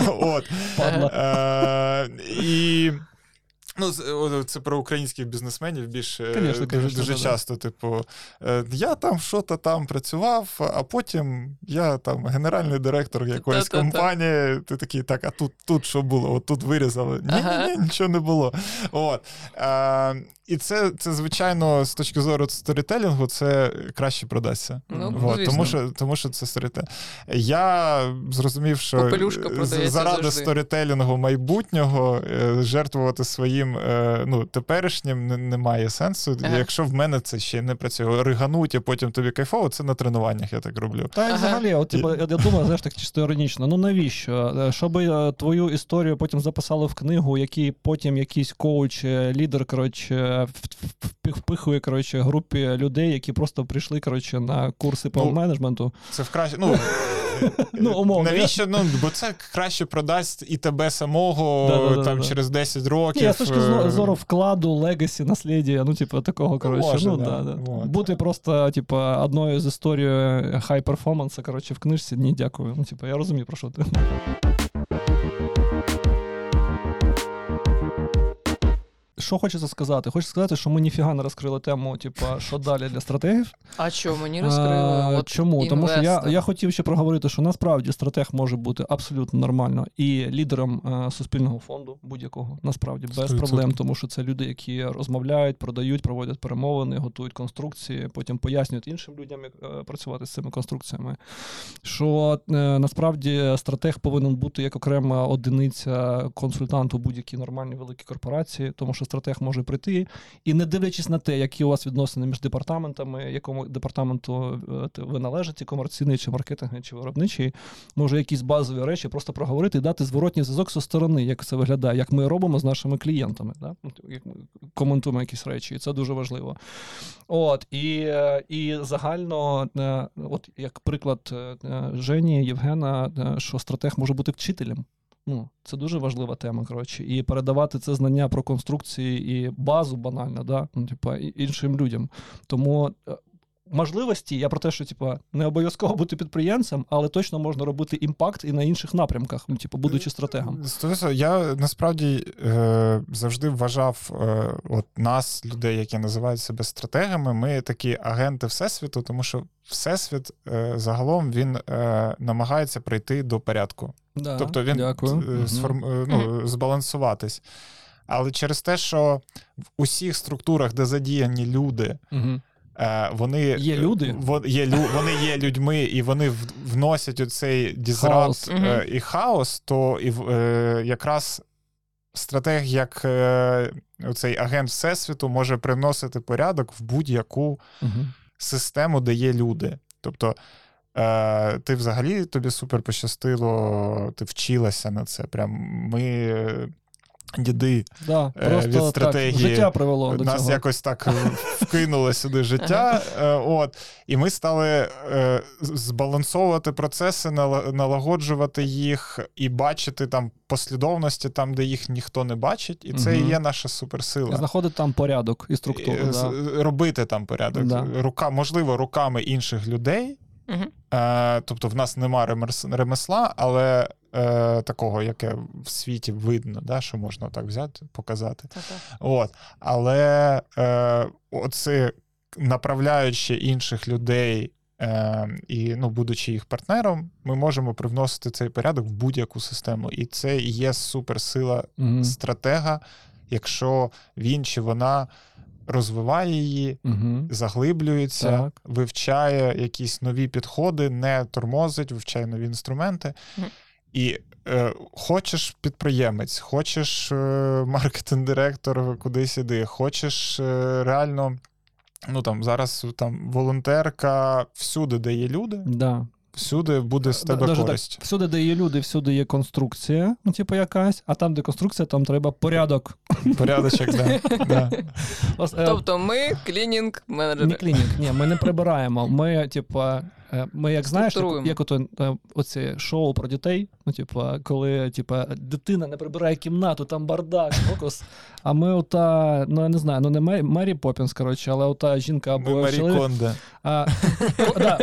[SPEAKER 2] от. Е, і Ну, це про українських бізнесменів більше е,
[SPEAKER 3] Конечно,
[SPEAKER 2] дуже,
[SPEAKER 3] конечно,
[SPEAKER 2] дуже часто. Типу, е, я там що-то там працював, а потім я там генеральний директор якоїсь компанії. Ти такий, так, а тут, тут що було? От тут вирізали. Ні,
[SPEAKER 1] Ага.
[SPEAKER 2] ні, ні, нічого не було. От. Е, і це, це, звичайно, з точки зору сторітелінгу, це краще продасться.
[SPEAKER 1] Ну,
[SPEAKER 2] От, тому, що, тому що це сторітелінг. Я зрозумів, що заради
[SPEAKER 1] завжди.
[SPEAKER 2] сторітелінгу майбутнього е, жертвувати своїм е, ну, теперішнім немає сенсу.
[SPEAKER 1] Ага.
[SPEAKER 2] Якщо в мене це ще не працює, ригануть, а потім тобі кайфово, це на тренуваннях я так роблю.
[SPEAKER 3] Та
[SPEAKER 1] Ага.
[SPEAKER 3] взагалі, от, типу, я, я думаю, знаєш, так чисто іронічно. Ну навіщо? Е, Щоб е, твою історію потім записали в книгу, який потім якийсь коуч, лідер, коротше, впихує коротше, групі людей, які просто прийшли коротше, на курси по
[SPEAKER 2] Ну,
[SPEAKER 3] менеджменту.
[SPEAKER 2] Це в краще. Ну,
[SPEAKER 3] Ну, умовно,
[SPEAKER 2] Навіщо? Ну, бо це краще продасть і тебе самого там через 10 років.
[SPEAKER 3] Я з точки
[SPEAKER 2] е,
[SPEAKER 3] зору вкладу, legacy, наследия, ну, типу, такого, коротше. ну,
[SPEAKER 2] да,
[SPEAKER 3] да. Бути просто, типу, одною з історією high performance а, коротше, в книжці, ні, дякую. Ну, типу, я розумію, про що ти. Що хочеться сказати? Хочеться сказати, що ми ніфіга не розкрили тему, типу, що далі для стратегів.
[SPEAKER 1] А що, мені розкрили?
[SPEAKER 3] А,
[SPEAKER 1] От
[SPEAKER 3] Чому? Тому що я, я хотів ще проговорити, що насправді стратег може бути абсолютно нормально і лідером е, суспільного фонду будь-якого, насправді, без
[SPEAKER 2] 100%.
[SPEAKER 3] проблем, тому що це люди, які розмовляють, продають, проводять перемовини, готують конструкції, потім пояснюють іншим людям, як е, працювати з цими конструкціями. Що е, насправді стратег повинен бути як окрема одиниця консультанту будь-якій нормальній великій корпорації, тому що стратег може прийти і не дивлячись на те, які у вас відносини між департаментами, якому департаменту е, ви належите, комерційний чи маркетинговий, чи виробничий, може якісь базові речі просто проговорити і дати зворотній зв'язок зі сторони, як це виглядає, як ми робимо з нашими клієнтами, да? Ну, як ми коментуємо якісь речі, і це дуже важливо. От і, е, і загально, е, от як приклад Жені, Євгена, що стратег може бути вчителем. Ну, це дуже важлива тема, коротше, і передавати це знання про конструкції і базу банально, да, ну, типу, іншим людям. Тому е, можливості. Я про те, що типа не обов'язково бути підприємцем, але точно можна робити імпакт і на інших напрямках, ну, типу, будучи стратегом.
[SPEAKER 2] Я насправді е, завжди вважав е, от нас, людей, які називають себе стратегами, ми такі агенти Всесвіту, тому що Всесвіт е, загалом він е, намагається прийти до порядку.
[SPEAKER 3] Да,
[SPEAKER 2] Тобто він
[SPEAKER 3] дякую.
[SPEAKER 2] е, сформ... е, ну, збалансуватись. Але через те, що в усіх структурах, де задіяні люди,
[SPEAKER 3] Мгм.
[SPEAKER 2] Е, вони
[SPEAKER 3] Є люди?
[SPEAKER 2] Вон, є, вони є людьми, і вони вносять оцей дізрапт е, і хаос, то і в- е, якраз стратег, як е, оцей агент Всесвіту, може приносити порядок в будь-яку
[SPEAKER 3] Мгм.
[SPEAKER 2] систему, де є люди. Тобто. Е, ти взагалі тобі супер пощастило, ти вчилася на це. Прям ми, е, діди,
[SPEAKER 3] Да,
[SPEAKER 2] Е,
[SPEAKER 3] просто
[SPEAKER 2] від
[SPEAKER 3] так, життя привело до
[SPEAKER 2] нас
[SPEAKER 3] цього.
[SPEAKER 2] якось так вкинуло сюди життя. е, От, і ми стали е, збалансовувати процеси, налагоджувати їх і бачити там послідовності, там, де їх ніхто не бачить. І це і є наша суперсила.
[SPEAKER 3] Знаходить там порядок і структуру.
[SPEAKER 2] Е,
[SPEAKER 3] Да.
[SPEAKER 2] Робити там порядок.
[SPEAKER 3] Да.
[SPEAKER 2] Рука, можливо, руками інших людей. Е, тобто в нас нема ремес- ремесла, але е, такого, яке в світі видно, да, що можна так взяти, показати.
[SPEAKER 1] Та-та.
[SPEAKER 2] От. Але е, оце направляючи інших людей е, і ну, будучи їх партнером, ми можемо привносити цей порядок в будь-яку систему. І це і є суперсила
[SPEAKER 3] Мгм.
[SPEAKER 2] стратега, якщо він чи вона розвиває її.
[SPEAKER 3] Мгм.
[SPEAKER 2] Заглиблюється,
[SPEAKER 3] Так.
[SPEAKER 2] вивчає якісь нові підходи, не тормозить, вивчає нові інструменти.
[SPEAKER 1] Мгм.
[SPEAKER 2] І е, хочеш підприємець, хочеш е, маркетинг-директор кудись іди, хочеш е, реально. Ну там зараз там волонтерка, всюди, де є люди,
[SPEAKER 3] Да.
[SPEAKER 2] всюди буде з тебе
[SPEAKER 3] Даже
[SPEAKER 2] користь.
[SPEAKER 3] Так, всюди, де є люди, всюди є конструкція, ну, типу якась, а там, де конструкція, там треба порядок.
[SPEAKER 2] Порядочок, да,
[SPEAKER 3] е,
[SPEAKER 1] Тобто ми клінінг
[SPEAKER 3] Не клінінг, ні, ми не прибираємо. Ми, типа, е, ми як знаєш, як, як ото е, оце шоу про дітей. Ну, типа, коли типа, дитина не прибирає кімнату, там бардак, фокус. А ми ота, ну я не знаю, ну не Мері, Мері Поппінс, коротше, але ота жінка
[SPEAKER 2] Ми
[SPEAKER 3] або
[SPEAKER 2] Марі
[SPEAKER 3] чоловік. А, да,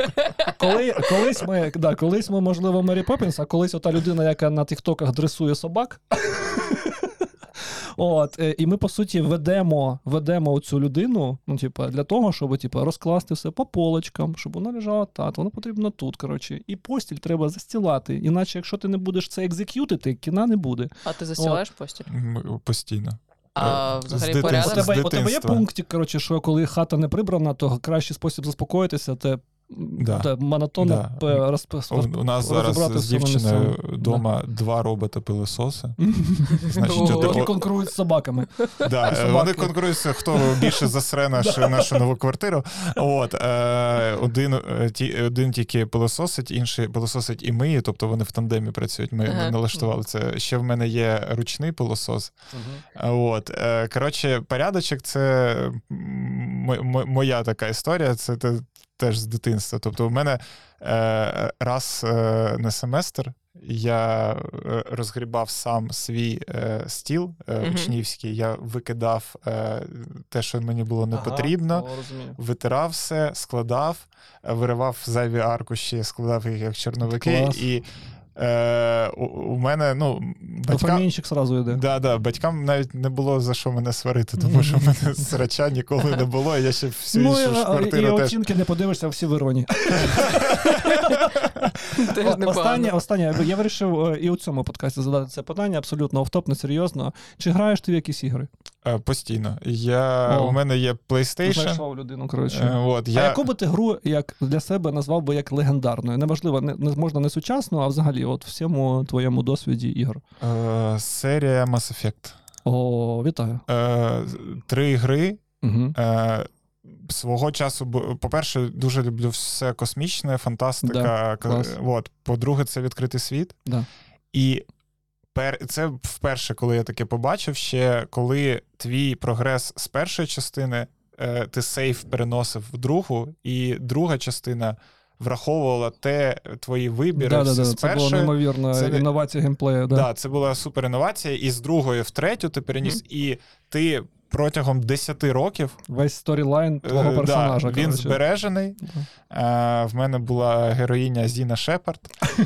[SPEAKER 3] коли, колись, ми, да, колись ми, можливо, Мері Поппінс, а колись ота людина, яка на тіктоках дресує собак. От, е, і ми, по суті, ведемо, ведемо цю людину, ну, типу, для того, щоб типу, розкласти все по полочкам, щоб вона лежала так, воно потрібно тут. коротше. І постіль треба застілати. Іначе, якщо ти не будеш це екзек'ютити, кіна не буде.
[SPEAKER 1] А ти застілаєш постіль?
[SPEAKER 2] Постійно.
[SPEAKER 1] А
[SPEAKER 2] Е,
[SPEAKER 1] взагалі порядок?
[SPEAKER 3] Тебе, у тебе є пунктик, коротше, що коли хата не прибрана, то кращий спосіб заспокоїтися це.
[SPEAKER 2] Да.
[SPEAKER 3] Та, монотонно
[SPEAKER 2] Да.
[SPEAKER 3] розп-
[SPEAKER 2] У, у нас зараз з дівчиною вдома два робота-пилососи. Значить,
[SPEAKER 1] Ого.
[SPEAKER 2] от-
[SPEAKER 3] Які конкурують з собаками.
[SPEAKER 2] Да, е, вони конкуруються, хто більше засре наш, нашу нову квартиру. От, е, один, е, ті, один тільки пилососить, інший пилососить і миє, тобто вони в тандемі працюють. Ми
[SPEAKER 1] Ага.
[SPEAKER 2] налаштували це. Ще в мене є ручний пилосос. От, е, коротше, порядочок це м- м- моя така історія. Це те- теж з дитинства. Тобто, у мене е, раз е, на семестр я е, розгрібав сам свій е, стіл е, учнівський. Я викидав е, те, що мені було не потрібно.
[SPEAKER 3] ага.
[SPEAKER 2] Витирав все, складав, виривав зайві аркуші, складав їх як чорновики.
[SPEAKER 3] Клас.
[SPEAKER 2] І е, у, у мене, ну, батькам,
[SPEAKER 3] Дофамінчик зразу йде.
[SPEAKER 2] Да, да, батькам навіть не було за що мене сварити, тому що в мене срача ніколи не було. і Я ще всю
[SPEAKER 3] Ну,
[SPEAKER 2] іншу
[SPEAKER 3] і,
[SPEAKER 2] ж
[SPEAKER 3] і
[SPEAKER 2] квартиру теж.
[SPEAKER 3] І не подивишся, всі в
[SPEAKER 1] Теж
[SPEAKER 3] Останнє, останнє, я вирішив е, і у цьому подкасті задати це питання абсолютно офтоп, несерйозно. Чи граєш ти в якісь ігри?
[SPEAKER 2] Е, Постійно. Я,
[SPEAKER 3] О.
[SPEAKER 2] у мене є PlayStation.
[SPEAKER 3] Знайшов людину,
[SPEAKER 2] Е,
[SPEAKER 3] коротше.
[SPEAKER 2] От,
[SPEAKER 3] А яку би ти гру як для себе назвав би як легендарною? Неважливо, не, не можна не сучасну, а взагалі, от всьому твоєму досвіді ігор.
[SPEAKER 2] е, серія Mass Effect.
[SPEAKER 3] О, вітаю.
[SPEAKER 2] Е, три гри.
[SPEAKER 3] Угу.
[SPEAKER 2] Е, Свого часу, по-перше, дуже люблю все космічне, фантастика.
[SPEAKER 3] Да.
[SPEAKER 2] От. По-друге, це відкритий світ.
[SPEAKER 3] Да.
[SPEAKER 2] І пер... це вперше, коли я таке побачив, ще коли твій прогрес з першої частини е, ти save переносив в другу, і друга частина враховувала те, твої вибори
[SPEAKER 3] Да, да,
[SPEAKER 2] з
[SPEAKER 3] да,
[SPEAKER 2] з
[SPEAKER 3] це була неймовірна
[SPEAKER 2] Це
[SPEAKER 3] інновація геймплею. Да.
[SPEAKER 2] Да, це була супер інновація, і з другої в третю ти переніс, і ти протягом 10 років.
[SPEAKER 3] Весь storyline твого
[SPEAKER 2] Е,
[SPEAKER 3] персонажа.
[SPEAKER 2] да, він
[SPEAKER 3] коротше.
[SPEAKER 2] збережений. Е, в мене була героїня Зіна Шепард.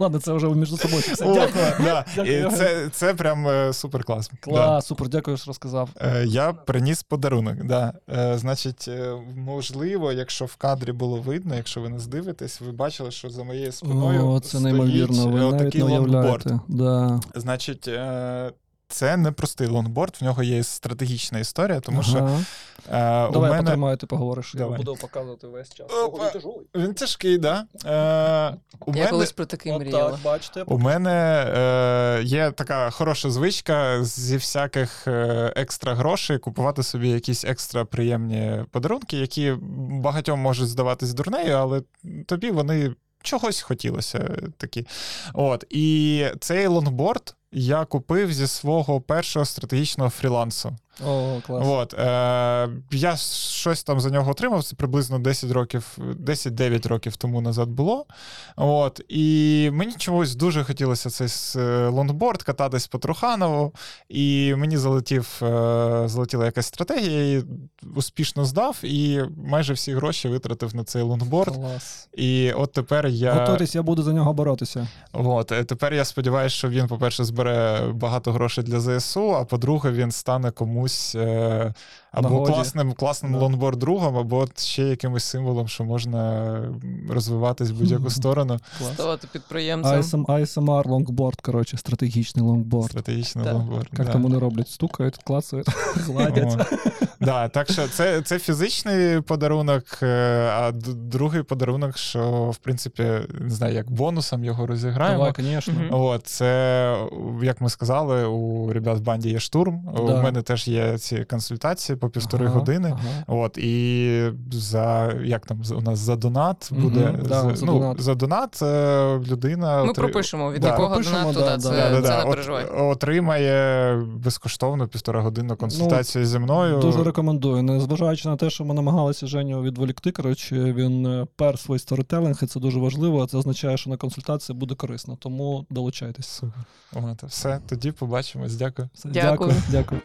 [SPEAKER 3] Ладно, це вже між собою.
[SPEAKER 2] О,
[SPEAKER 3] дякую.
[SPEAKER 2] да,
[SPEAKER 3] Дякую.
[SPEAKER 2] і це, це прям е, супер класно.
[SPEAKER 3] Клас, супер, дякую, що розказав.
[SPEAKER 2] Е, Я приніс подарунок. Да. Значить, можливо, якщо в кадрі було видно, якщо ви нас дивитесь, ви бачили, що за моєю спиною
[SPEAKER 3] О, це
[SPEAKER 2] стоїть
[SPEAKER 3] неймовірно, ви навіть не
[SPEAKER 2] лонгборд.
[SPEAKER 3] Да.
[SPEAKER 2] Значить, це не простий лонгборд, в нього є стратегічна історія, тому що е,
[SPEAKER 3] Давай я
[SPEAKER 2] мене
[SPEAKER 3] потримаю, ти поговориш. Я
[SPEAKER 2] Давай.
[SPEAKER 3] буду показувати весь час.
[SPEAKER 2] Опа.
[SPEAKER 3] Він тяжелий.
[SPEAKER 2] він тяжкий, да? Е, у
[SPEAKER 1] Я
[SPEAKER 2] мене...
[SPEAKER 1] колись про такий
[SPEAKER 3] От
[SPEAKER 1] мріяла.
[SPEAKER 3] так, бачите.
[SPEAKER 2] У мене е, є така хороша звичка зі всяких е, екстра грошей купувати собі якісь екстра приємні подарунки, які багатьом можуть здаватись дурнею, але тобі вони чогось хотілося такі. От. І цей лонгборд я купив зі свого першого стратегічного фрілансу.
[SPEAKER 3] О, клас.
[SPEAKER 2] От, е, я щось там за нього отримав, це приблизно 10 років, 10-9 років тому назад було. От, і мені чогось дуже хотілося цей е, лонгборд кататись по Труханову, і мені залетів, е, залетіла якась стратегія, я її успішно здав, і майже всі гроші витратив на цей лонгборд.
[SPEAKER 3] Клас.
[SPEAKER 2] І от тепер я.
[SPEAKER 3] Готуйтесь, я буду за нього боротися.
[SPEAKER 2] От, е, тепер я сподіваюся, що він, по-перше, збере багато грошей для ЗСУ, а по-друге, він стане комусь е, або
[SPEAKER 3] Нагоді.
[SPEAKER 2] класним, класним
[SPEAKER 3] Да.
[SPEAKER 2] лонгборд другом, або ще якимось символом, що можна розвиватись в будь-яку сторону.
[SPEAKER 1] Ставати підприємцем.
[SPEAKER 3] ISM, ISMR лонгборд, коротше, стратегічний лонгборд.
[SPEAKER 2] Стратегічний
[SPEAKER 1] Так.
[SPEAKER 2] лонгборд.
[SPEAKER 3] Як
[SPEAKER 2] да.
[SPEAKER 3] там вони роблять? Стукають, клацають, гладять.
[SPEAKER 2] Да, так що це, це фізичний подарунок, е, а другий подарунок, що в принципі не знаю, як бонусом його розіграємо.
[SPEAKER 3] Давай, звісно.
[SPEAKER 2] От, це, як ми сказали, у ребят в банді є штурм.
[SPEAKER 3] Да.
[SPEAKER 2] У мене теж є ці консультації по півтори
[SPEAKER 3] Ага,
[SPEAKER 2] години.
[SPEAKER 3] ага.
[SPEAKER 2] От, і за як там у нас за донат буде
[SPEAKER 3] да,
[SPEAKER 2] з-
[SPEAKER 3] за
[SPEAKER 2] ну,
[SPEAKER 3] донат.
[SPEAKER 2] за донат е, людина
[SPEAKER 1] Ми
[SPEAKER 2] отри-
[SPEAKER 1] пропишемо, від
[SPEAKER 2] Да.
[SPEAKER 1] якого
[SPEAKER 3] Пропишемо,
[SPEAKER 1] донату,
[SPEAKER 3] да,
[SPEAKER 1] да,
[SPEAKER 3] да,
[SPEAKER 1] це,
[SPEAKER 2] Да, да,
[SPEAKER 1] це
[SPEAKER 2] да.
[SPEAKER 1] не
[SPEAKER 2] От- отримає безкоштовно півтора годинну консультацію зі мною.
[SPEAKER 3] Ну, Дуже рекомендую. Незважаючи на те, що ми намагалися Женю відволікти, коротше, він е, пер свій сторітелінг, і це дуже важливо. а Це означає, що на консультації буде корисно. Тому долучайтесь.
[SPEAKER 2] Супер. Все, тоді побачимось. Дякую.
[SPEAKER 1] Дякую.
[SPEAKER 3] Дякую. дякую.